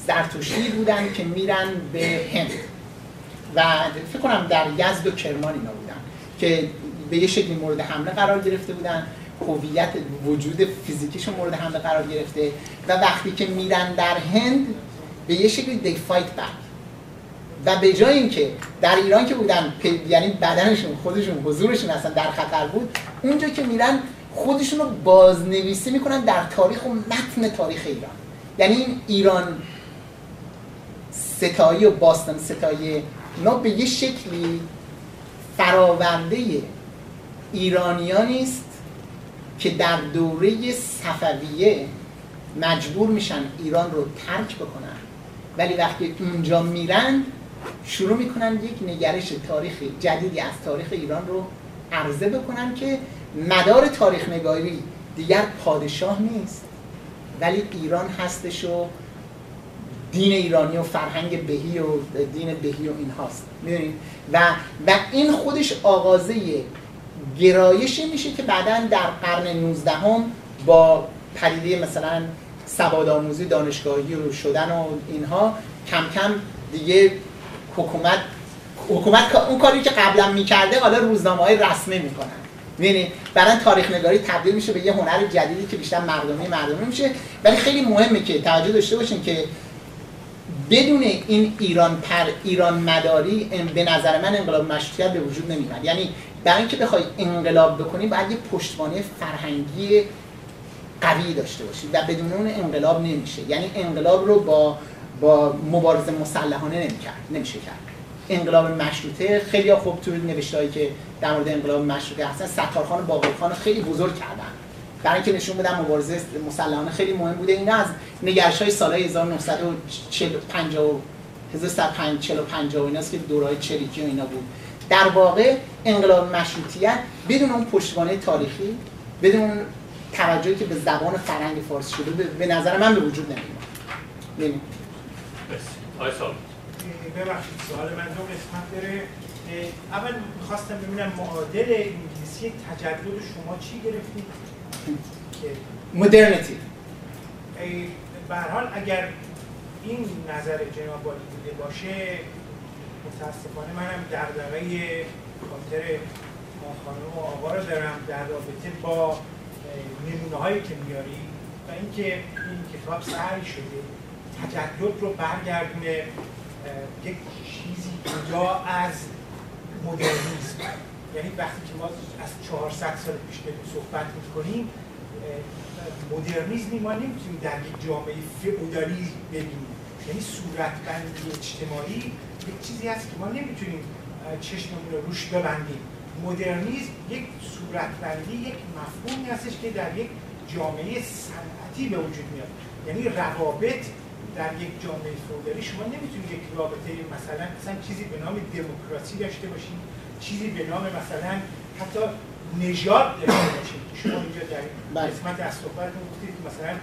زرتشتی بودن که میرن به هند. و فکر کنم در یزد و کرمان اینا بودن که به یه شکلی مورد حمله قرار گرفته بودن. هویت وجود فیزیکیشون مورد حمله قرار گرفته و وقتی که میرن در هند به یه شکلی دی فایت بک و به جای اینکه در ایران که بودن یعنی بدنشون خودشون حضورشون اصلا در خطر بود اونجا که میرن خودشون رو بازنویسی می‌کنن در تاریخ و متن تاریخ ایران. یعنی این ایران ستایی و باستان ستایی اینا به یه شکلی فراورده ایرانیانی است که در دوره صفویه مجبور میشن ایران رو ترک بکنن. ولی وقتی اونجا میرن شروع می‌کنن یک نگرش تاریخی جدیدی از تاریخ ایران رو عرضه بکنن که مدار تاریخ نگاری دیگر پادشاه نیست. ولی ایران هستش و دین ایرانی و فرهنگ بهی و دین بهی و این هاست می‌دونید؟ و و این خودش آغازه گرایشی میشه که بعدا در قرن 19 هم با پدیده مثلا سواد آموزی دانشگاهی رو شدن و اینها کم کم دیگه حکومت حکومت اون کاری که قبلا می‌کرده حالا روزنامه های رسمی می‌کنن. می‌بینید برای تاریخ نگاری تبدیل میشه به یه هنر جدیدی که بیشتر مردمی مردمی میشه. ولی خیلی مهمه که توجه داشته باشین که بدون این ایران پر ایران مداری به نظر من انقلاب مشروطیت به وجود نمیاد. یعنی برای اینکه بخوای انقلاب بکنی باید یه پشتوانه فرهنگی قوی داشته باشی و بدون اون انقلاب نمیشه. یعنی انقلاب رو با با مبارزه مسلحانه نمی‌کرد نمیشه کرد. انقلاب مشروطه خیلی خوب تو نوشتهایی که در مورد انقلاب مشروطه هستن ستارخان و باقرخان خیلی بزرگ کردن. برای اینکه نشون بدن مبارزه مسلحانه خیلی مهم بوده. این از نگرش های سال 1950 1350 و ایناست که دورای چریکی و اینا بود. در واقع انقلاب مشروطیت بدون اون پشتوانه تاریخی بدون توجهی که به زبان فرهنگ فارسی شده به نظر من به وجود نمیاد. ببخشید سوال من دو قسمت داره. اول می‌خواستم ببینم معادل انگلیسی تجدد شما چی گرفتید؟ مدرنیتی به حال اگر این نظر جناب بوده باشه متاسفانه منم دغدغه خاطر ما خانم و آقا رو دارم در رابطه با نمونه هایی که میاری و اینکه این کتاب سعی شده تجدد رو برگردونه یک چیزی جدا از مدرنیسم. یعنی وقتی که ما از 400 سال پیش صحبت می‌کنیم مدرنیزمی ما نمی‌تونیم در یک جامعه فئودالیسم ببینیم. یعنی صورتبندی اجتماعی یک چیزی هست که ما نمی‌تونیم چشممون رو روش ببندیم. مدرنیزم یک صورتبندی یک مفهومی هستش که در یک جامعه صنعتی به وجود میاد. یعنی روابط در یک جامعه فئودالی شما نمی‌تونید یک رابطه مثلا مثلا چیزی به نام دموکراسی داشته باشید چیزی به نام مثلا حتی نژاد داشته باشید شما اینجا در بله. قسمت از صحبت گفتید مثلا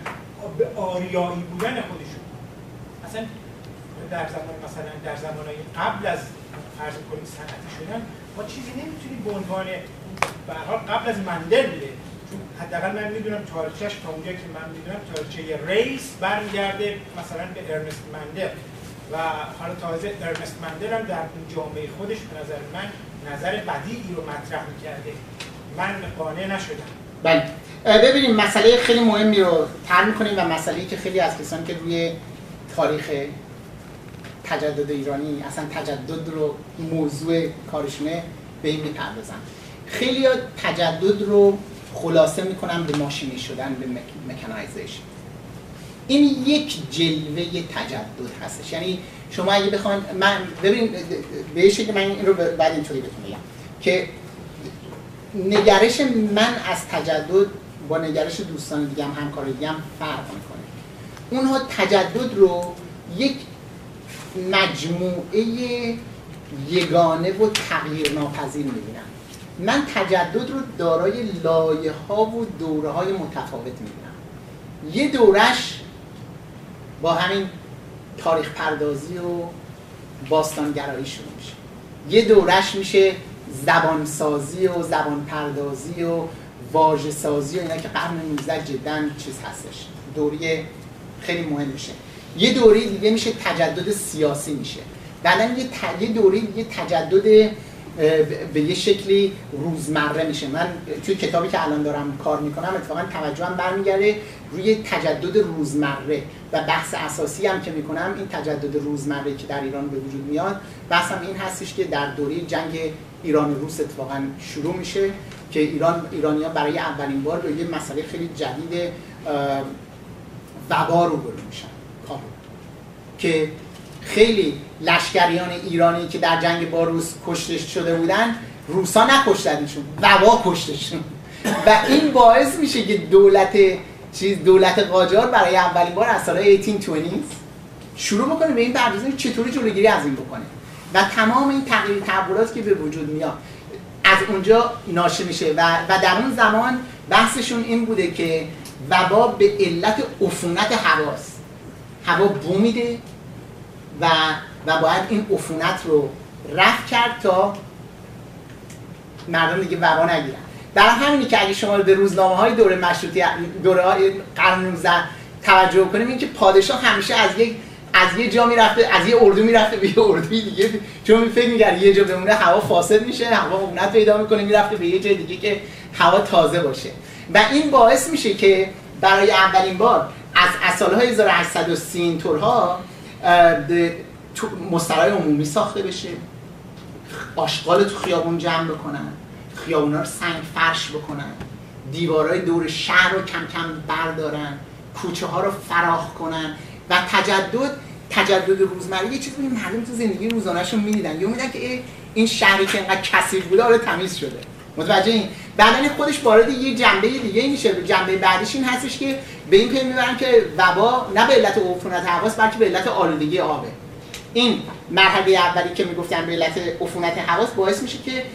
به آریایی بودن خودشون. اصلا در زمان مثلا در زمانهای قبل از فرض کنید صنعتی شدن ما چیزی نمی‌تونیم به عنوان به قبل از مندل چون حداقل من می‌دونم تاریخش تا اونجا که من می‌دونم تاریخچه ریس برمیگرده مثلا به ارنست مندل. و حالا تازه ارنست مندل هم در اون جامعه خودش به نظر من نظر بدیعی رو مطرح می‌کرده. من قانع نشدم. بله. ببینیم مسئله خیلی مهمی رو تر می‌کنیم و مسئله که خیلی از کسانی که روی تاریخ تجدد ایرانی اصلا تجدد رو موضوع کارشونه به این می‌پردازن خیلی تجدد رو خلاصه می‌کنن به ماشینی شدن به مکانایزیشن. این یک جلوه تجدد هستش. یعنی شما اگه بخوان من ببین به که من این رو بعد اینطوری بهتون میگم که نگرش من از تجدد با نگرش دوستان دیگه هم همکار هم فرق می‌کنه. اونها تجدد رو یک مجموعه یگانه و تغییر ناپذیر می‌بینم من تجدد رو دارای لایه ها و دوره های متفاوت می‌بینم. یه دورش با همین تاریخ پردازی و باستانگرایی شروع میشه. یه دورش میشه زبانسازی و زبان پردازی و واژه سازی و اینا که قرن 19 جدا چیز هستش. دوره خیلی مهم میشه. یه دوره دیگه میشه تجدد سیاسی میشه. بعدا یه, ت... یه دوره دیگه تجدد به یه شکلی روزمره میشه. من توی کتابی که الان دارم کار می‌کنم اتفاقا توجهم برمیگرده روی تجدد روزمره و بحث اساسی هم که می‌کنم این تجدد روزمره که در ایران به وجود میاد بحثم این هستش که در دوره جنگ ایران و روس اتفاقا شروع میشه که ایران ایرانیا برای اولین بار به یه مسئله خیلی جدید وبا رو برو میشن که خیلی لشکریان ایرانی که در جنگ با روس کشته شده بودن روسا نکشتنشون. وبا کشتشون. و این باعث میشه که دولت چیز دولت قاجار برای اولین بار از سال 1820 شروع بکنه به این پردازی چطوری جلوگیری از این بکنه. و تمام این تغییر تحولاتی که به وجود میاد از اونجا ناشی میشه. و, و در اون زمان بحثشون این بوده که وبا به علت عفونت هواست هوا بو میده و و باید این عفونت رو رفع کرد تا مردم دیگه وبا نگیرن. در همینی که اگه شما به روزنامه های دوره مشروطی دوره های قرن 19 توجه کنیم این که پادشاه همیشه از یک از یه جا می‌رفته از یه اردو می‌رفته به یه اردوی دیگه. چون فکر می‌کرد یه جا بمونه هوا فاسد میشه هوا عفونت پیدا می‌کنه می‌رفته به یه جای دیگه که هوا تازه باشه. و این باعث میشه که برای اولین بار از سالهای 1830 اینطورها مسترای عمومی ساخته بشه. آشغال تو خیابون جمع بکنن. خیابونا رو سنگ فرش بکنن. دیوارهای دور شهر رو کم کم بردارن. کوچه ها رو فراخ کنن. و تجدد تجدد روزمره یه چیزی مردم تو زندگی روزانهشون می‌دیدن. یا میدن که این شهری که اینقدر کثیف بوده حالا تمیز شده. متوجه این؟ بعدن خودش وارد یه جنبه دیگه میشه. جنبه بعدیش این هستش که به این پی می‌برن که وبا نه به علت عفونت هواست بلکه به علت آلودگی آبه این مرحله اولی که می‌گفتن به علت عفونت هواست باعث میشه که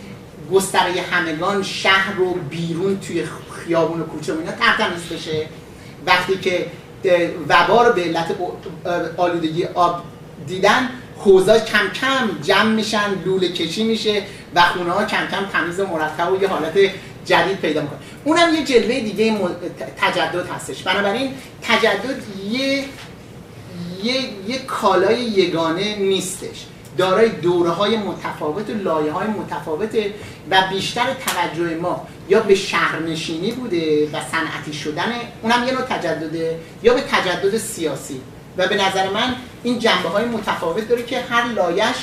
گستره همگان شهر رو بیرون توی خیابون و کوچه و اینا ترتمیز بشه. وقتی که وبا رو به علت آلودگی آب دیدن حوزا کم کم جمع میشن لوله کشی میشه و خونه ها کم کم تمیز و مرتب و یه حالت جدید پیدا می‌کنه. اونم یه جلوه دیگه تجدد هستش. بنابراین تجدد یه یه, یه کالای یگانه نیستش. دارای دوره های متفاوت و لایه های متفاوته و بیشتر توجه ما یا به شهرنشینی بوده و صنعتی شدن اونم یه نوع تجدده یا به تجدد سیاسی. و به نظر من این جنبه های متفاوت داره که هر لایش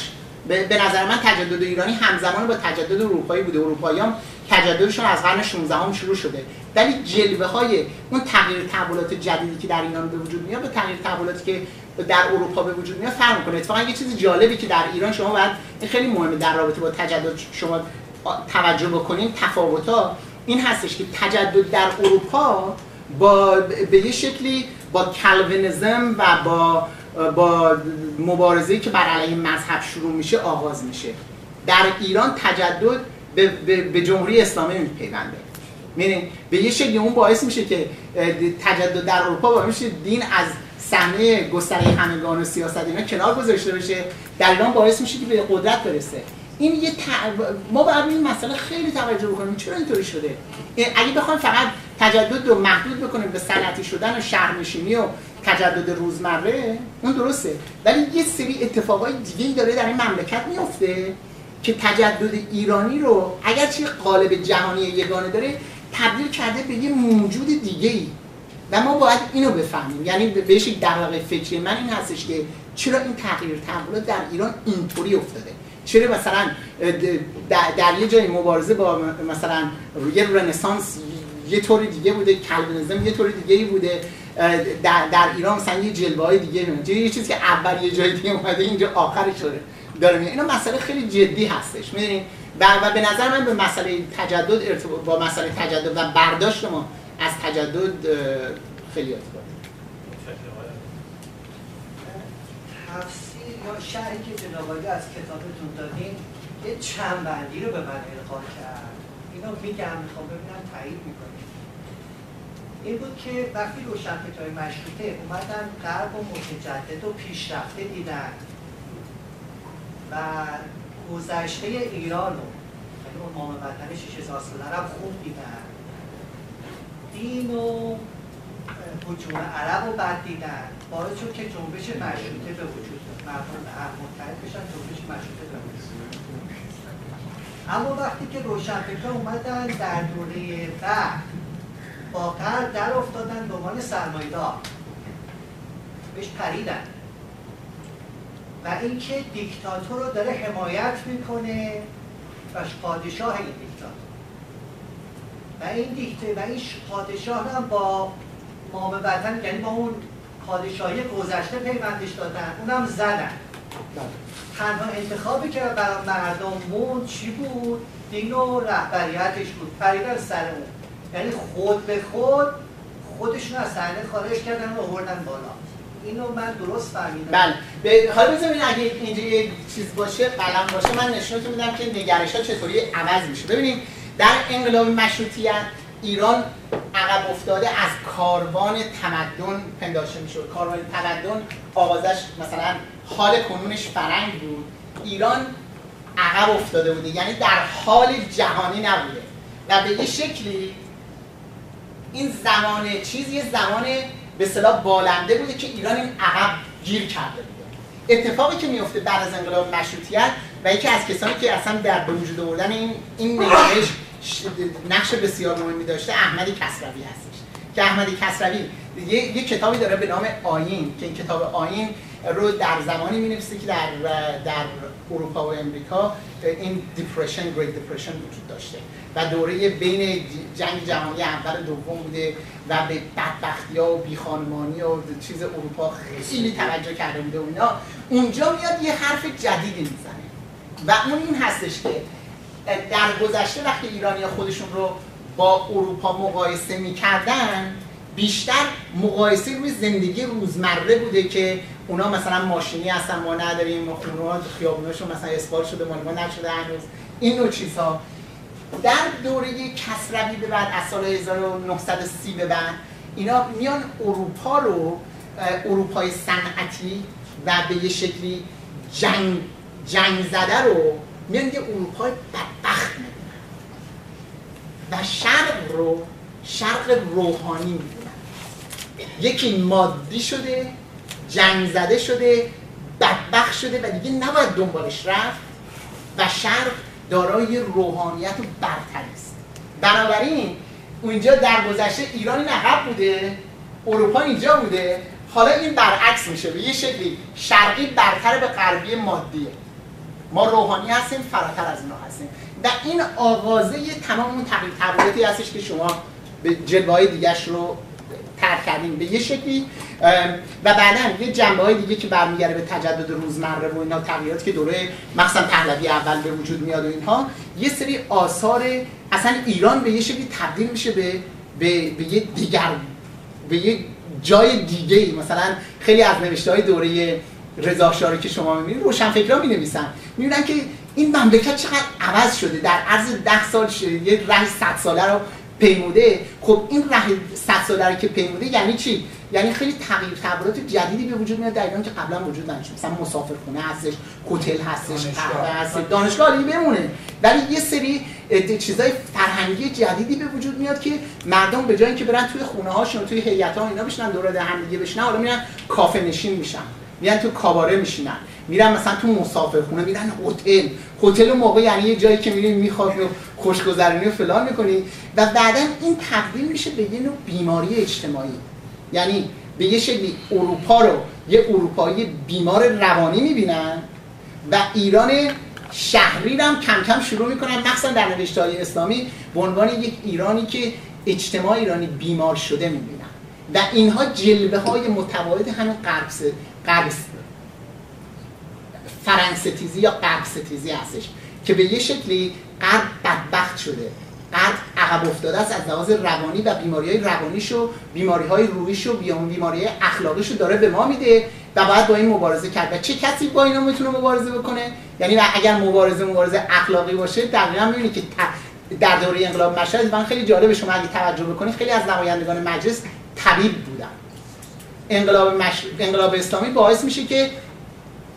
به نظر من تجدد ایرانی همزمان با تجدد اروپایی بوده. اروپایی هم تجددشون از قرن 16 هم شروع شده. ولی جلوه های اون تغییر تحولات جدیدی که در ایران به وجود میاد به تغییر تحولاتی که در اروپا به وجود میاد فرق می‌کنه. اتفاقا یه چیز جالبی که در ایران شما باید خیلی مهمه در رابطه با تجدد شما توجه بکنین تفاوت‌ها این هستش که تجدد در اروپا با به یه شکلی با کلوینیزم و با با مبارزه‌ای که بر علیه مذهب شروع میشه آغاز میشه. در ایران تجدد به, به, به جمهوری اسلامی میپیونده میرین به یه شکلی اون باعث میشه که تجدد در اروپا باعث میشه دین از صحنه گستره همگان و سیاست اینا کنار گذاشته بشه. در ایران باعث میشه که به قدرت برسه. این یه ما باید این مسئله خیلی توجه بکنیم. چرا اینطوری شده؟ اگه بخوایم فقط تجدد رو محدود بکنیم به صنعتی شدن و شهرنشینی و تجدد روزمره اون درسته. ولی یه سری اتفاقای دیگه ای داره در این مملکت میفته که تجدد ایرانی رو اگر چی قالب جهانی یگانه داره تبدیل کرده به یه موجود دیگه ای و ما باید اینو بفهمیم. یعنی بهش در واقع فکری من این هستش که چرا این تغییر تحولات در ایران اینطوری افتاده. چرا مثلا در یه جای مبارزه با مثلا روی رنسانس یه طور دیگه بوده کلبنزم یه طور دیگه ای بوده در, در ایران مثلا یه جلوه های دیگه میمونه. یه چیزی که اول یه جای دیگه اومده اینجا آخر شده داره اینا مسئله خیلی جدی هستش می‌دونین و, و به نظر من به مسئله تجدد ارتباط با مسئله تجدد و برداشت ما از تجدد خیلی ارتباط شرحی که جناب عالی از کتابتون دادین یه چند بندی رو به من القا کرد. اینو میگم می‌خوام ببینم تایید می‌کنید. این بود که وقتی روشنفکرهای مشروطه اومدن غرب و متجدد و پیشرفته دیدن. و گذشته ایران رو یعنی اون مام وطن 6000 ساله رو خوب دیدن. دین و حجوم عرب رو بد دیدن. باعث شد که جنبش مشروطه به وجود اما وقتی که روشنفکرها اومدن در دوره بعد با غرب در افتادن به عنوان سرمایه‌دار بهش پریدن. و اینکه دیکتاتور رو داره حمایت می‌کنه و پادشاه این دیکتاتور. و این دیکته و این پادشاه هم با مام وطن یعنی با اون پادشاهی گذشته پیوندش دادن اونم زدن. تنها انتخابی که برای مردم موند چی بود؟ دین و رهبریتش بود پریدن سر اون. یعنی خود به خود خودشون از صحنه خارج کردن و آوردن بالا. اینو من درست فهمیدم. بله. به حالا بذارین اگه اینجا یه چیز باشه قلم باشه من نشونتون میدم که نگرش ها چطوری عوض میشه. ببینید در انقلاب مشروطیت ایران عقب افتاده از کاروان تمدن پنداشته می‌شد. کاروان تمدن آغازش مثلا حال کنونش فرنگ بود. ایران عقب افتاده بوده یعنی در حال جهانی نبوده. و به یه شکلی این زمان چیز یه زمان به اصطلاح بالنده بوده که ایران این عقب گیر کرده بوده. اتفاقی که میفته بعد از انقلاب مشروطیت و یکی از کسانی که اصلا در وجود آوردن این این نقش بسیار مهمی داشته احمدی کسروی هستش. که احمدی کسروی یه, یه کتابی داره به نام آیین که این کتاب آیین رو در زمانی می که در در اروپا و امریکا این depression Great Depression وجود داشته. و دوره بین جنگ جهانی اول دوم بوده و به بدبختی ها و بیخانمانی و چیز اروپا خیلی توجه کرده بوده و اینا. اونجا میاد یه حرف جدیدی می‌زنه. و اون این هستش که در گذشته وقتی ایرانی خودشون رو با اروپا مقایسه می‌کردن بیشتر مقایسه روی زندگی روزمره بوده که اونا مثلا ماشینی هستن ما نداریم ما خونه خیابوناشون مثلا اسپال شده مال ما نشده هنوز این نوع چیزها. در دوره کسروی به بعد از سال 1930 به بعد اینا میان اروپا رو اروپای صنعتی و به یه شکلی جنگ جنگ زده رو میان یه اروپای بدبخت می‌بینن و شرق رو شرق روحانی می‌بینن یکی مادی شده جنگ زده شده بدبخت شده و دیگه نباید دنبالش رفت و شرق دارای روحانیت و برتری است. بنابراین اونجا در گذشته ایران این عقب بوده اروپا اینجا بوده حالا این برعکس میشه به یه شکلی شرقی برتر به غربی مادیه. ما روحانی هستیم فراتر از اینا هستیم. و این آغازه تمام اون تغییر تغییراتی هستش که شما به جلوه دیگرش رو ترک کردیم به یه شکلی و بعدا یه جنبه های دیگه که برمیگرده به تجدد روزمره و اینا تغییراتی که دوره مخصوصا پهلوی اول به وجود میاد و اینها یه سری آثار اصلا ایران به یه شکلی تبدیل میشه به به, به یه دیگر به یه جای دیگه مثلا خیلی از نوشته های دوره رضا شاه که شما می‌بینید روشنفکرا می نویسن می‌بینن که این مملکت چقدر عوض شده. در عرض ده سال شده یه ره صد ساله رو پیموده. خب این ره صد ساله رو که پیموده یعنی چی؟ یعنی خیلی تغییر تغییرات جدیدی به وجود میاد در ایران که قبلا وجود نداشت. مثلا مسافرخونه هستش هتل هستش. قهوه هست دانشگاه عالی بمونه. ولی یه سری چیزای فرهنگی جدیدی به وجود میاد که مردم به جای اینکه برن توی خونه هاشون توی هیئت ها اینا بشنن دور هم دیگه بشنن حالا میرن کافه نشین میشن. میرن تو کاباره میشینن. میرن مثلا تو مسافرخونه میرن هتل. هتل موقع یعنی یه جایی که میری میخوابی و خوشگذرونی و فلان می‌کنی. و بعدا این تبدیل میشه به یه نوع بیماری اجتماعی. یعنی به یه شکلی اروپا رو یه اروپایی بیمار روانی می‌بینن و ایران شهری هم کم کم شروع می‌کنن. مخصوصا در نوشته های اسلامی به عنوان یک ایرانی که اجتماع ایرانی بیمار شده می‌بینن. و اینها جلوه های متباعد همین غرب س- غرب س- فرانستیزی یا غرب ستیزی هستش که به یه شکلی غرب بدبخت شده. غرب عقب افتاده است از لحاظ روانی و بیماری های روانیش و بیماری های روحیش و بیماری های اخلاقیش رو داره به ما میده و باید با این مبارزه کرد. و چه کسی با اینا می‌تونه مبارزه بکنه؟ یعنی اگر مبارزه مبارزه اخلاقی باشه دقیقا می‌بینید که در دوره انقلاب مشهد من خیلی جالب شما اگه توجه بکنید خیلی از نمایندگان مجلس طبیب بودن. انقلاب, مش... انقلاب اسلامی باعث میشه که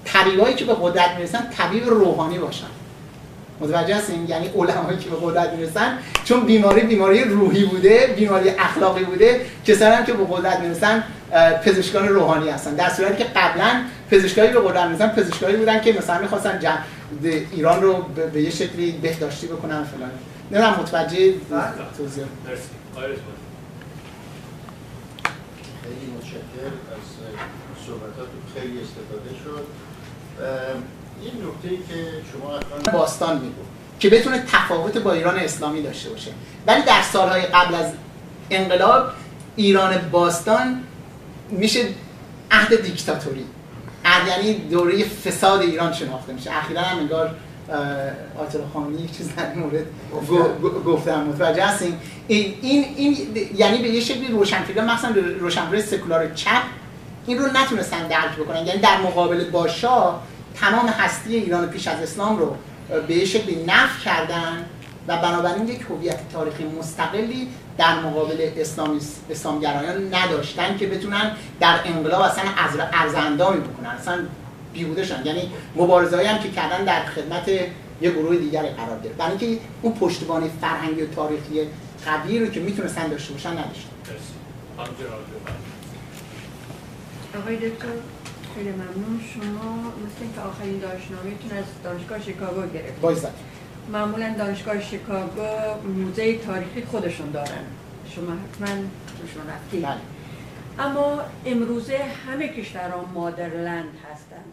طبیبایی که به قدرت می‌رسن طبیب روحانی باشن. متوجه هستین؟ یعنی علمایی که به قدرت می‌رسن. چون بیماری بیماری روحی بوده بیماری اخلاقی بوده کسانی هم که به قدرت می‌رسن پزشکان روحانی هستن. در صورتی که قبلا پزشکایی به قدرت می‌رسن پزشکایی بودن که مثلا می‌خواستن جم... ایران رو به یه شکلی بهداشتی بکنن فلان. نمی‌دونم متوجه توضیح. متشکر از صحبتاتون خیلی استفاده شد. این نکته که شما باستان میگو که بتونه تفاوت با ایران اسلامی داشته باشه. ولی در سالهای قبل از انقلاب ایران باستان میشه عهد دیکتاتوری. یعنی دوره فساد ایران شناخته میشه. اخیرا هم انگار خانی یک چیز در مورد گفتم. متوجه هستین؟ این, این, این یعنی به یه شکلی روشنفکران مثلا روشنفکر سکولار چپ این رو نتونستن درک بکنن. یعنی در مقابل با شاه تمام هستی ایران پیش از اسلام رو به یه شکلی نف کردن و بنابراین یک هویت تاریخی مستقلی در مقابل اسلامی اسلامگرایان نداشتن که بتونن در انقلاب اصلا ارزندامی بکنن. اصلا بیهوده شدن یعنی مبارزه‌ای هم که کردن در خدمت یه گروه دیگری قرار گرفت. برای اینکه اون پشتوانه فرهنگی و تاریخی قوی رو که می‌تونستن داشته باشن نداشتن آقای دکتر خیلی ممنون. شما مثل اینکه آخرین دانشنامهتون از دانشگاه شیکاگو گرفت بایزد معمولا دانشگاه شیکاگو موزه تاریخی خودشون دارن. شما حتما توشون رفتید. بله. اما امروزه همه کشورها مادرلند هستند